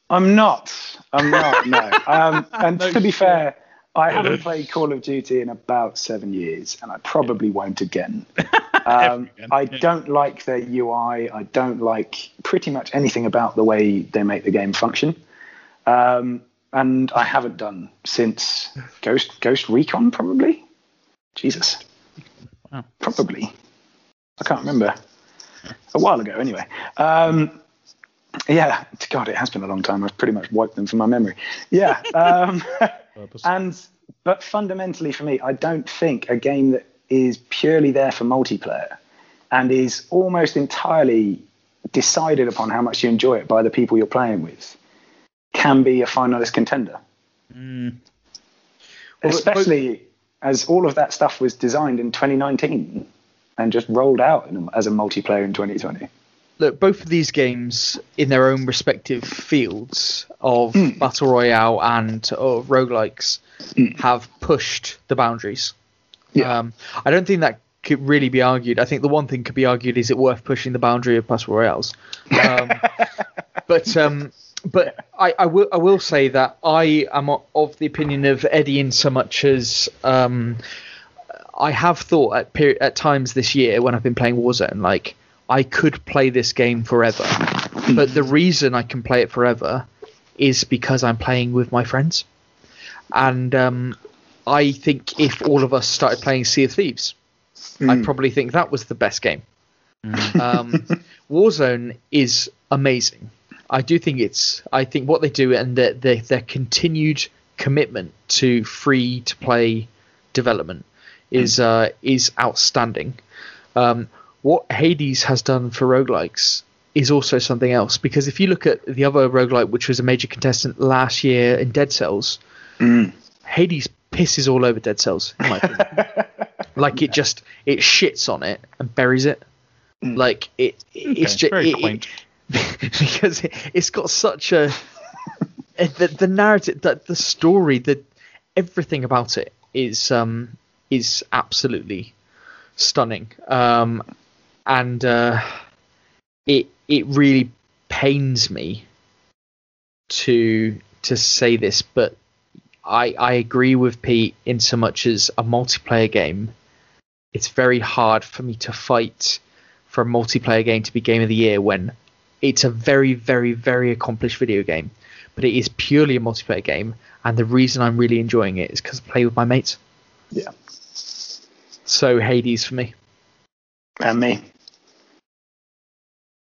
I'm not. I'm not. No. Um, and to be fair, I haven't played Call of Duty in about seven years, and I probably won't again. Um, again, I don't like their UI. I don't like pretty much anything about the way they make the game function. Um, and I haven't done since Ghost Ghost Recon, probably. Jesus. Wow. Probably. I can't remember. A while ago, anyway. Um, yeah, God, it has been a long time. I've pretty much wiped them from my memory. Yeah, um, and but fundamentally for me, I don't think a game that is purely there for multiplayer and is almost entirely decided upon how much you enjoy it by the people you're playing with can be a finalist contender. Mm. Well, Especially as all of that stuff was designed in 2019 and just rolled out in, as a multiplayer in 2020. look, both of these games in their own respective fields of Hmm. battle royale and of roguelikes have pushed the boundaries. Yeah. Um, I don't think that could really be argued. I think the one thing could be argued is it worth pushing the boundary of battle royales. Um, but um, but I, I will I will say that I am of the opinion of Eddie in so much as um, I have thought at peri- at times this year when I've been playing Warzone, like I could play this game forever, but the reason I can play it forever is because I'm playing with my friends, and um, I think if all of us started playing Sea of Thieves, I'd probably think that was the best game. Um, Warzone is amazing. I do think it's. I think what they do and their their, their continued commitment to free to play development is uh, is outstanding. Um, what Hades has done for roguelikes is also something else because if you look at the other roguelike which was a major contestant last year in Dead Cells, Hades pisses all over Dead Cells in my opinion. like it just it shits on it and buries it. Like it, it's just very it- quaint. because it, it's got such a the, the narrative, the, the story, the everything about it is um is absolutely stunning. Um, and uh, it it really pains me to to say this, but I I agree with Pete in so much as a multiplayer game. It's very hard for me to fight for a multiplayer game to be game of the year when it's a very very very accomplished video game, but it is purely a multiplayer game, and the reason I'm really enjoying it is because I play with my mates. Yeah. So Hades for me. And me.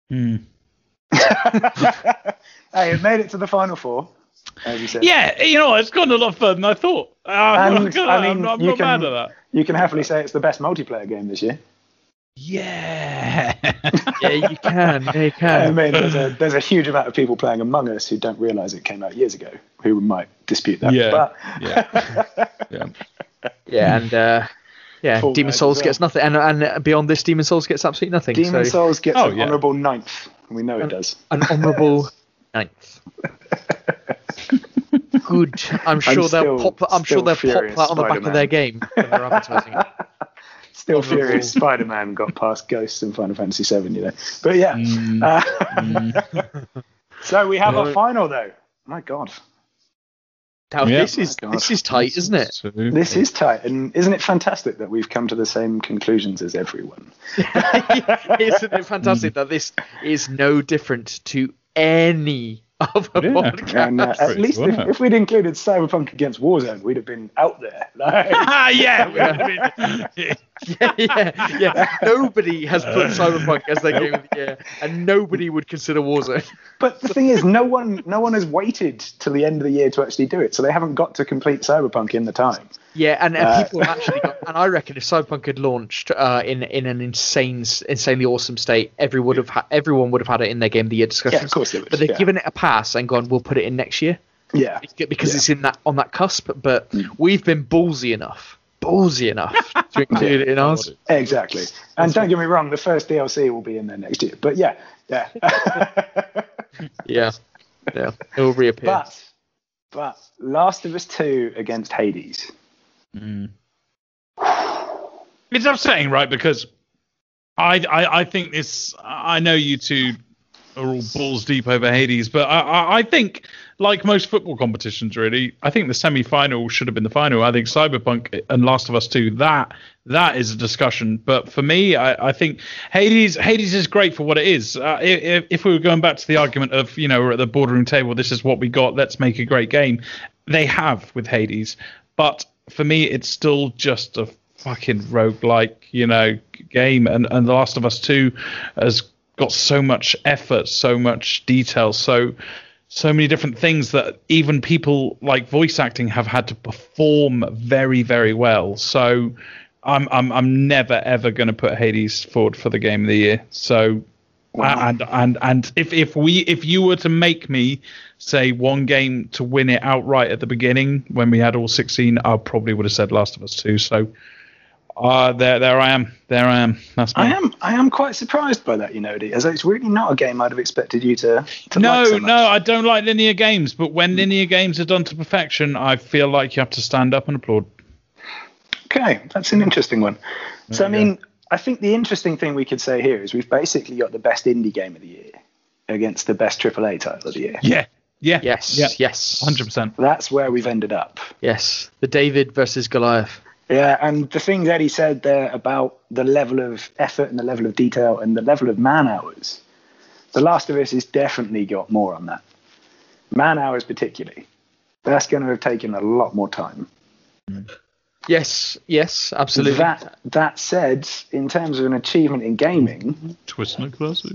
Hmm. hey, it made it to the final four, as you said. Yeah, you know, it's gone a lot further than I thought. I'm, And, not gonna- I I'm I'm you not mad can- at that. You can happily say it's the best multiplayer game this year. Yeah. Yeah, you can. Yeah, you I mean, there's a, there's a huge amount of people playing Among Us who don't realise it came out years ago, who might dispute that. Yeah. But yeah. Yeah. Yeah, and uh, yeah, Fall Demon Souls as gets nothing, and and beyond this, Demon Souls gets absolutely nothing. Demon so Souls gets Oh, an yeah. honourable ninth. We know it does. an honourable ninth. Good. I'm sure they'll still- pop. I'm sure they'll pop that on the back of Spider-Man. their game when they're advertising it. Still Honourable- furious. Spider Man got past Ghosts in Final Fantasy VII, you know. But yeah. Mm. Uh, so we have a Yeah. final, though. My God. Now, Yeah. this is Oh God. this is tight, isn't it? This is tight. And isn't it fantastic that we've come to the same conclusions as everyone? Isn't it fantastic that this is no different to any other Yeah. podcast? And uh, at pretty least if, if we'd included Cyberpunk against Warzone, we'd have been out there. Like, Ah, yeah. been- yeah, yeah, yeah. Nobody has put Cyberpunk as their game of the year, and nobody would consider Warzone. but the thing is, no one, no one has waited till the end of the year to actually do it, so they haven't got to complete Cyberpunk in the time. Yeah, and, and Uh, people have actually got, and I reckon if Cyberpunk had launched uh, in in an insane, insanely awesome state, everyone would have ha- everyone would have had it in their game of the year discussions. Yeah, of course they would. But they've yeah. given it a pass and gone, we'll put it in next year yeah. because Yeah. it's in that on that cusp. But we've been ballsy enough, ballsy enough to include it in ours. Exactly. And don't get me wrong, the first DLC will be in there next year. But yeah, yeah. Yeah, yeah, it will reappear. but, but Last of Us 2 against Hades. It's upsetting, right? Because I, I, I think this. I know you two are all balls deep over Hades, but I, I, I think, like most football competitions, really, I think the semi-final should have been the final. I think Cyberpunk and Last of Us Two that that is a discussion. But for me, I, I think Hades Hades is great for what it is. Uh, if, if we were going back to the argument of you know we're at the boardroom table, this is what we got. Let's make a great game. They have with Hades, but for me, it's still just a fucking roguelike, you know, game. And, and The Last of Us 2 has got so much effort, so much detail, so so many different things that even people like voice acting have had to perform very, very well. So I'm I'm I'm never ever going to put Hades forward for the game of the year. So and and and if if we if you were to make me say one game to win it outright at the beginning when we had all 16 i probably would have said last of us 2 so uh there there i am. There i am. That's I am I am quite surprised by that, you know, Dee, as it's really not a game I'd have expected you to, to no like so no i don't like linear games but when linear games are done to perfection i feel like you have to stand up and applaud. Okay, that's an interesting one. So I mean, I think the interesting thing we could say here is we've basically got the best indie game of the year against the best AAA title of the year. yeah yeah yes, yeah yes, 100% That's where we've ended up. yes. The David versus Goliath. Yeah, and the things Eddie said there about the level of effort and the level of detail and the level of man hours, The Last of Us has definitely got more on that. Man hours, particularly. That's going to have taken a lot more time. Mm. Yes, yes, absolutely. That that said, in terms of an achievement in gaming, Twist and a classic.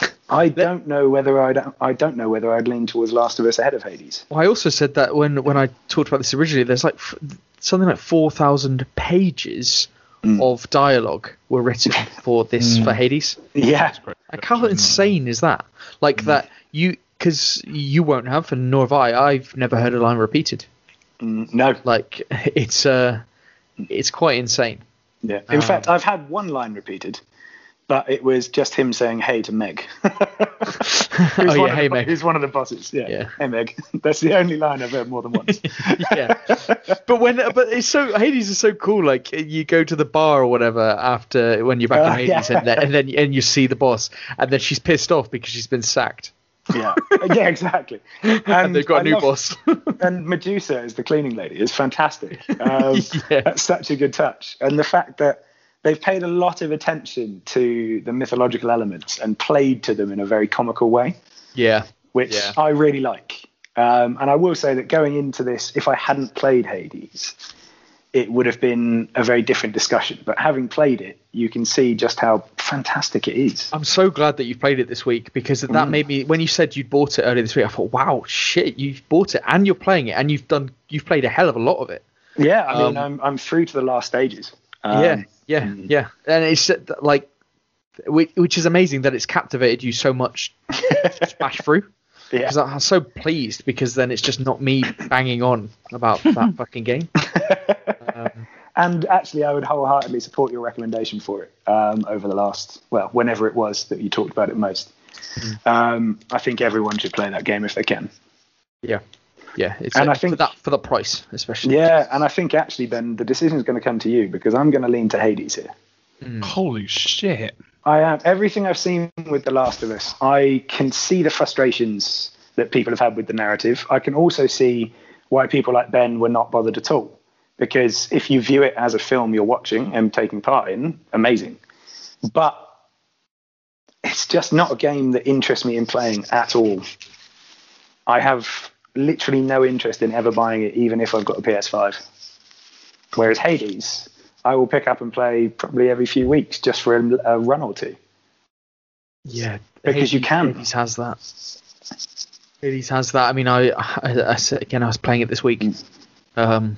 Eh? I don't know whether I'd I don't know whether I'd lean towards Last of Us ahead of Hades. Well, I also said that when when I talked about this originally, there's like f- something like four thousand pages mm. of dialogue were written for this for mm. Hades. Yeah, Like how insane is that? Like mm. that you because you won't have and nor have I. I've never heard a line repeated. Mm, no, Like it's uh it's quite insane. yeah. In fact, I've had one line repeated, but it was just him saying "Hey" to Meg. Who's Oh, one yeah, "Hey, the, Meg." Who's one of the bosses? Yeah. Yeah. Hey Meg. That's the only line I've heard more than once. yeah. But when but it's so Hades is so cool. Like you go to the bar or whatever after when you're back Uh, in Hades yeah. and, then, and then and you see the boss and then she's pissed off because she's been sacked yeah. Yeah. Exactly. And, and they've got a I new love- boss. and Medusa is the cleaning lady It's fantastic. Um, Yeah. That's such a good touch. And the fact that they've paid a lot of attention to the mythological elements and played to them in a very comical way, yeah. which Yeah. I really like. Um, and I will say that going into this, if I hadn't played Hades, it would have been a very different discussion. But having played it, you can see just how fantastic it is. I'm so glad that you played it this week because that Mm. made me when you said you'd bought it earlier this week I thought wow shit you've bought it and you're playing it and you've done you've played a hell of a lot of it. Yeah, I mean, Um, I'm, I'm through to the last stages. Um, yeah, yeah, yeah. And it's like, which, which is amazing that it's captivated you so much to smash through. Yeah. Because I'm so pleased because then it's just not me banging on about that fucking game. And actually, I would wholeheartedly support your recommendation for it um, over the last, well, whenever it was that you talked about it most. Hmm. Um, I think everyone should play that game if they can. yeah, yeah. It's And I think- for that for the price especially. Yeah, and I think actually, Ben, the decision is going to come to you because I'm going to lean to Hades here. Holy shit. I am everything I've seen with The Last of Us. I can see the frustrations that people have had with the narrative. I can also see why people like Ben were not bothered at all. Because if you view it as a film you're watching and taking part in, amazing. But it's just not a game that interests me in playing at all. I have literally no interest in ever buying it, even if I've got a PS5. Whereas Hades, I will pick up and play probably every few weeks just for a, a run or two. Yeah, Because you can. Hades has that. Hades has that. I mean, I, I, I again, I was playing it this week. Um,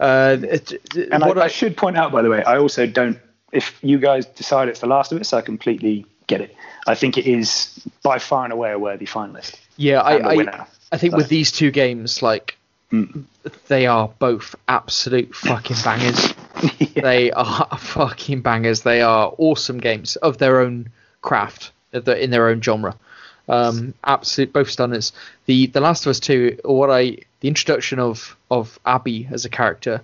uh, it- it- And what I, I should point out, by the way, I also don't. If you guys decide it's The Last of Us, I completely get it. I think it is by far and away a worthy finalist. yeah, I, I. I think with these two games, like Mm. they are both absolute fucking bangers. They are fucking bangers. They are awesome games of their own craft, in their own genre. Um, absolute, both stunners. The The Last of Us Two, what I the introduction of of Abby as a character,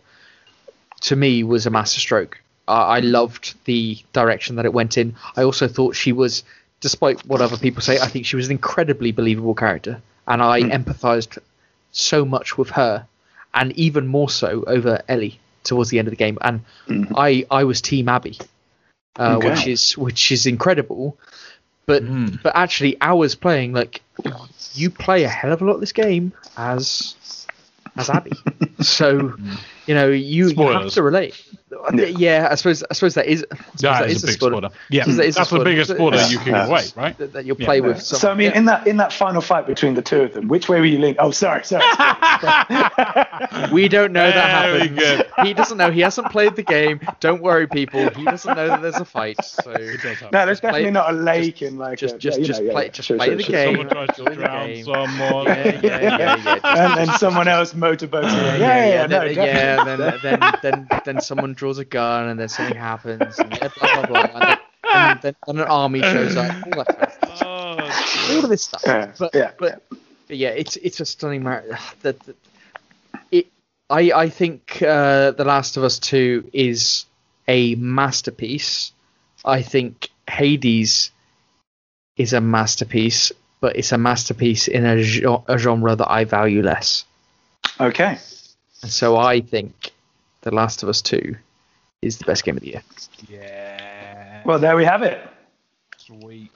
to me was a masterstroke. I I loved the direction that it went in. I also thought she was, despite what other people say, I think she was an incredibly believable character, and I empathized so much with her, and even more so over Ellie towards the end of the game. And I I was Team Abby, uh, Okay. which is which is incredible. But Mm. but actually, hours playing like you play a hell of a lot of this game as as Abby. so you know you, you have to relate. Yeah. I suppose I suppose that is. I suppose That that is a big spoiler. Yeah, That is that's the spoiler. biggest spoiler Yeah. you can Yeah. give away, right? That, that you'll Yeah. play with. Someone. so I mean, yeah. in that in that final fight between the two of them, which way were you leaning? Oh, sorry, sorry. We don't know that Very happens. He doesn't know. He hasn't played the game. Don't worry, people. He doesn't know that there's a fight. So It does happen. no, there's definitely play- not a lake in like just- a, just- yeah, just know, yeah, play- yeah, just sure, play sure, the sure. game. Someone tries to drown someone. yeah, yeah, yeah, yeah. And then someone else motorboats. Yeah, yeah, yeah, yeah, then, and then, then, then, then someone draws a gun, and then something happens, and blah blah blah, and then, and then, then an army shows up. All that kind of stuff. Oh, all of this stuff. Yeah, But, yeah, but, but yeah, it's it's a stunning mar- that that- it. I I think uh, The Last of Us Two is a masterpiece. I think Hades is a masterpiece, but it's a masterpiece in a, a genre that I value less. Okay. And so I think The Last of Us Two is the best game of the year. yeah. Well, there we have it. Sweet.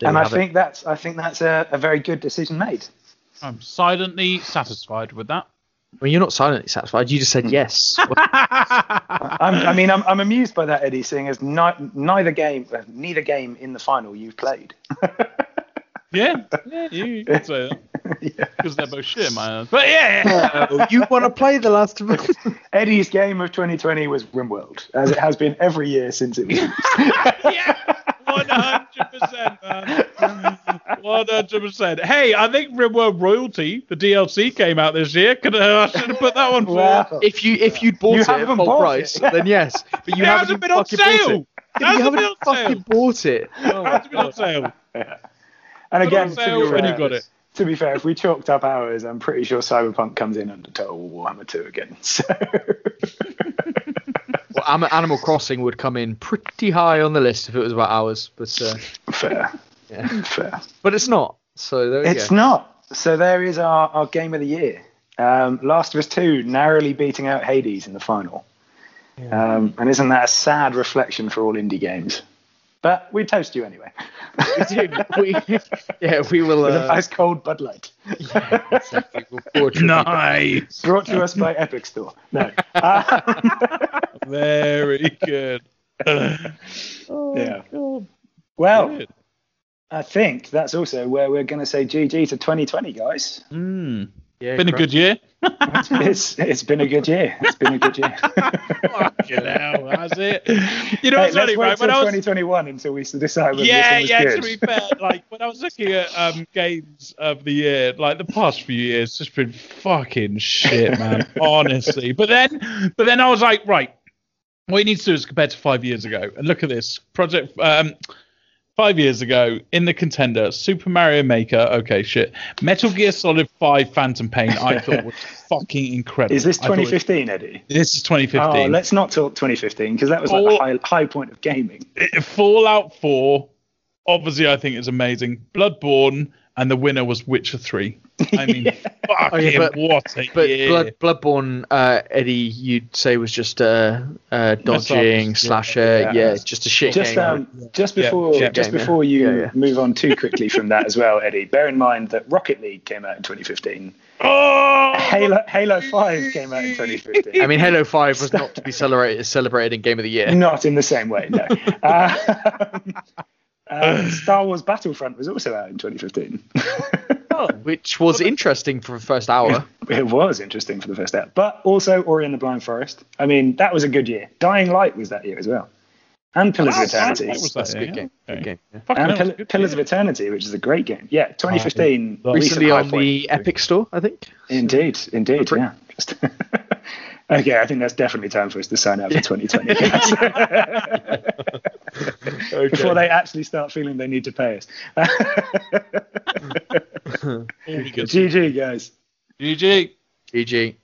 There and I have it. think that's I think that's a, a very good decision made. I'm silently satisfied with that. Well, you're not silently satisfied. You just said yes. I'm, I mean, I'm, I'm amused by that, Eddie, seeing as ni- neither game, uh, neither game in the final you've played. yeah, yeah, you, you can say that. Because they're both shit, man. But yeah, Oh, you want to play The Last of Us? Eddie's game of 2020 was RimWorld, as it has been every year since it was. yeah, one hundred percent, man. One hundred percent. Hey, I think RimWorld Royalty, the DLC, came out this year. Could I should have put that one for. Wow. if you if you'd bought You it at full bought price, it. then yes. But you It haven't hasn't been on bought sale. it. Yeah, but you Hasn't haven't fucking sale. bought it. It hasn't been on sale. And again, on sale be, when you got it. To be fair, if we chalked up hours, I'm pretty sure Cyberpunk comes in under Total War Warhammer 2 again. So Well, Animal Crossing would come in pretty high on the list if it was about hours, but uh, fair, yeah. fair. but it's not. So there we It's go. not. So there is our, our game of the year. Um, Last of Us 2 narrowly beating out Hades in the final. Um, and isn't that a sad reflection for all indie games? But we toast you anyway. We do. We, yeah, we will. With a Uh, nice cold Bud Light. yeah, exactly. We'll Nice. Brought to us by Epic Store. No. Um, Very good. yeah. Well, I think that's also where we're going to say GG to 2020, guys. Mm. Yeah, Been a good year. It's it's been a good year. It's been a good year. Fucking hell, has it? You know Hey, what's funny, let's wait right? When I was 2021 until we decide whether yeah, this was yeah. good. To be fair, like when I was looking at um, games of the year, like the past few years, it's just been fucking shit, man. honestly. But then, but then I was like, right, what you need to do is compare to five years ago, and look at this project. Um, five years ago, in the contender, Super Mario Maker. Okay, shit. Metal Gear Solid Five: Phantom Pain. I thought was fucking incredible. Is this I thought it- 2015, Eddie? This is 2015. Oh, let's not talk 2015 because that was like Oh. the high, high point of gaming. Fallout 4, obviously, I think is amazing. Bloodborne, and the winner was Witcher 3. I mean, fucking Oh, yeah, but- what a But year. Blood, Bloodborne, uh, Eddie, you'd say was just uh, uh, dodging Yeah. slasher. Yeah. Yeah, just a shit Just game. um, just before yeah. just Game, yeah. before you Yeah, yeah. move on too quickly from that as well, Eddie. Bear in mind that Rocket League came out in 2015. oh, Halo Halo 5 came out in 2015. I mean, Halo Five was not to be celebrated celebrated in Game of the Year. Not in the same way, no. Uh, um, Star Wars Battlefront was also out in 2015. which was interesting for the first hour. it was interesting for the first hour, but also Ori and the Blind Forest. I mean, that was a good year. Dying Light was that year as well, and Pillars Wow, of Eternity. that was That's a good game. okay. Good game. yeah. and hell, Pill- good Pillars year. of Eternity, which is a great game. Yeah, 2015. Oh, recent Recently on the Epic Store, I think. Indeed, indeed, yeah. Just- okay, I think that's definitely time for us to sign up for 2020. guys. Before they actually start feeling they need to pay us. All GG, guys. GG. GG.